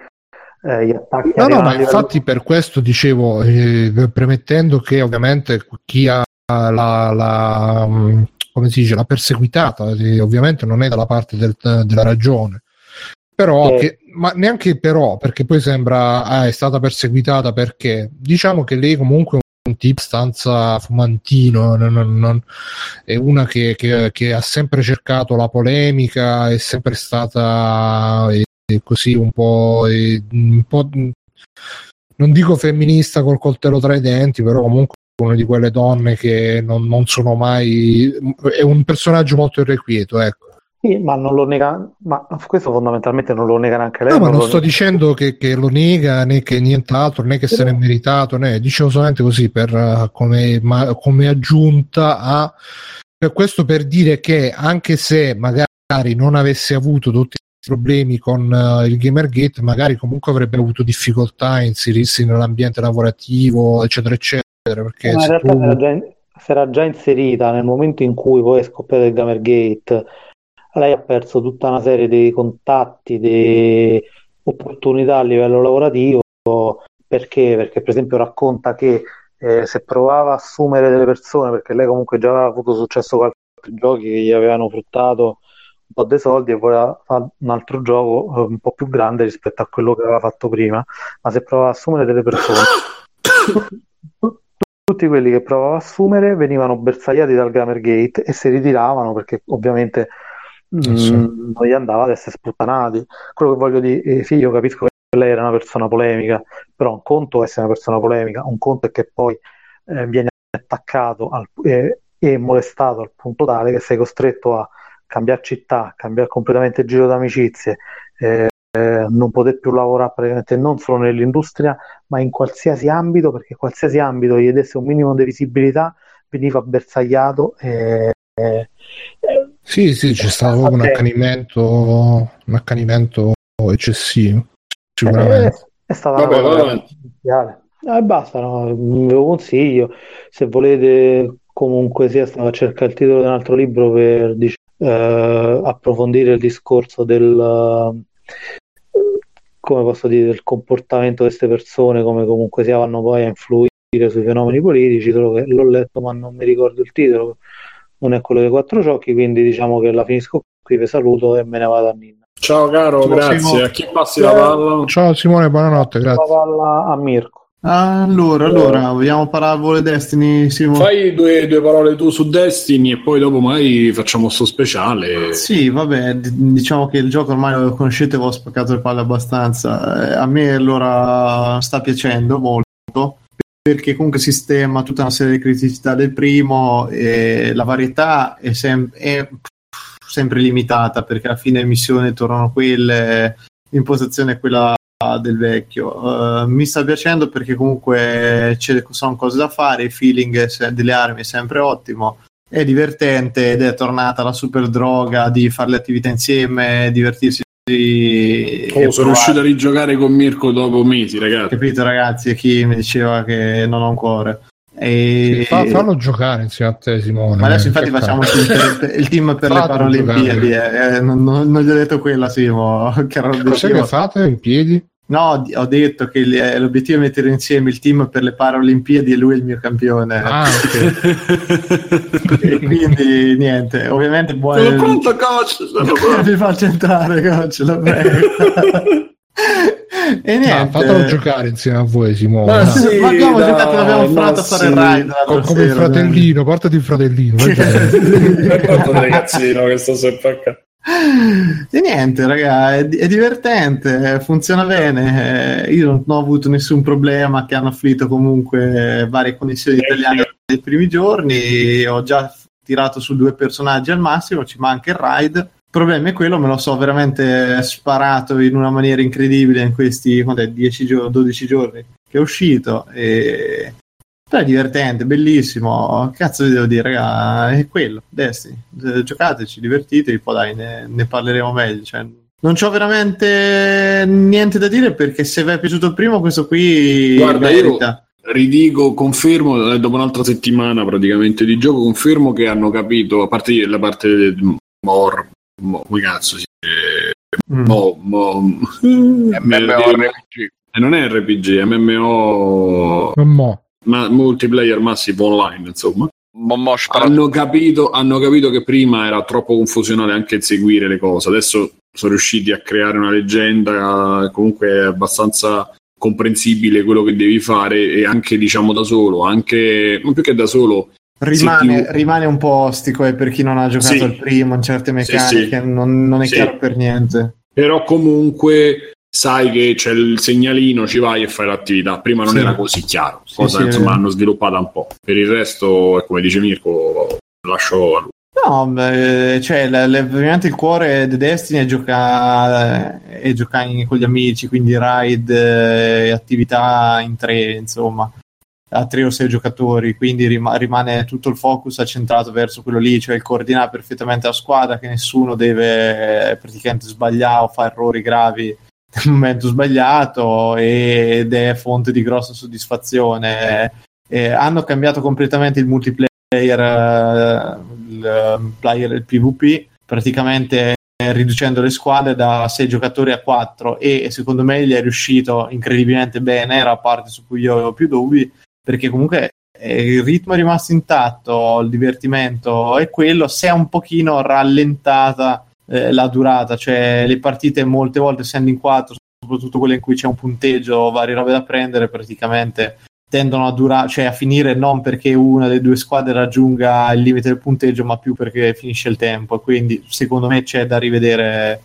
eh, gli attacchi no no ma infatti per questo dicevo eh, premettendo che ovviamente chi ha la, la come si dice, la perseguitata, ovviamente non è dalla parte del, della ragione. Però, eh. che, ma neanche però, perché poi sembra, ah, è stata perseguitata perché diciamo che lei comunque è un tipo abbastanza fumantino, non, non, non, è una che, che, che, ha sempre cercato la polemica, è sempre stata è così un po', un po' non dico femminista col coltello tra i denti, però comunque una di quelle donne che non, non sono mai è un personaggio molto irrequieto ecco sì, ma non lo nega, ma questo fondamentalmente non lo nega neanche lei. No, ma non, sto dicendo che, che, lo nega né che nient'altro, né che se n'è meritato, né dicevo solamente così per, come, ma, come aggiunta a per questo per dire che anche se magari non avesse avuto tutti i problemi con uh, il Gamergate, magari comunque avrebbe avuto difficoltà a inserirsi nell'ambiente lavorativo, eccetera, eccetera perché Ma in realtà tu... era già, si era già inserita nel momento in cui poi è scoppiato il Gamergate. Lei ha perso tutta una serie di contatti, di opportunità a livello lavorativo. Perché? Perché, per esempio, racconta che eh, se provava a assumere delle persone, perché lei comunque già aveva avuto successo con altri giochi che gli avevano fruttato po' dei soldi e voleva fare un altro gioco eh, un po' più grande rispetto a quello che aveva fatto prima, ma se provava a assumere delle persone tutti quelli che provava a assumere venivano bersagliati dal Gamergate e si ritiravano perché ovviamente mh, eh, sì. non gli andava ad essere sputtanati. Quello che voglio dire, eh, sì, io capisco che lei era una persona polemica, però un conto è essere una persona polemica, un conto è che poi eh, viene attaccato al, eh, e molestato al punto tale che sei costretto a cambiare città, cambiare completamente il giro d'amicizie, eh, eh, non poter più lavorare praticamente non solo nell'industria, ma in qualsiasi ambito, perché qualsiasi ambito gli desse un minimo di visibilità veniva bersagliato. E, e, sì, sì, c'è stato un accanimento, un accanimento eccessivo. Sicuramente. È, è stata vabbè, una cosa. Eh, basta, no? ve lo consiglio. Se volete, comunque sia, stavo a cercare il titolo di un altro libro per dic- eh, approfondire il discorso del, come posso dire, del comportamento di queste persone, come comunque si vanno poi a influire sui fenomeni politici, solo che l'ho letto ma non mi ricordo il titolo, non è quello dei quattro ciocchi, quindi diciamo che la finisco qui, vi saluto e me ne vado a Nina. Ciao caro, Ciao, grazie. Simone. A chi passi la palla? Ciao Simone, buonanotte, grazie. La palla a Mirko. Allora, allora, vogliamo parabole Destiny? Simo? Fai due, due, parole tu su Destiny e poi dopo mai facciamo sto speciale. Sì, vabbè, diciamo che il gioco ormai lo conoscete, ho spaccato le palle abbastanza. Eh, a me allora sta piacendo molto perché comunque sistema tutta una serie di criticità del primo e la varietà è, sem- è sempre limitata perché alla fine le missioni tornano quelle, l'impostazione è quella del vecchio. Uh, mi sta piacendo perché comunque ci sono cose da fare, il feeling delle armi è sempre ottimo, è divertente ed è tornata la super droga di fare le attività insieme, divertirsi. Oh, sono riuscito a rigiocare con Mirko dopo mesi, ragazzi. Capito, ragazzi? Chi mi diceva che non ho un cuore. E... Fa, fallo giocare insieme a te, Simone. Ma adesso, infatti, facciamo il team per, il team per le Paralimpiadi. Eh. Eh, non, non, non, gli ho detto quella, Simo. Che Cos'è che fate in piedi? No, ho detto che eh, l'obiettivo è mettere insieme il team per le Paralimpiadi e lui è il mio campione. Ah, ok. e quindi niente, ovviamente buono. Sono pronto, coach. Sono pronto. Mi faccio entrare, coach. Lo prego. e niente. Ah, fatelo giocare insieme a voi, Simone. Ma, sì, ma abbiamo dai, giocato, l'abbiamo fatto a fare il ride. Con, come il fratellino, portati il fratellino. Porto ragazzino che sto sempre a casa. E niente, raga, è, è, divertente, funziona bene. Io non ho avuto nessun problema che hanno afflitto comunque varie connessioni italiane nei primi giorni. Ho già tirato su due personaggi al massimo, ci manca il ride. Il problema è quello, me lo so veramente sparato in una maniera incredibile in questi 10 giorni, 12 giorni che è uscito. E però è divertente, bellissimo. Cazzo vi devo dire, raga, è quello, Destiny. Giocateci, divertitevi, poi dai, ne, ne parleremo meglio. Cioè, non c'ho veramente niente da dire perché se vi è piaciuto il primo, questo qui Guarda, merita. Io ridico, confermo, eh, dopo un'altra settimana praticamente di gioco, confermo che hanno capito, a parte la parte del Mor, mo, come cazzo si mm. Mo, mo, MMORPG. E non è RPG, MMO. Mo ma multiplayer massive online, insomma. Hanno capito, hanno capito che prima era troppo confusionale anche seguire le cose, adesso sono riusciti a creare una leggenda, comunque è abbastanza comprensibile quello che devi fare e anche diciamo da solo, anche non più che da solo. Rimane, ti... rimane un po' ostico eh, per chi non ha giocato sì. il primo in certe meccaniche, sì, sì. Non, non, è chiaro per niente. Però comunque sai che c'è il segnalino, ci vai e fai l'attività. Prima non sì. era così chiaro, cosa sì, insomma hanno sviluppata un po'. Per il resto, come dice Mirko, lascio a lui. No, beh, cioè, ovviamente il cuore di Destiny è giocare, è giocare con gli amici, quindi ride, eh, attività in tre, insomma, a tre o sei giocatori, quindi rim- rimane tutto il focus accentrato verso quello lì, cioè il coordinare perfettamente la squadra, che nessuno deve praticamente sbagliare o fare errori gravi nel momento sbagliato ed è fonte di grossa soddisfazione. Eh, hanno cambiato completamente il multiplayer, eh, il, player, il PvP, praticamente riducendo le squadre da 6 giocatori a 4 e secondo me gli è riuscito incredibilmente bene, era la parte su cui io avevo più dubbi, perché comunque eh, il ritmo è rimasto intatto, il divertimento è quello, si è un pochino rallentata eh, la durata, cioè le partite molte volte essendo in quattro, soprattutto quelle in cui c'è un punteggio varie robe da prendere, praticamente tendono a durare, cioè a finire non perché una delle due squadre raggiunga il limite del punteggio, ma più perché finisce il tempo. Quindi secondo me c'è da rivedere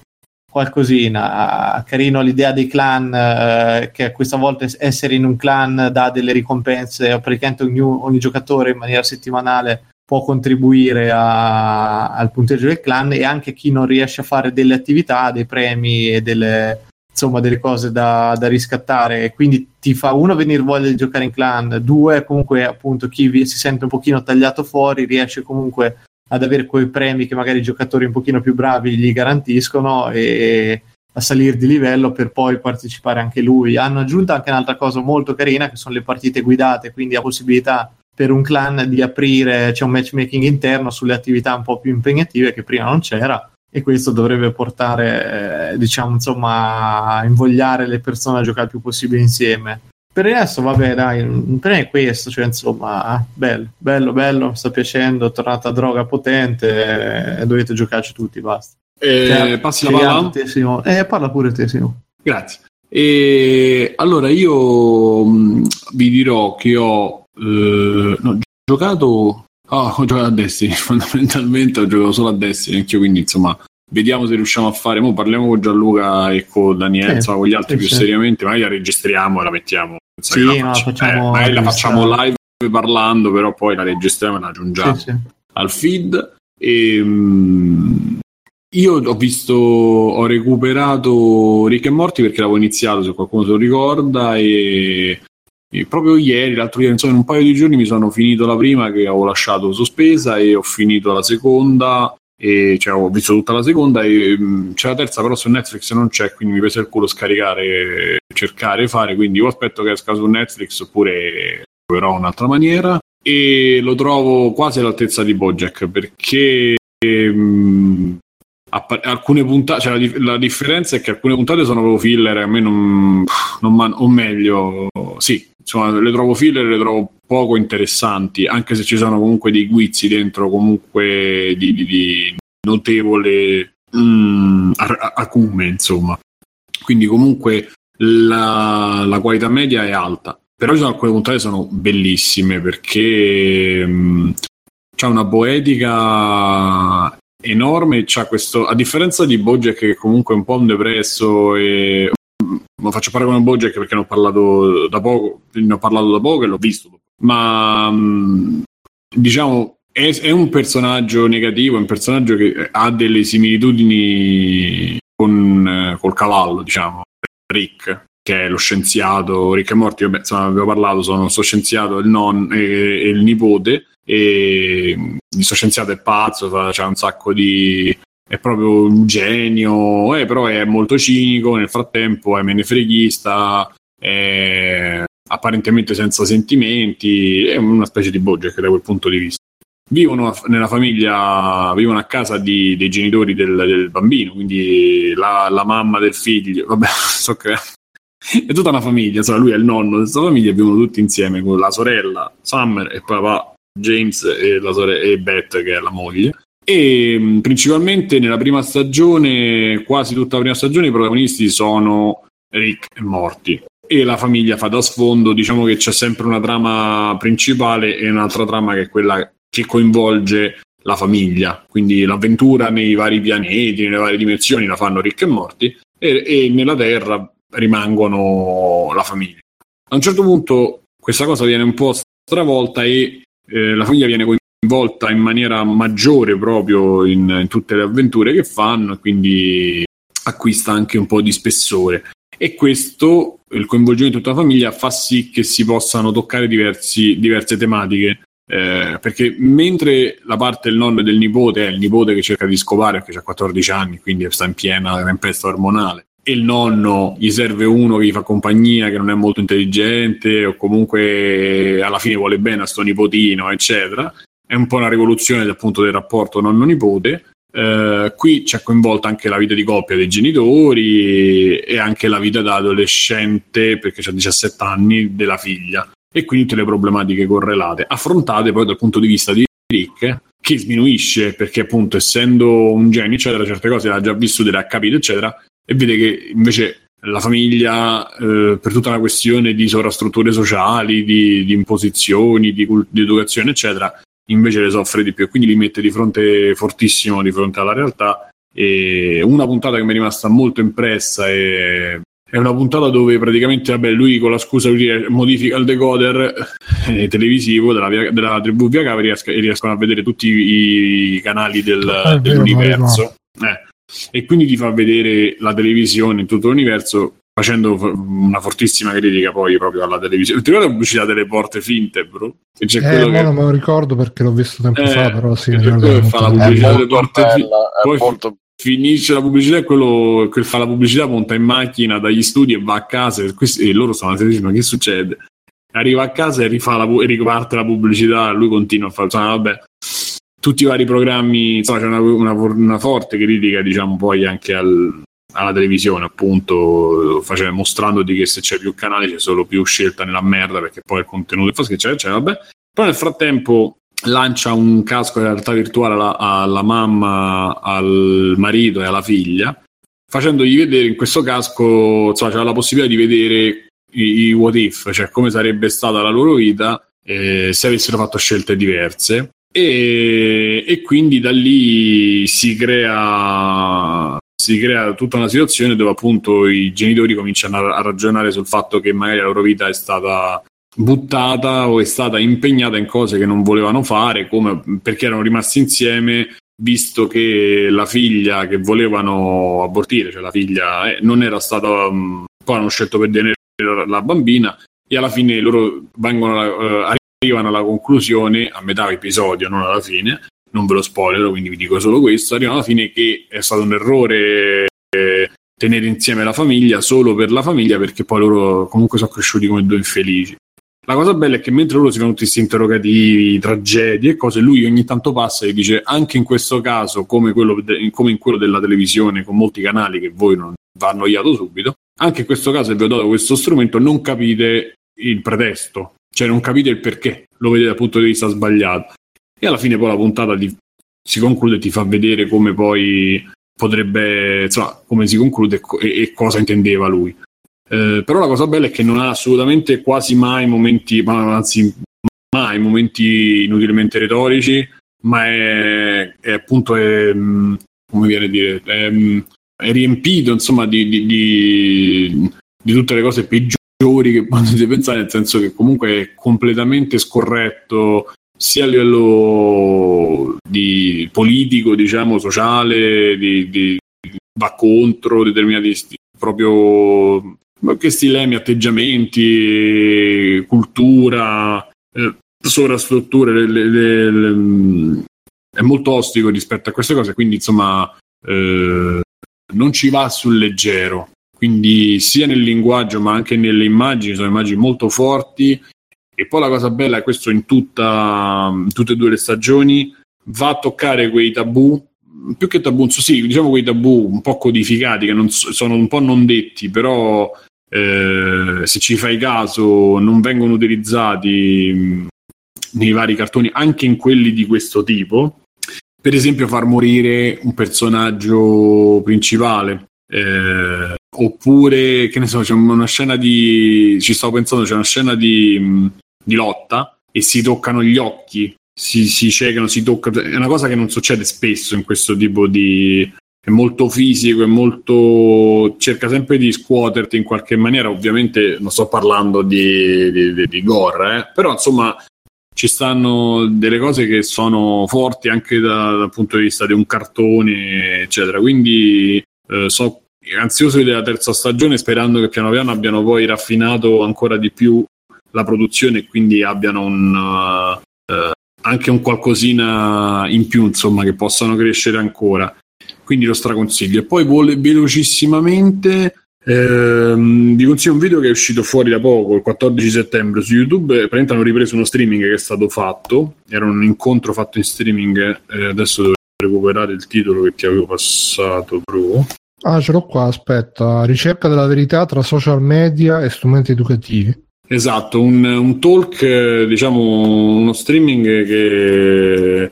qualcosina. Carino l'idea dei clan, eh, che questa volta essere in un clan dà delle ricompense, praticamente ogni, ogni giocatore in maniera settimanale può contribuire a, al punteggio del clan e anche chi non riesce a fare delle attività, dei premi e delle, insomma, delle cose da, da riscattare. Quindi ti fa uno venire voglia di giocare in clan, due comunque appunto chi vi, si sente un pochino tagliato fuori riesce comunque ad avere quei premi che magari i giocatori un pochino più bravi gli garantiscono e a salire di livello per poi partecipare anche lui. Hanno aggiunto anche un'altra cosa molto carina che sono le partite guidate, quindi la possibilità per un clan di aprire, c'è un matchmaking interno sulle attività un po' più impegnative che prima non c'era e questo dovrebbe portare, eh, diciamo, insomma, a invogliare le persone a giocare il più possibile insieme. Per il resto, vabbè, dai, per me è questo, cioè, insomma, bello, bello, bello, mi sta piacendo, è tornata droga potente, eh, dovete giocarci tutti, basta. Eh, cioè, passi la palla? Te, Simo. Eh, parla pure te, Simo. Grazie. E allora io mh, vi dirò che ho eh, no, giocato. Oh, ho giocato a Destiny. Fondamentalmente ho giocato solo a Destiny. Anch'io, quindi insomma, vediamo se riusciamo a fare. Mo parliamo con Gianluca e con Daniele, sì, insomma, con gli altri sì, più sì. seriamente. Magari la registriamo e la mettiamo. Sì, la, no, faccio, facciamo, eh, magari la facciamo live parlando, però poi la registriamo e la aggiungiamo al feed. E, mh, io ho visto, ho recuperato Rick e Morti perché l'avevo iniziato, se qualcuno se lo ricorda, e, e proprio ieri, l'altro ieri, insomma, in un paio di giorni mi sono finito la prima che avevo lasciato sospesa e ho finito la seconda e cioè, ho visto tutta la seconda e mh, c'è la terza però su Netflix non c'è quindi mi pesa il culo scaricare cercare fare quindi o aspetto che esca su Netflix oppure proverò un'altra maniera. E lo trovo quasi all'altezza di Bojack perché mh, alcune puntate cioè la, la, differenza è che alcune puntate sono proprio filler a me non, non man- o meglio sì insomma le trovo filler le trovo poco interessanti anche se ci sono comunque dei guizzi dentro comunque di, di, di notevole mm, acume insomma. Quindi comunque la, la, qualità media è alta. Però ci sono alcune puntate che sono bellissime perché mh, c'è una poetica enorme. C'ha questo, a differenza di Bojack, che comunque è un po' un depresso e lo faccio parlare con Bojack perché ne ho parlato da poco, ne ho parlato da poco e l'ho visto. Ma diciamo è, è, un personaggio negativo, è un personaggio che ha delle similitudini con eh, col cavallo, diciamo, Rick, che è lo scienziato Rick e Morti, vabbè, insomma, abbiamo parlato, sono lo scienziato, il, non, e, e il nipote, e questo scienziato è pazzo, c'ha un sacco di è proprio un genio, eh, però è molto cinico, nel frattempo è menefreghista, è apparentemente senza sentimenti, è una specie di Bojack da quel punto di vista. Vivono nella famiglia, vivono a casa di, dei genitori del, del, bambino, quindi la, la, mamma del figlio, vabbè, so che è tutta una famiglia, insomma, lui è il nonno di questa famiglia, vivono tutti insieme con la sorella Summer e papà James e, la sore- e Beth che è la moglie. E principalmente nella prima stagione quasi tutta la prima stagione i protagonisti sono Rick e Morty. E la famiglia fa da sfondo. Diciamo che c'è sempre una trama principale e un'altra trama che è quella che coinvolge la famiglia. Quindi l'avventura nei vari pianeti nelle varie dimensioni la fanno Rick e Morty e, e nella Terra rimangono la famiglia. A un certo punto questa cosa viene un po' stravolta e eh, la famiglia viene coinvolta in maniera maggiore proprio in, in tutte le avventure che fanno e quindi acquista anche un po' di spessore e questo, il coinvolgimento di tutta la famiglia, fa sì che si possano toccare diversi, diverse tematiche. Eh, perché mentre la parte del nonno e del nipote è il nipote che cerca di scopare perché ha 14 anni, quindi sta in piena tempesta ormonale, il nonno gli serve uno che gli fa compagnia, che non è molto intelligente o comunque alla fine vuole bene a sto nipotino, eccetera. È un po' una rivoluzione dal punto del rapporto nonno-nipote. Eh, qui c'è coinvolta anche la vita di coppia dei genitori e anche la vita da adolescente, perché ha 17 anni, della figlia. E quindi tutte le problematiche correlate, affrontate poi dal punto di vista di Rick, che sminuisce perché appunto essendo un genio, eccetera, certe cose le ha già vissute, le ha capite, eccetera, e vede che invece la famiglia, eh, per tutta una questione di sovrastrutture sociali, di, di imposizioni, di, di, educazione, eccetera, invece le soffre di più e quindi li mette di fronte fortissimo di fronte alla realtà. E una puntata che mi è rimasta molto impressa è, è una puntata dove praticamente vabbè, lui con la scusa lui modifica il decoder eh, televisivo della, della tribù via cava e riescono a vedere tutti i, i canali del, dell'universo. Eh e quindi ti fa vedere la televisione in tutto l'universo facendo una fortissima critica poi proprio alla televisione. Ti ricordi la pubblicità delle porte finte, bro? E c'è eh, che... non me lo ricordo perché l'ho visto tempo eh, fa, però sì. Quello che fa la pubblicità delle porte finte. Poi molto... finisce la pubblicità e quello che fa la pubblicità monta in macchina dagli studi e va a casa e, questi, e loro sono a ma che succede? Arriva a casa e, rifà la, e riparte la pubblicità, lui continua a fare, insomma, vabbè tutti i vari programmi, insomma c'è una, una, una forte critica diciamo poi anche al, alla televisione appunto facendo, mostrandoti che se c'è più canali c'è solo più scelta nella merda perché poi il contenuto è fa eccetera eccetera vabbè. Poi nel frattempo lancia un casco di realtà virtuale alla, alla mamma al marito e alla figlia facendogli vedere in questo casco insomma c'era la possibilità di vedere i, i what if cioè come sarebbe stata la loro vita eh, se avessero fatto scelte diverse e, e quindi da lì si crea si crea tutta una situazione dove appunto i genitori cominciano a, a, ragionare sul fatto che magari la loro vita è stata buttata o è stata impegnata in cose che non volevano fare come, perché erano rimasti insieme visto che la figlia che volevano abortire, cioè la figlia eh, non era stata, um, poi hanno scelto per tenere la bambina e alla fine loro vengono, uh, arrivano alla conclusione, a metà episodio, non alla fine, non ve lo spoiler, quindi vi dico solo questo, arrivano alla fine che è stato un errore eh, tenere insieme la famiglia solo per la famiglia perché poi loro comunque sono cresciuti come due infelici. La cosa bella è che mentre loro si fanno tutti questi interrogativi, tragedie e cose, lui ogni tanto passa e dice anche in questo caso, come, quello, come in quello della televisione, con molti canali che voi non va annoiato subito, anche in questo caso, se vi ho dato questo strumento, non capite il pretesto, cioè non capite il perché, lo vedete dal punto di vista sbagliato. E alla fine poi la puntata ti, si conclude e ti fa vedere come poi potrebbe, insomma, come si conclude e, e cosa intendeva lui. Eh, però la cosa bella è che non ha assolutamente quasi mai momenti, anzi mai momenti inutilmente retorici, ma è, è appunto, è, come viene a dire, è, è riempito insomma di, di, di, di, tutte le cose peggiori che potete pensare, nel senso che comunque è completamente scorretto sia a livello di politico, diciamo, sociale, di, va contro determinati sti- proprio questi lemi, atteggiamenti, cultura, eh, sovrastrutture, le, le, le, è molto ostico rispetto a queste cose, quindi insomma eh, non ci va sul leggero. Quindi sia nel linguaggio ma anche nelle immagini, sono immagini molto forti e poi la cosa bella è questo in, tutta, in tutte e due le stagioni, va a toccare quei tabù più che tabù, sì, diciamo quei tabù un po' codificati che non, sono un po' non detti, però eh, se ci fai caso non vengono utilizzati nei vari cartoni, anche in quelli di questo tipo. Per esempio, far morire un personaggio principale. Eh, oppure, che ne so, c'è una scena di. Ci stavo pensando, c'è una scena di, di lotta e si toccano gli occhi si, si ciecano, si toccano. È una cosa che non succede spesso in questo tipo di. È molto fisico, è molto. cerca sempre di scuoterti in qualche maniera. Ovviamente non sto parlando di, di, di, di gore, eh? però insomma ci stanno delle cose che sono forti anche da, dal punto di vista di un cartone, eccetera. Quindi eh, sono ansioso della terza stagione, sperando che piano piano abbiano poi raffinato ancora di più la produzione e quindi abbiano un, uh, anche un qualcosina in più, insomma, che possano crescere ancora. Quindi lo straconsiglio. E poi vole- velocissimamente ehm, vi consiglio un video che è uscito fuori da poco, il 14 settembre su YouTube. Praticamente hanno ripreso uno streaming che è stato fatto. Era un incontro fatto in streaming. Eh, adesso devo recuperare il titolo che ti avevo passato, bro. Ah, ce l'ho qua, aspetta. Ricerca della verità tra social media e strumenti educativi. Esatto, un, un talk, diciamo uno streaming che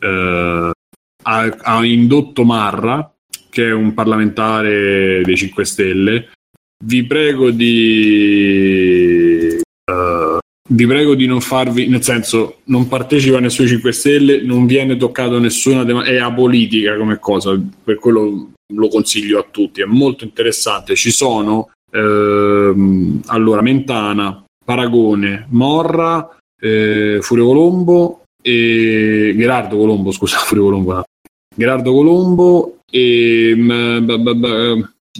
eh, ha, ha, indotto Marra, che è un parlamentare dei 5 Stelle. Vi prego di. Uh, vi prego di non farvi, nel senso, non partecipa nessuno 5 Stelle, non viene toccato nessuna tema- è apolitica come cosa, per quello lo consiglio a tutti, è molto interessante. Ci sono ehm, allora Mentana, Paragone, Morra, eh, Furio Colombo e Gerardo Colombo, scusa, Furio Colombo, Gerardo Colombo e m, b, b, b,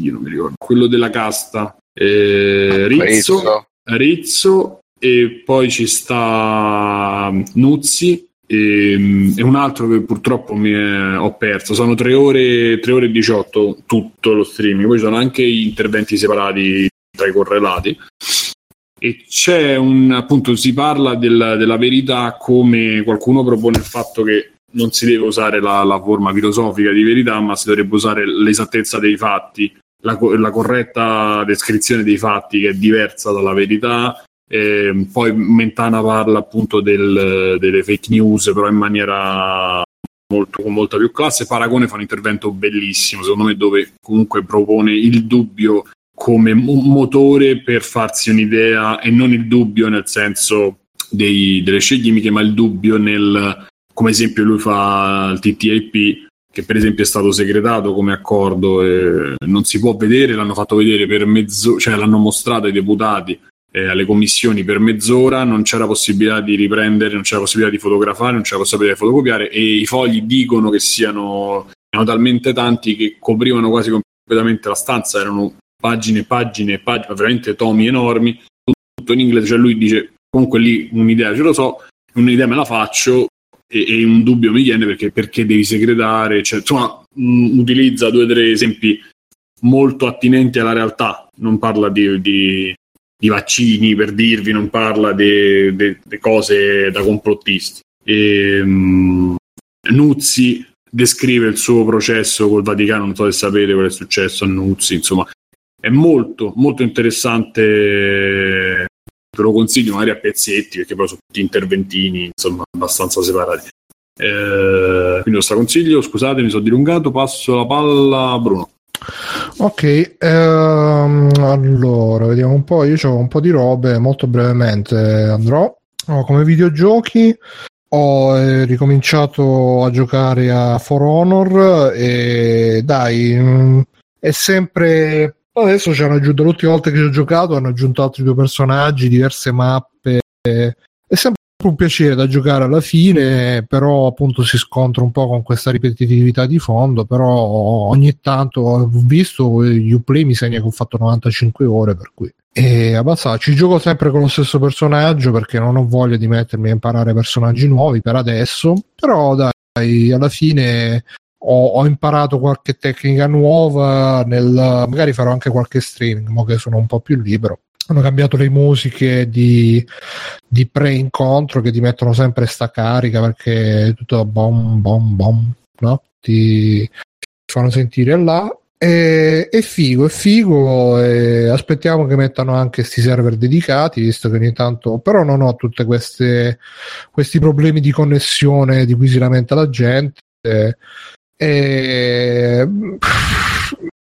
io non mi ricordo, quello della casta, eh, Rizzo, Rizzo. Rizzo e poi ci sta Nuzzi e, e, un altro che purtroppo mi è, ho perso. Sono 3 ore, 3 ore e 18 tutto lo streaming, poi ci sono anche interventi separati tra i correlati. E c'è un appunto, si parla del, della verità come qualcuno propone il fatto che non si deve usare la, la, forma filosofica di verità, ma si dovrebbe usare l'esattezza dei fatti, la, la corretta descrizione dei fatti che è diversa dalla verità eh, poi Mentana parla appunto del, delle fake news, però in maniera molto, con molta più classe. Paragone fa un intervento bellissimo, secondo me, dove comunque propone il dubbio come un motore per farsi un'idea e non il dubbio nel senso dei, delle scelte chimiche, ma il dubbio nel, come esempio lui fa il TTIP, che per esempio è stato segretato come accordo e non si può vedere, l'hanno fatto vedere per mezzo, cioè l'hanno mostrato ai deputati eh, alle commissioni per mezz'ora, non c'era possibilità di riprendere, non c'era possibilità di fotografare, non c'era possibilità di fotocopiare e i fogli dicono che siano erano talmente tanti che coprivano quasi completamente la stanza, erano pagine pagine pagine, veramente tomi enormi, tutto in inglese, cioè lui dice comunque lì un'idea ce lo so, un'idea me la faccio e, e un dubbio mi viene perché, perché devi segretare, cioè, insomma mh, utilizza due o tre esempi molto attinenti alla realtà, non parla di, di, di vaccini per dirvi, non parla di cose da complottisti. E, mh, Nuzzi descrive il suo processo col Vaticano, non so se sapete cosa è successo a Nuzzi, insomma, è molto, molto interessante. Ve lo consiglio magari a pezzetti perché poi sono tutti interventini, insomma, abbastanza separati. Eh, quindi lo straconsiglio, scusate, mi sono dilungato, passo la palla a Bruno. Ok, ehm, allora vediamo un po'. Io ho un po' di robe, molto brevemente andrò. Oh, come videogiochi ho eh, ricominciato a giocare a For Honor e dai, mh, mm, è sempre... Adesso ci hanno aggiunto, l'ultima volta che ci ho giocato hanno aggiunto altri due personaggi, diverse mappe. È sempre un piacere da giocare alla fine, però appunto si scontra un po' con questa ripetitività di fondo, però ogni tanto ho visto Uplay mi segna che ho fatto 95 ore per cui e abbastanza. Ci gioco sempre con lo stesso personaggio perché non ho voglia di mettermi a imparare personaggi nuovi per adesso però dai alla fine ho, ho imparato qualche tecnica nuova nel, magari farò anche qualche streaming mo che sono un po' più libero hanno cambiato le musiche di, di pre-incontro che ti mettono sempre sta carica perché tutto bom bom bom no? ti, ti fanno sentire là e, è figo, è figo. E aspettiamo che mettano anche questi server dedicati, visto che ogni tanto. Però non ho tutti questi problemi di connessione di cui si lamenta la gente. E,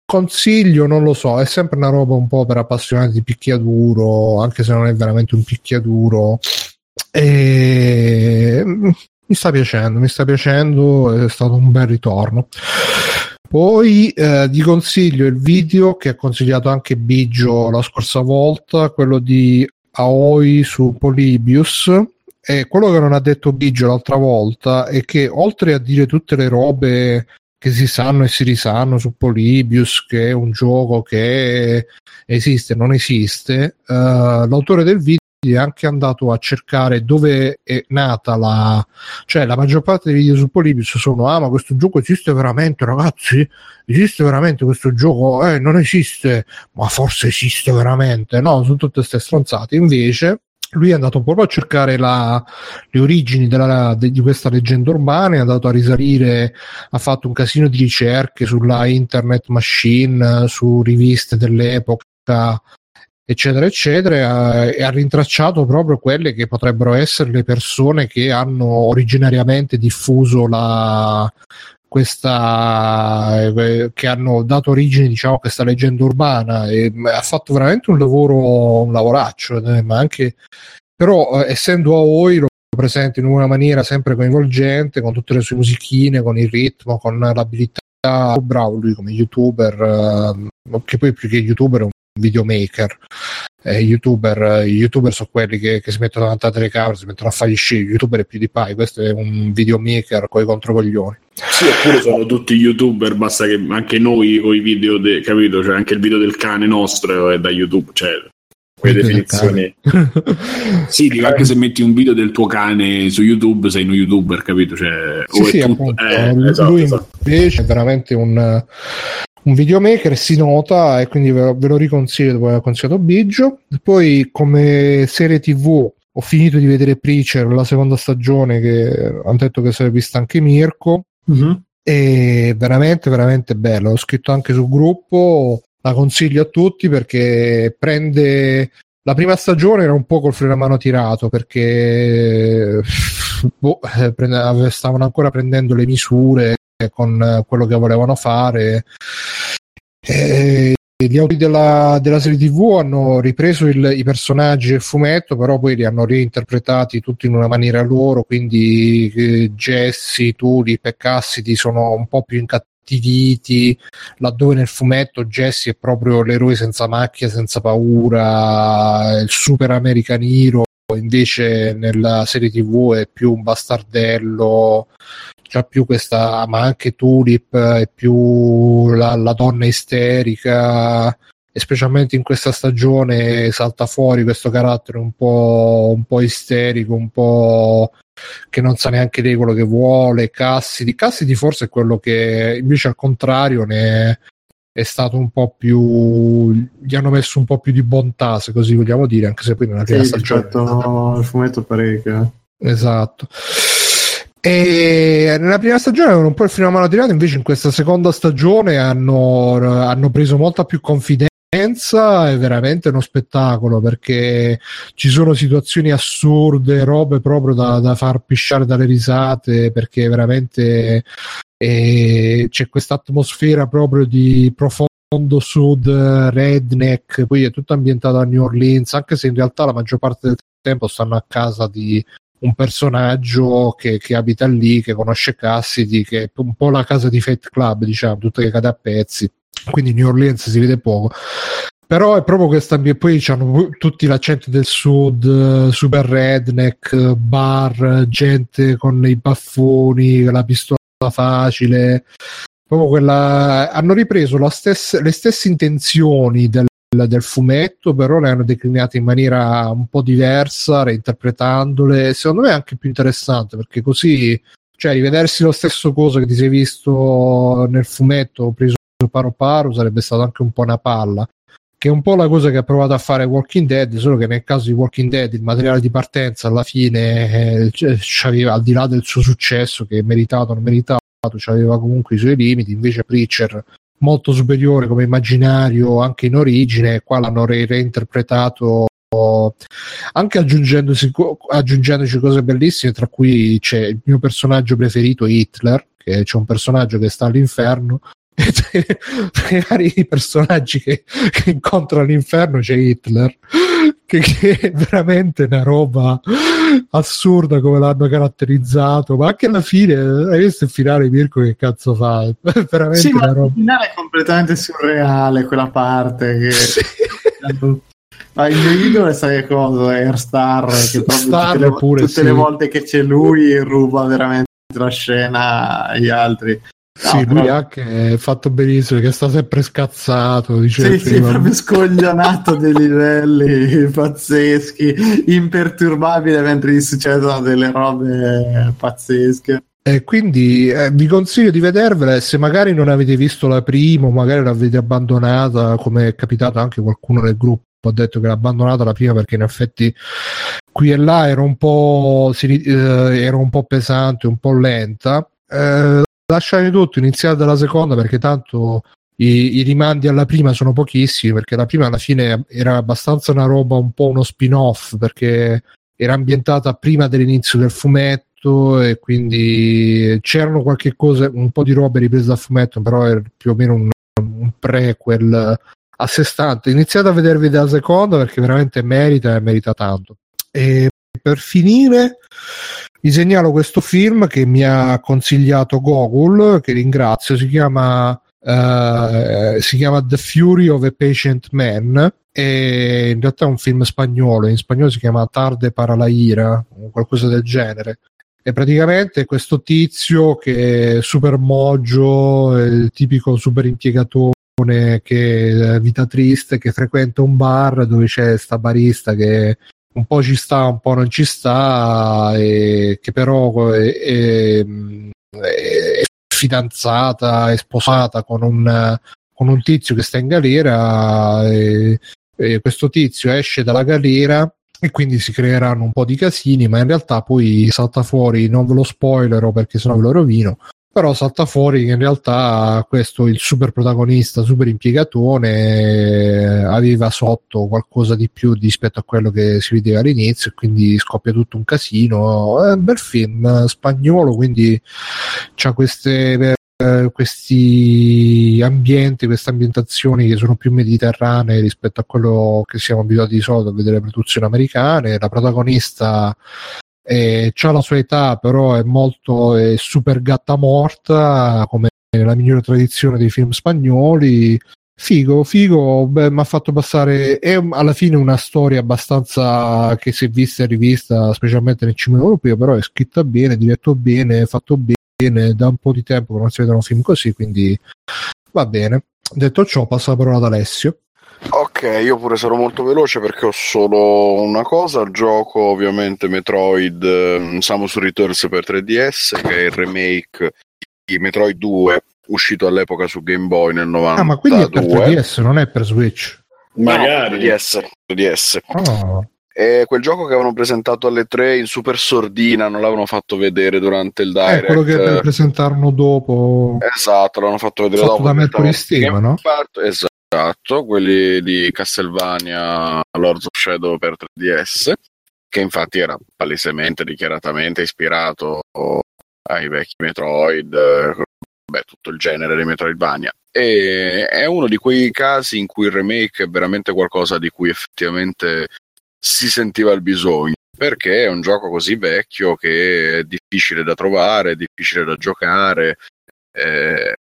consiglio, non lo so, è sempre una roba un po' per appassionati di picchiaduro, anche se non è veramente un picchiaduro. E mi sta piacendo, mi sta piacendo, è stato un bel ritorno. Poi eh, vi consiglio il video che ha consigliato anche Biggio la scorsa volta, quello di Aoi su Polybius. E quello che non ha detto Biggio l'altra volta è che oltre a dire tutte le robe che si sanno e si risanno su Polybius, che è un gioco che esiste, non esiste, uh, l'autore del video è anche andato a cercare dove è nata la cioè la maggior parte dei video su Polybius sono ah ma questo gioco esiste veramente ragazzi? Esiste veramente questo gioco? Eh non esiste. Ma forse esiste veramente. No sono tutte queste stronzate. Invece lui è andato proprio a cercare la, le origini della, de, di questa leggenda urbana, è andato a risalire, ha fatto un casino di ricerche sulla internet machine, su riviste dell'epoca, eccetera, eccetera, e ha rintracciato proprio quelle che potrebbero essere le persone che hanno originariamente diffuso la, questa eh, che hanno dato origine diciamo a questa leggenda urbana e ha fatto veramente un lavoro un lavoraccio eh, ma anche però eh, essendo Aoi lo presenta in una maniera sempre coinvolgente con tutte le sue musichine con il ritmo con l'abilità bravo lui come youtuber eh, che poi più che youtuber è un videomaker eh, youtuber, youtuber sono quelli che, che, si mettono davanti alla telecamera, si mettono a fare gli sci, youtuber è PewDiePie, questo è un videomaker con i controcoglioni. Sì, oppure sono tutti youtuber, basta che anche noi con i video, de, capito? Cioè anche il video del cane nostro è da YouTube, cioè quelle definizioni. sì, dico anche se metti un video del tuo cane su YouTube, sei uno youtuber, capito? Cioè, sì, sì, tutto, eh, esatto, lui esatto. invece è veramente un, un videomaker si nota e quindi ve, ve lo riconsiglio dopo aver consigliato Biggio. Poi come serie tv ho finito di vedere Preacher, la seconda stagione che hanno detto che si è vista anche Mirko. Mm-hmm. E veramente, veramente bello. L'ho scritto anche sul gruppo, la consiglio a tutti perché prende la prima stagione era un po' col freno a mano tirato perché boh, eh, stavano ancora prendendo le misure con quello che volevano fare. E gli autori della, della, serie TV hanno ripreso il, i personaggi del fumetto, però poi li hanno reinterpretati tutti in una maniera loro. Quindi eh, Jesse, Tuli, Peccassi sono un po' più incattiviti laddove nel fumetto Jesse è proprio l'eroe senza macchia, senza paura, il super American Hero, invece nella serie tv è più un bastardello, c'ha più questa, ma anche Tulip è più la, la donna isterica e specialmente in questa stagione salta fuori questo carattere un po', un po' isterico, un po' che non sa neanche lei quello che vuole. Cassidy, Cassidy forse è quello che invece al contrario ne è stato un po' più gli hanno messo un po' più di bontà se così vogliamo dire anche se poi nella prima Sì, stagione al fumetto parecchio. esatto e nella prima stagione avevano un po' il freno a mano tirato invece in questa seconda stagione hanno, hanno preso molta più confidenza è veramente uno spettacolo perché ci sono situazioni assurde, robe proprio da, da far pisciare dalle risate perché veramente eh, c'è questa atmosfera proprio di profondo sud redneck, poi è tutto ambientato a New Orleans, anche se in realtà la maggior parte del tempo stanno a casa di un personaggio che, che abita lì, che conosce Cassidy, che è un po' la casa di Fate Club, diciamo, tutto che cade a pezzi. Quindi New Orleans si vede poco. Però è proprio questa poi hanno tutti l'accento del sud super redneck bar gente con i baffoni la pistola facile. Proprio quella hanno ripreso stessa, le stesse intenzioni del, del fumetto però le hanno declinate in maniera un po' diversa reinterpretandole. Secondo me è anche più interessante perché così cioè rivedersi lo stesso cosa che ti sei visto nel fumetto preso paro paro sarebbe stato anche un po' una palla. Che è un po' la cosa che ha provato a fare Walking Dead solo che nel caso di Walking Dead il materiale di partenza alla fine eh, aveva, al di là del suo successo che meritato o non meritato aveva comunque i suoi limiti invece Preacher molto superiore come immaginario anche in origine qua l'hanno re- reinterpretato anche aggiungendoci, cose bellissime tra cui c'è il mio personaggio preferito Hitler che c'è un personaggio che sta all'inferno magari i personaggi che, che incontra all'inferno c'è Hitler che, che, è veramente una roba assurda come l'hanno caratterizzato ma anche alla fine hai visto il finale Mirko che cazzo fa veramente sì, una roba il finale è completamente surreale quella parte che sì. Ma il mio idolo è sai cosa? Airstar che Star tutte, le, pure, tutte sì. le volte che c'è lui ruba veramente la scena agli altri No, sì, lui anche è fatto benissimo, che sta sempre scazzato. Dice sì, sì, proprio scoglionato dei livelli pazzeschi, imperturbabile mentre gli succedono delle robe pazzesche. E quindi eh, vi consiglio di vedervela se magari non avete visto la prima o magari l'avete abbandonata, come è capitato anche qualcuno del gruppo ha detto che l'ha abbandonata la prima perché in effetti qui e là era un po', si, eh, era un po' pesante, un po' lenta. Eh, lasciare tutto, iniziare dalla seconda perché tanto i, i, rimandi alla prima sono pochissimi perché la prima alla fine era abbastanza una roba un po' uno spin-off perché era ambientata prima dell'inizio del fumetto e quindi c'erano qualche cosa, un po' di robe riprese dal fumetto però era più o meno un, un prequel a sé stante. Iniziate a vedervi dalla seconda perché veramente merita e merita tanto. E per finire vi segnalo questo film che mi ha consigliato Gogol, che ringrazio, si chiama, uh, si chiama The Fury of a Patient Man. E in realtà è un film spagnolo, in spagnolo si chiama Tarde para la ira, o qualcosa del genere. E praticamente questo tizio che è super moggio, il tipico super impiegatore che vita triste, che frequenta un bar dove c'è sta barista che un po' ci sta, un po' non ci sta, e che però è, è, è fidanzata, è sposata con un, con un, tizio che sta in galera e, e questo tizio esce dalla galera e quindi si creeranno un po' di casini, ma in realtà poi salta fuori, non ve lo spoilerò perché sennò ve lo rovino, però salta fuori che in realtà questo il super protagonista, super impiegatone aveva sotto qualcosa di più rispetto a quello che si vedeva all'inizio quindi scoppia tutto un casino è un bel film spagnolo quindi c'ha queste eh, questi ambienti, queste ambientazioni che sono più mediterranee rispetto a quello che siamo abituati di solito a vedere produzioni americane. La protagonista eh, ha la sua età, però è molto è super gatta morta, come nella migliore tradizione dei film spagnoli. Figo, figo, mi ha fatto passare. È alla fine una storia abbastanza che si è vista e rivista, specialmente nel cinema europeo, però è scritta bene, diretto bene, fatto bene. Da un po' di tempo che non si vedono film così, quindi va bene. Detto ciò, passo la parola ad Alessio. Ok, io pure sarò molto veloce perché ho solo una cosa. Gioco ovviamente Metroid um, Samus Returns per 3DS, che è il remake di Metroid 2, uscito all'epoca su Game Boy nel 92. Ah, ma quindi è per 3DS, non è per Switch? Magari. No, 3DS. 3DS. Oh. È quel gioco che avevano presentato alle 3 in super sordina, non l'avevano fatto vedere durante il direct. È quello che presentarono dopo. Esatto, l'hanno fatto vedere Fatto dopo. da Mercury Steam, no? Esatto. Esatto, quelli di Castlevania Lords of Shadow per 3DS, che infatti era palesemente, dichiaratamente ispirato ai vecchi Metroid, beh, tutto il genere di Metroidvania. E è uno di quei casi in cui il remake è veramente qualcosa di cui effettivamente si sentiva il bisogno, perché è un gioco così vecchio che è difficile da trovare, è difficile da giocare. Eh,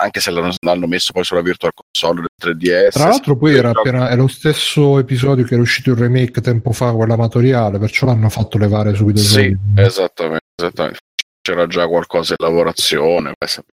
anche se l'hanno, l'hanno, messo poi sulla Virtual Console del 3DS. Tra l'altro, poi era, appena, è lo stesso episodio che era uscito il remake tempo fa, quello amatoriale, perciò l'hanno fatto levare subito. Sì, esattamente, esattamente. C'era già qualcosa in lavorazione.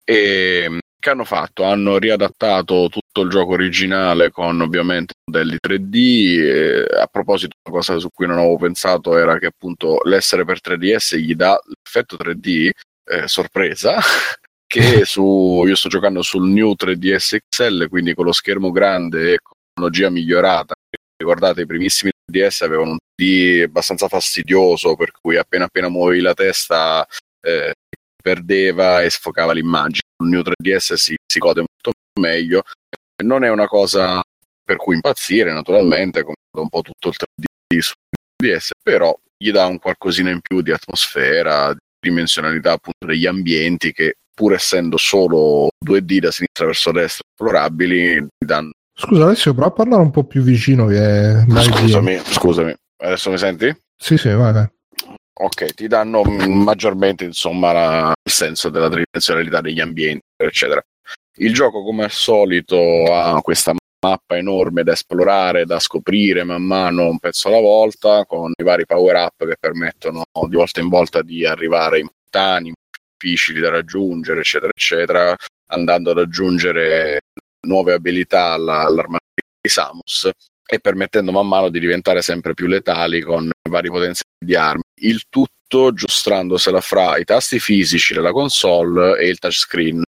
E che hanno fatto? Hanno riadattato tutto il gioco originale con ovviamente modelli 3D. E, a proposito, una cosa su cui non avevo pensato era che appunto l'essere per 3DS gli dà l'effetto 3D eh, sorpresa che su, io sto giocando sul New 3DS XL, quindi con lo schermo grande e con tecnologia migliorata. Ricordate, i primissimi 3DS avevano un 3D abbastanza fastidioso, per cui appena appena muovevi la testa eh, perdeva e sfocava l'immagine. Sul New 3DS si, si gode molto meglio. Non è una cosa per cui impazzire, naturalmente, come un po' tutto il 3D su 3DS, però gli dà un qualcosina in più di atmosfera, di dimensionalità appunto degli ambienti che pur essendo solo 2D da sinistra verso destra esplorabili, danno... Scusa Alessio, prova a parlare un po' più vicino che... Scusami, scusami, adesso mi senti? Sì, sì, vai, vai. Ok, ti danno maggiormente insomma la, il senso della tridimensionalità degli ambienti, eccetera. Il gioco, come al solito, ha questa mappa enorme da esplorare, da scoprire man mano un pezzo alla volta, con i vari power up che permettono di volta in volta di arrivare in montani, difficili da raggiungere, eccetera, eccetera, andando ad aggiungere nuove abilità alla, all'armatura di Samus e permettendo man mano di diventare sempre più letali con vari potenziali di armi. Il tutto giustrandosela fra i tasti fisici della console e il touchscreen.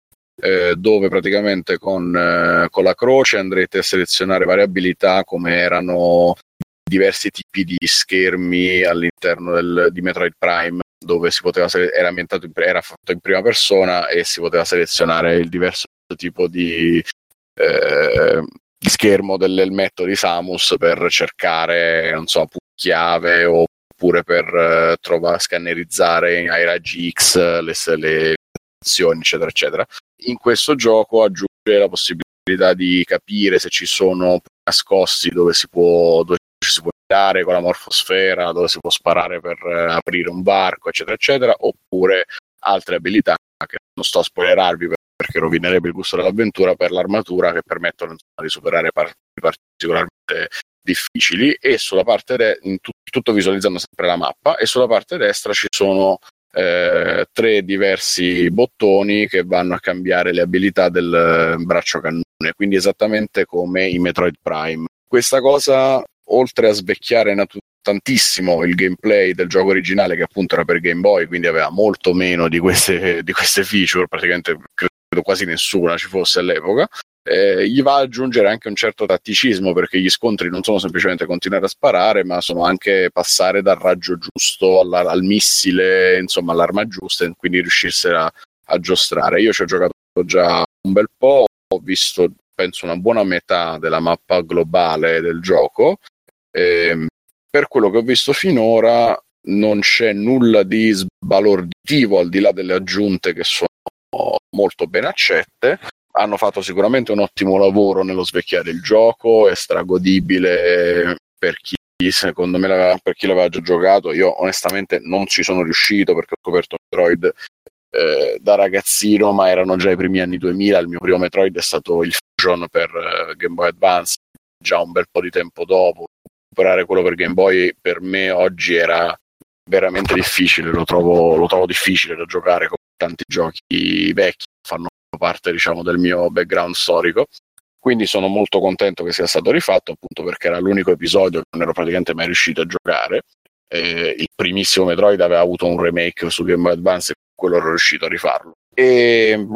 Eh, dove praticamente con, eh, con la croce andrete a selezionare varie abilità come erano diversi tipi di schermi all'interno del, di Metroid Prime dove si poteva era ambientato in, era fatto in prima persona e si poteva selezionare il diverso tipo di, eh, di schermo dell'elmetto di Samus per cercare, non so, chiave oppure per eh, trovare, scannerizzare ai raggi X le, le azioni, eccetera, eccetera. In questo gioco aggiunge la possibilità di capire se ci sono nascosti dove si può, dove ci si può andare con la morfosfera, dove si può sparare per eh, aprire un barco, eccetera, eccetera, oppure altre abilità che non sto a spoilerarvi perché rovinerebbe il gusto dell'avventura per l'armatura che permettono di superare parti particolarmente difficili e sulla parte de- in tu- tutto visualizzando sempre la mappa e sulla parte destra ci sono eh, tre diversi bottoni che vanno a cambiare le abilità del eh, braccio cannone, quindi esattamente come in Metroid Prime. Questa cosa oltre a svecchiare natu- tantissimo il gameplay del gioco originale che appunto era per Game Boy, quindi aveva molto meno di queste, di queste feature, praticamente credo quasi nessuna ci fosse all'epoca. Eh, gli va ad aggiungere anche un certo tatticismo perché gli scontri non sono semplicemente continuare a sparare, ma sono anche passare dal raggio giusto alla, al missile, insomma all'arma giusta e quindi riuscirsela a, a giostrare. Io ci ho giocato già un bel po', ho visto penso una buona metà della mappa globale del gioco. E, per quello che ho visto finora non c'è nulla di sbalorditivo al di là delle aggiunte che sono molto ben accette. Hanno fatto sicuramente un ottimo lavoro nello svecchiare il gioco, è stragodibile per chi secondo me per chi l'aveva già giocato. Io onestamente non ci sono riuscito perché ho scoperto Metroid eh, da ragazzino, ma erano già i primi anni 2000. Il mio primo Metroid è stato il Fusion per uh, Game Boy Advance, già un bel po' di tempo dopo. Recuperare quello per Game Boy per me oggi era veramente difficile, lo trovo, lo trovo difficile da giocare come tanti giochi vecchi, fanno parte diciamo del mio background storico. Quindi sono molto contento che sia stato rifatto, appunto perché era l'unico episodio che non ero praticamente mai riuscito a giocare. Eh, il primissimo Metroid aveva avuto un remake su Game Boy Advance e quello ero riuscito a rifarlo. E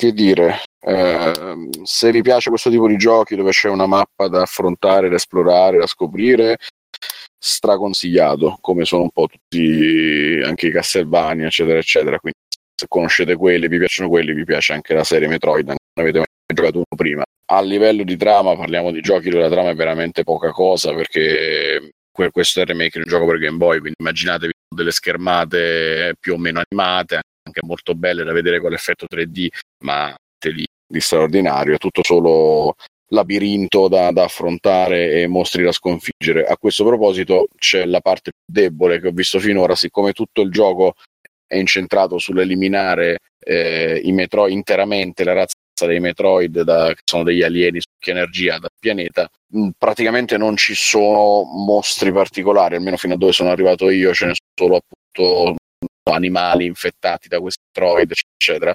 che dire, eh, se vi piace questo tipo di giochi dove c'è una mappa da affrontare, da esplorare, da scoprire, straconsigliato, come sono un po' tutti anche i Castlevania, eccetera, eccetera. Quindi se conoscete quelli, vi piacciono quelli, vi piace anche la serie Metroid, non avete mai giocato uno prima. A livello di trama, parliamo di giochi dove la trama è veramente poca cosa perché questo è il remake di un gioco per Game Boy, quindi immaginatevi delle schermate più o meno animate, anche molto belle da vedere con l'effetto 3D, ma di, di straordinario, è tutto solo labirinto da, da, affrontare e mostri da sconfiggere. A questo proposito c'è la parte più debole che ho visto finora, siccome tutto il gioco è incentrato sull'eliminare eh, i Metroid interamente la razza dei Metroid, da, che sono degli alieni su energia dal pianeta, mh, praticamente non ci sono mostri particolari, almeno fino a dove sono arrivato io, ce ne sono solo appunto animali infettati da questi Metroid, eccetera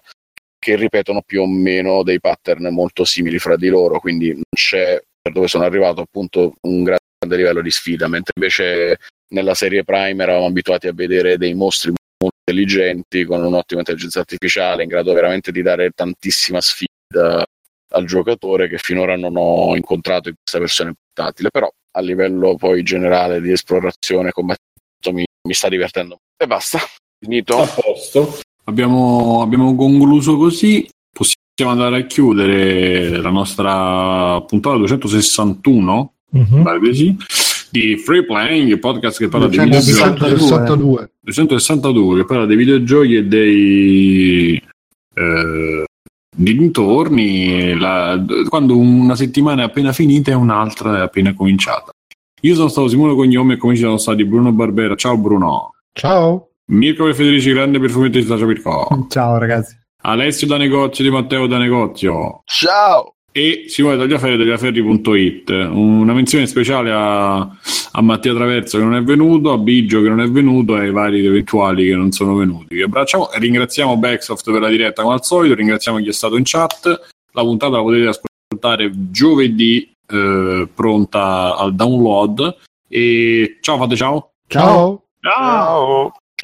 che ripetono più o meno dei pattern molto simili fra di loro, quindi non c'è per dove sono arrivato appunto un grande livello di sfida, mentre invece nella serie Prime eravamo abituati a vedere dei mostri molto intelligenti con un'ottima intelligenza artificiale in grado veramente di dare tantissima sfida al giocatore che finora non ho incontrato in questa versione portatile, però a livello poi generale di esplorazione e combattimento mi, mi sta divertendo e basta. Finito. A posto. Abbiamo, abbiamo concluso così, possiamo andare a chiudere la nostra puntata 261, mm-hmm. di Free Playing, il podcast che parla 262, dei videogiochi. 262, che parla dei videogiochi e dei... Eh, dintorni, la, quando una settimana è appena finita e un'altra è appena cominciata. Io sono stato Simone Cognome e come ci sono stati Bruno Barbera. Ciao Bruno. Ciao. Mirko e Federici, grande perfumettista, ciao Mirko. Ciao ragazzi. Alessio da negozio di Matteo da negozio. Ciao. E Simone Tagliaferri tagliaferri.it. Una menzione speciale a, a, Mattia Traverso che non è venuto, a Biggio che non è venuto e ai vari eventuali che non sono venuti. Vi abbracciamo e ringraziamo Backsoft per la diretta come al solito, ringraziamo chi è stato in chat. La puntata la potete ascoltare giovedì eh, pronta al download. E ciao, fate ciao. Ciao. Ciao. ciao.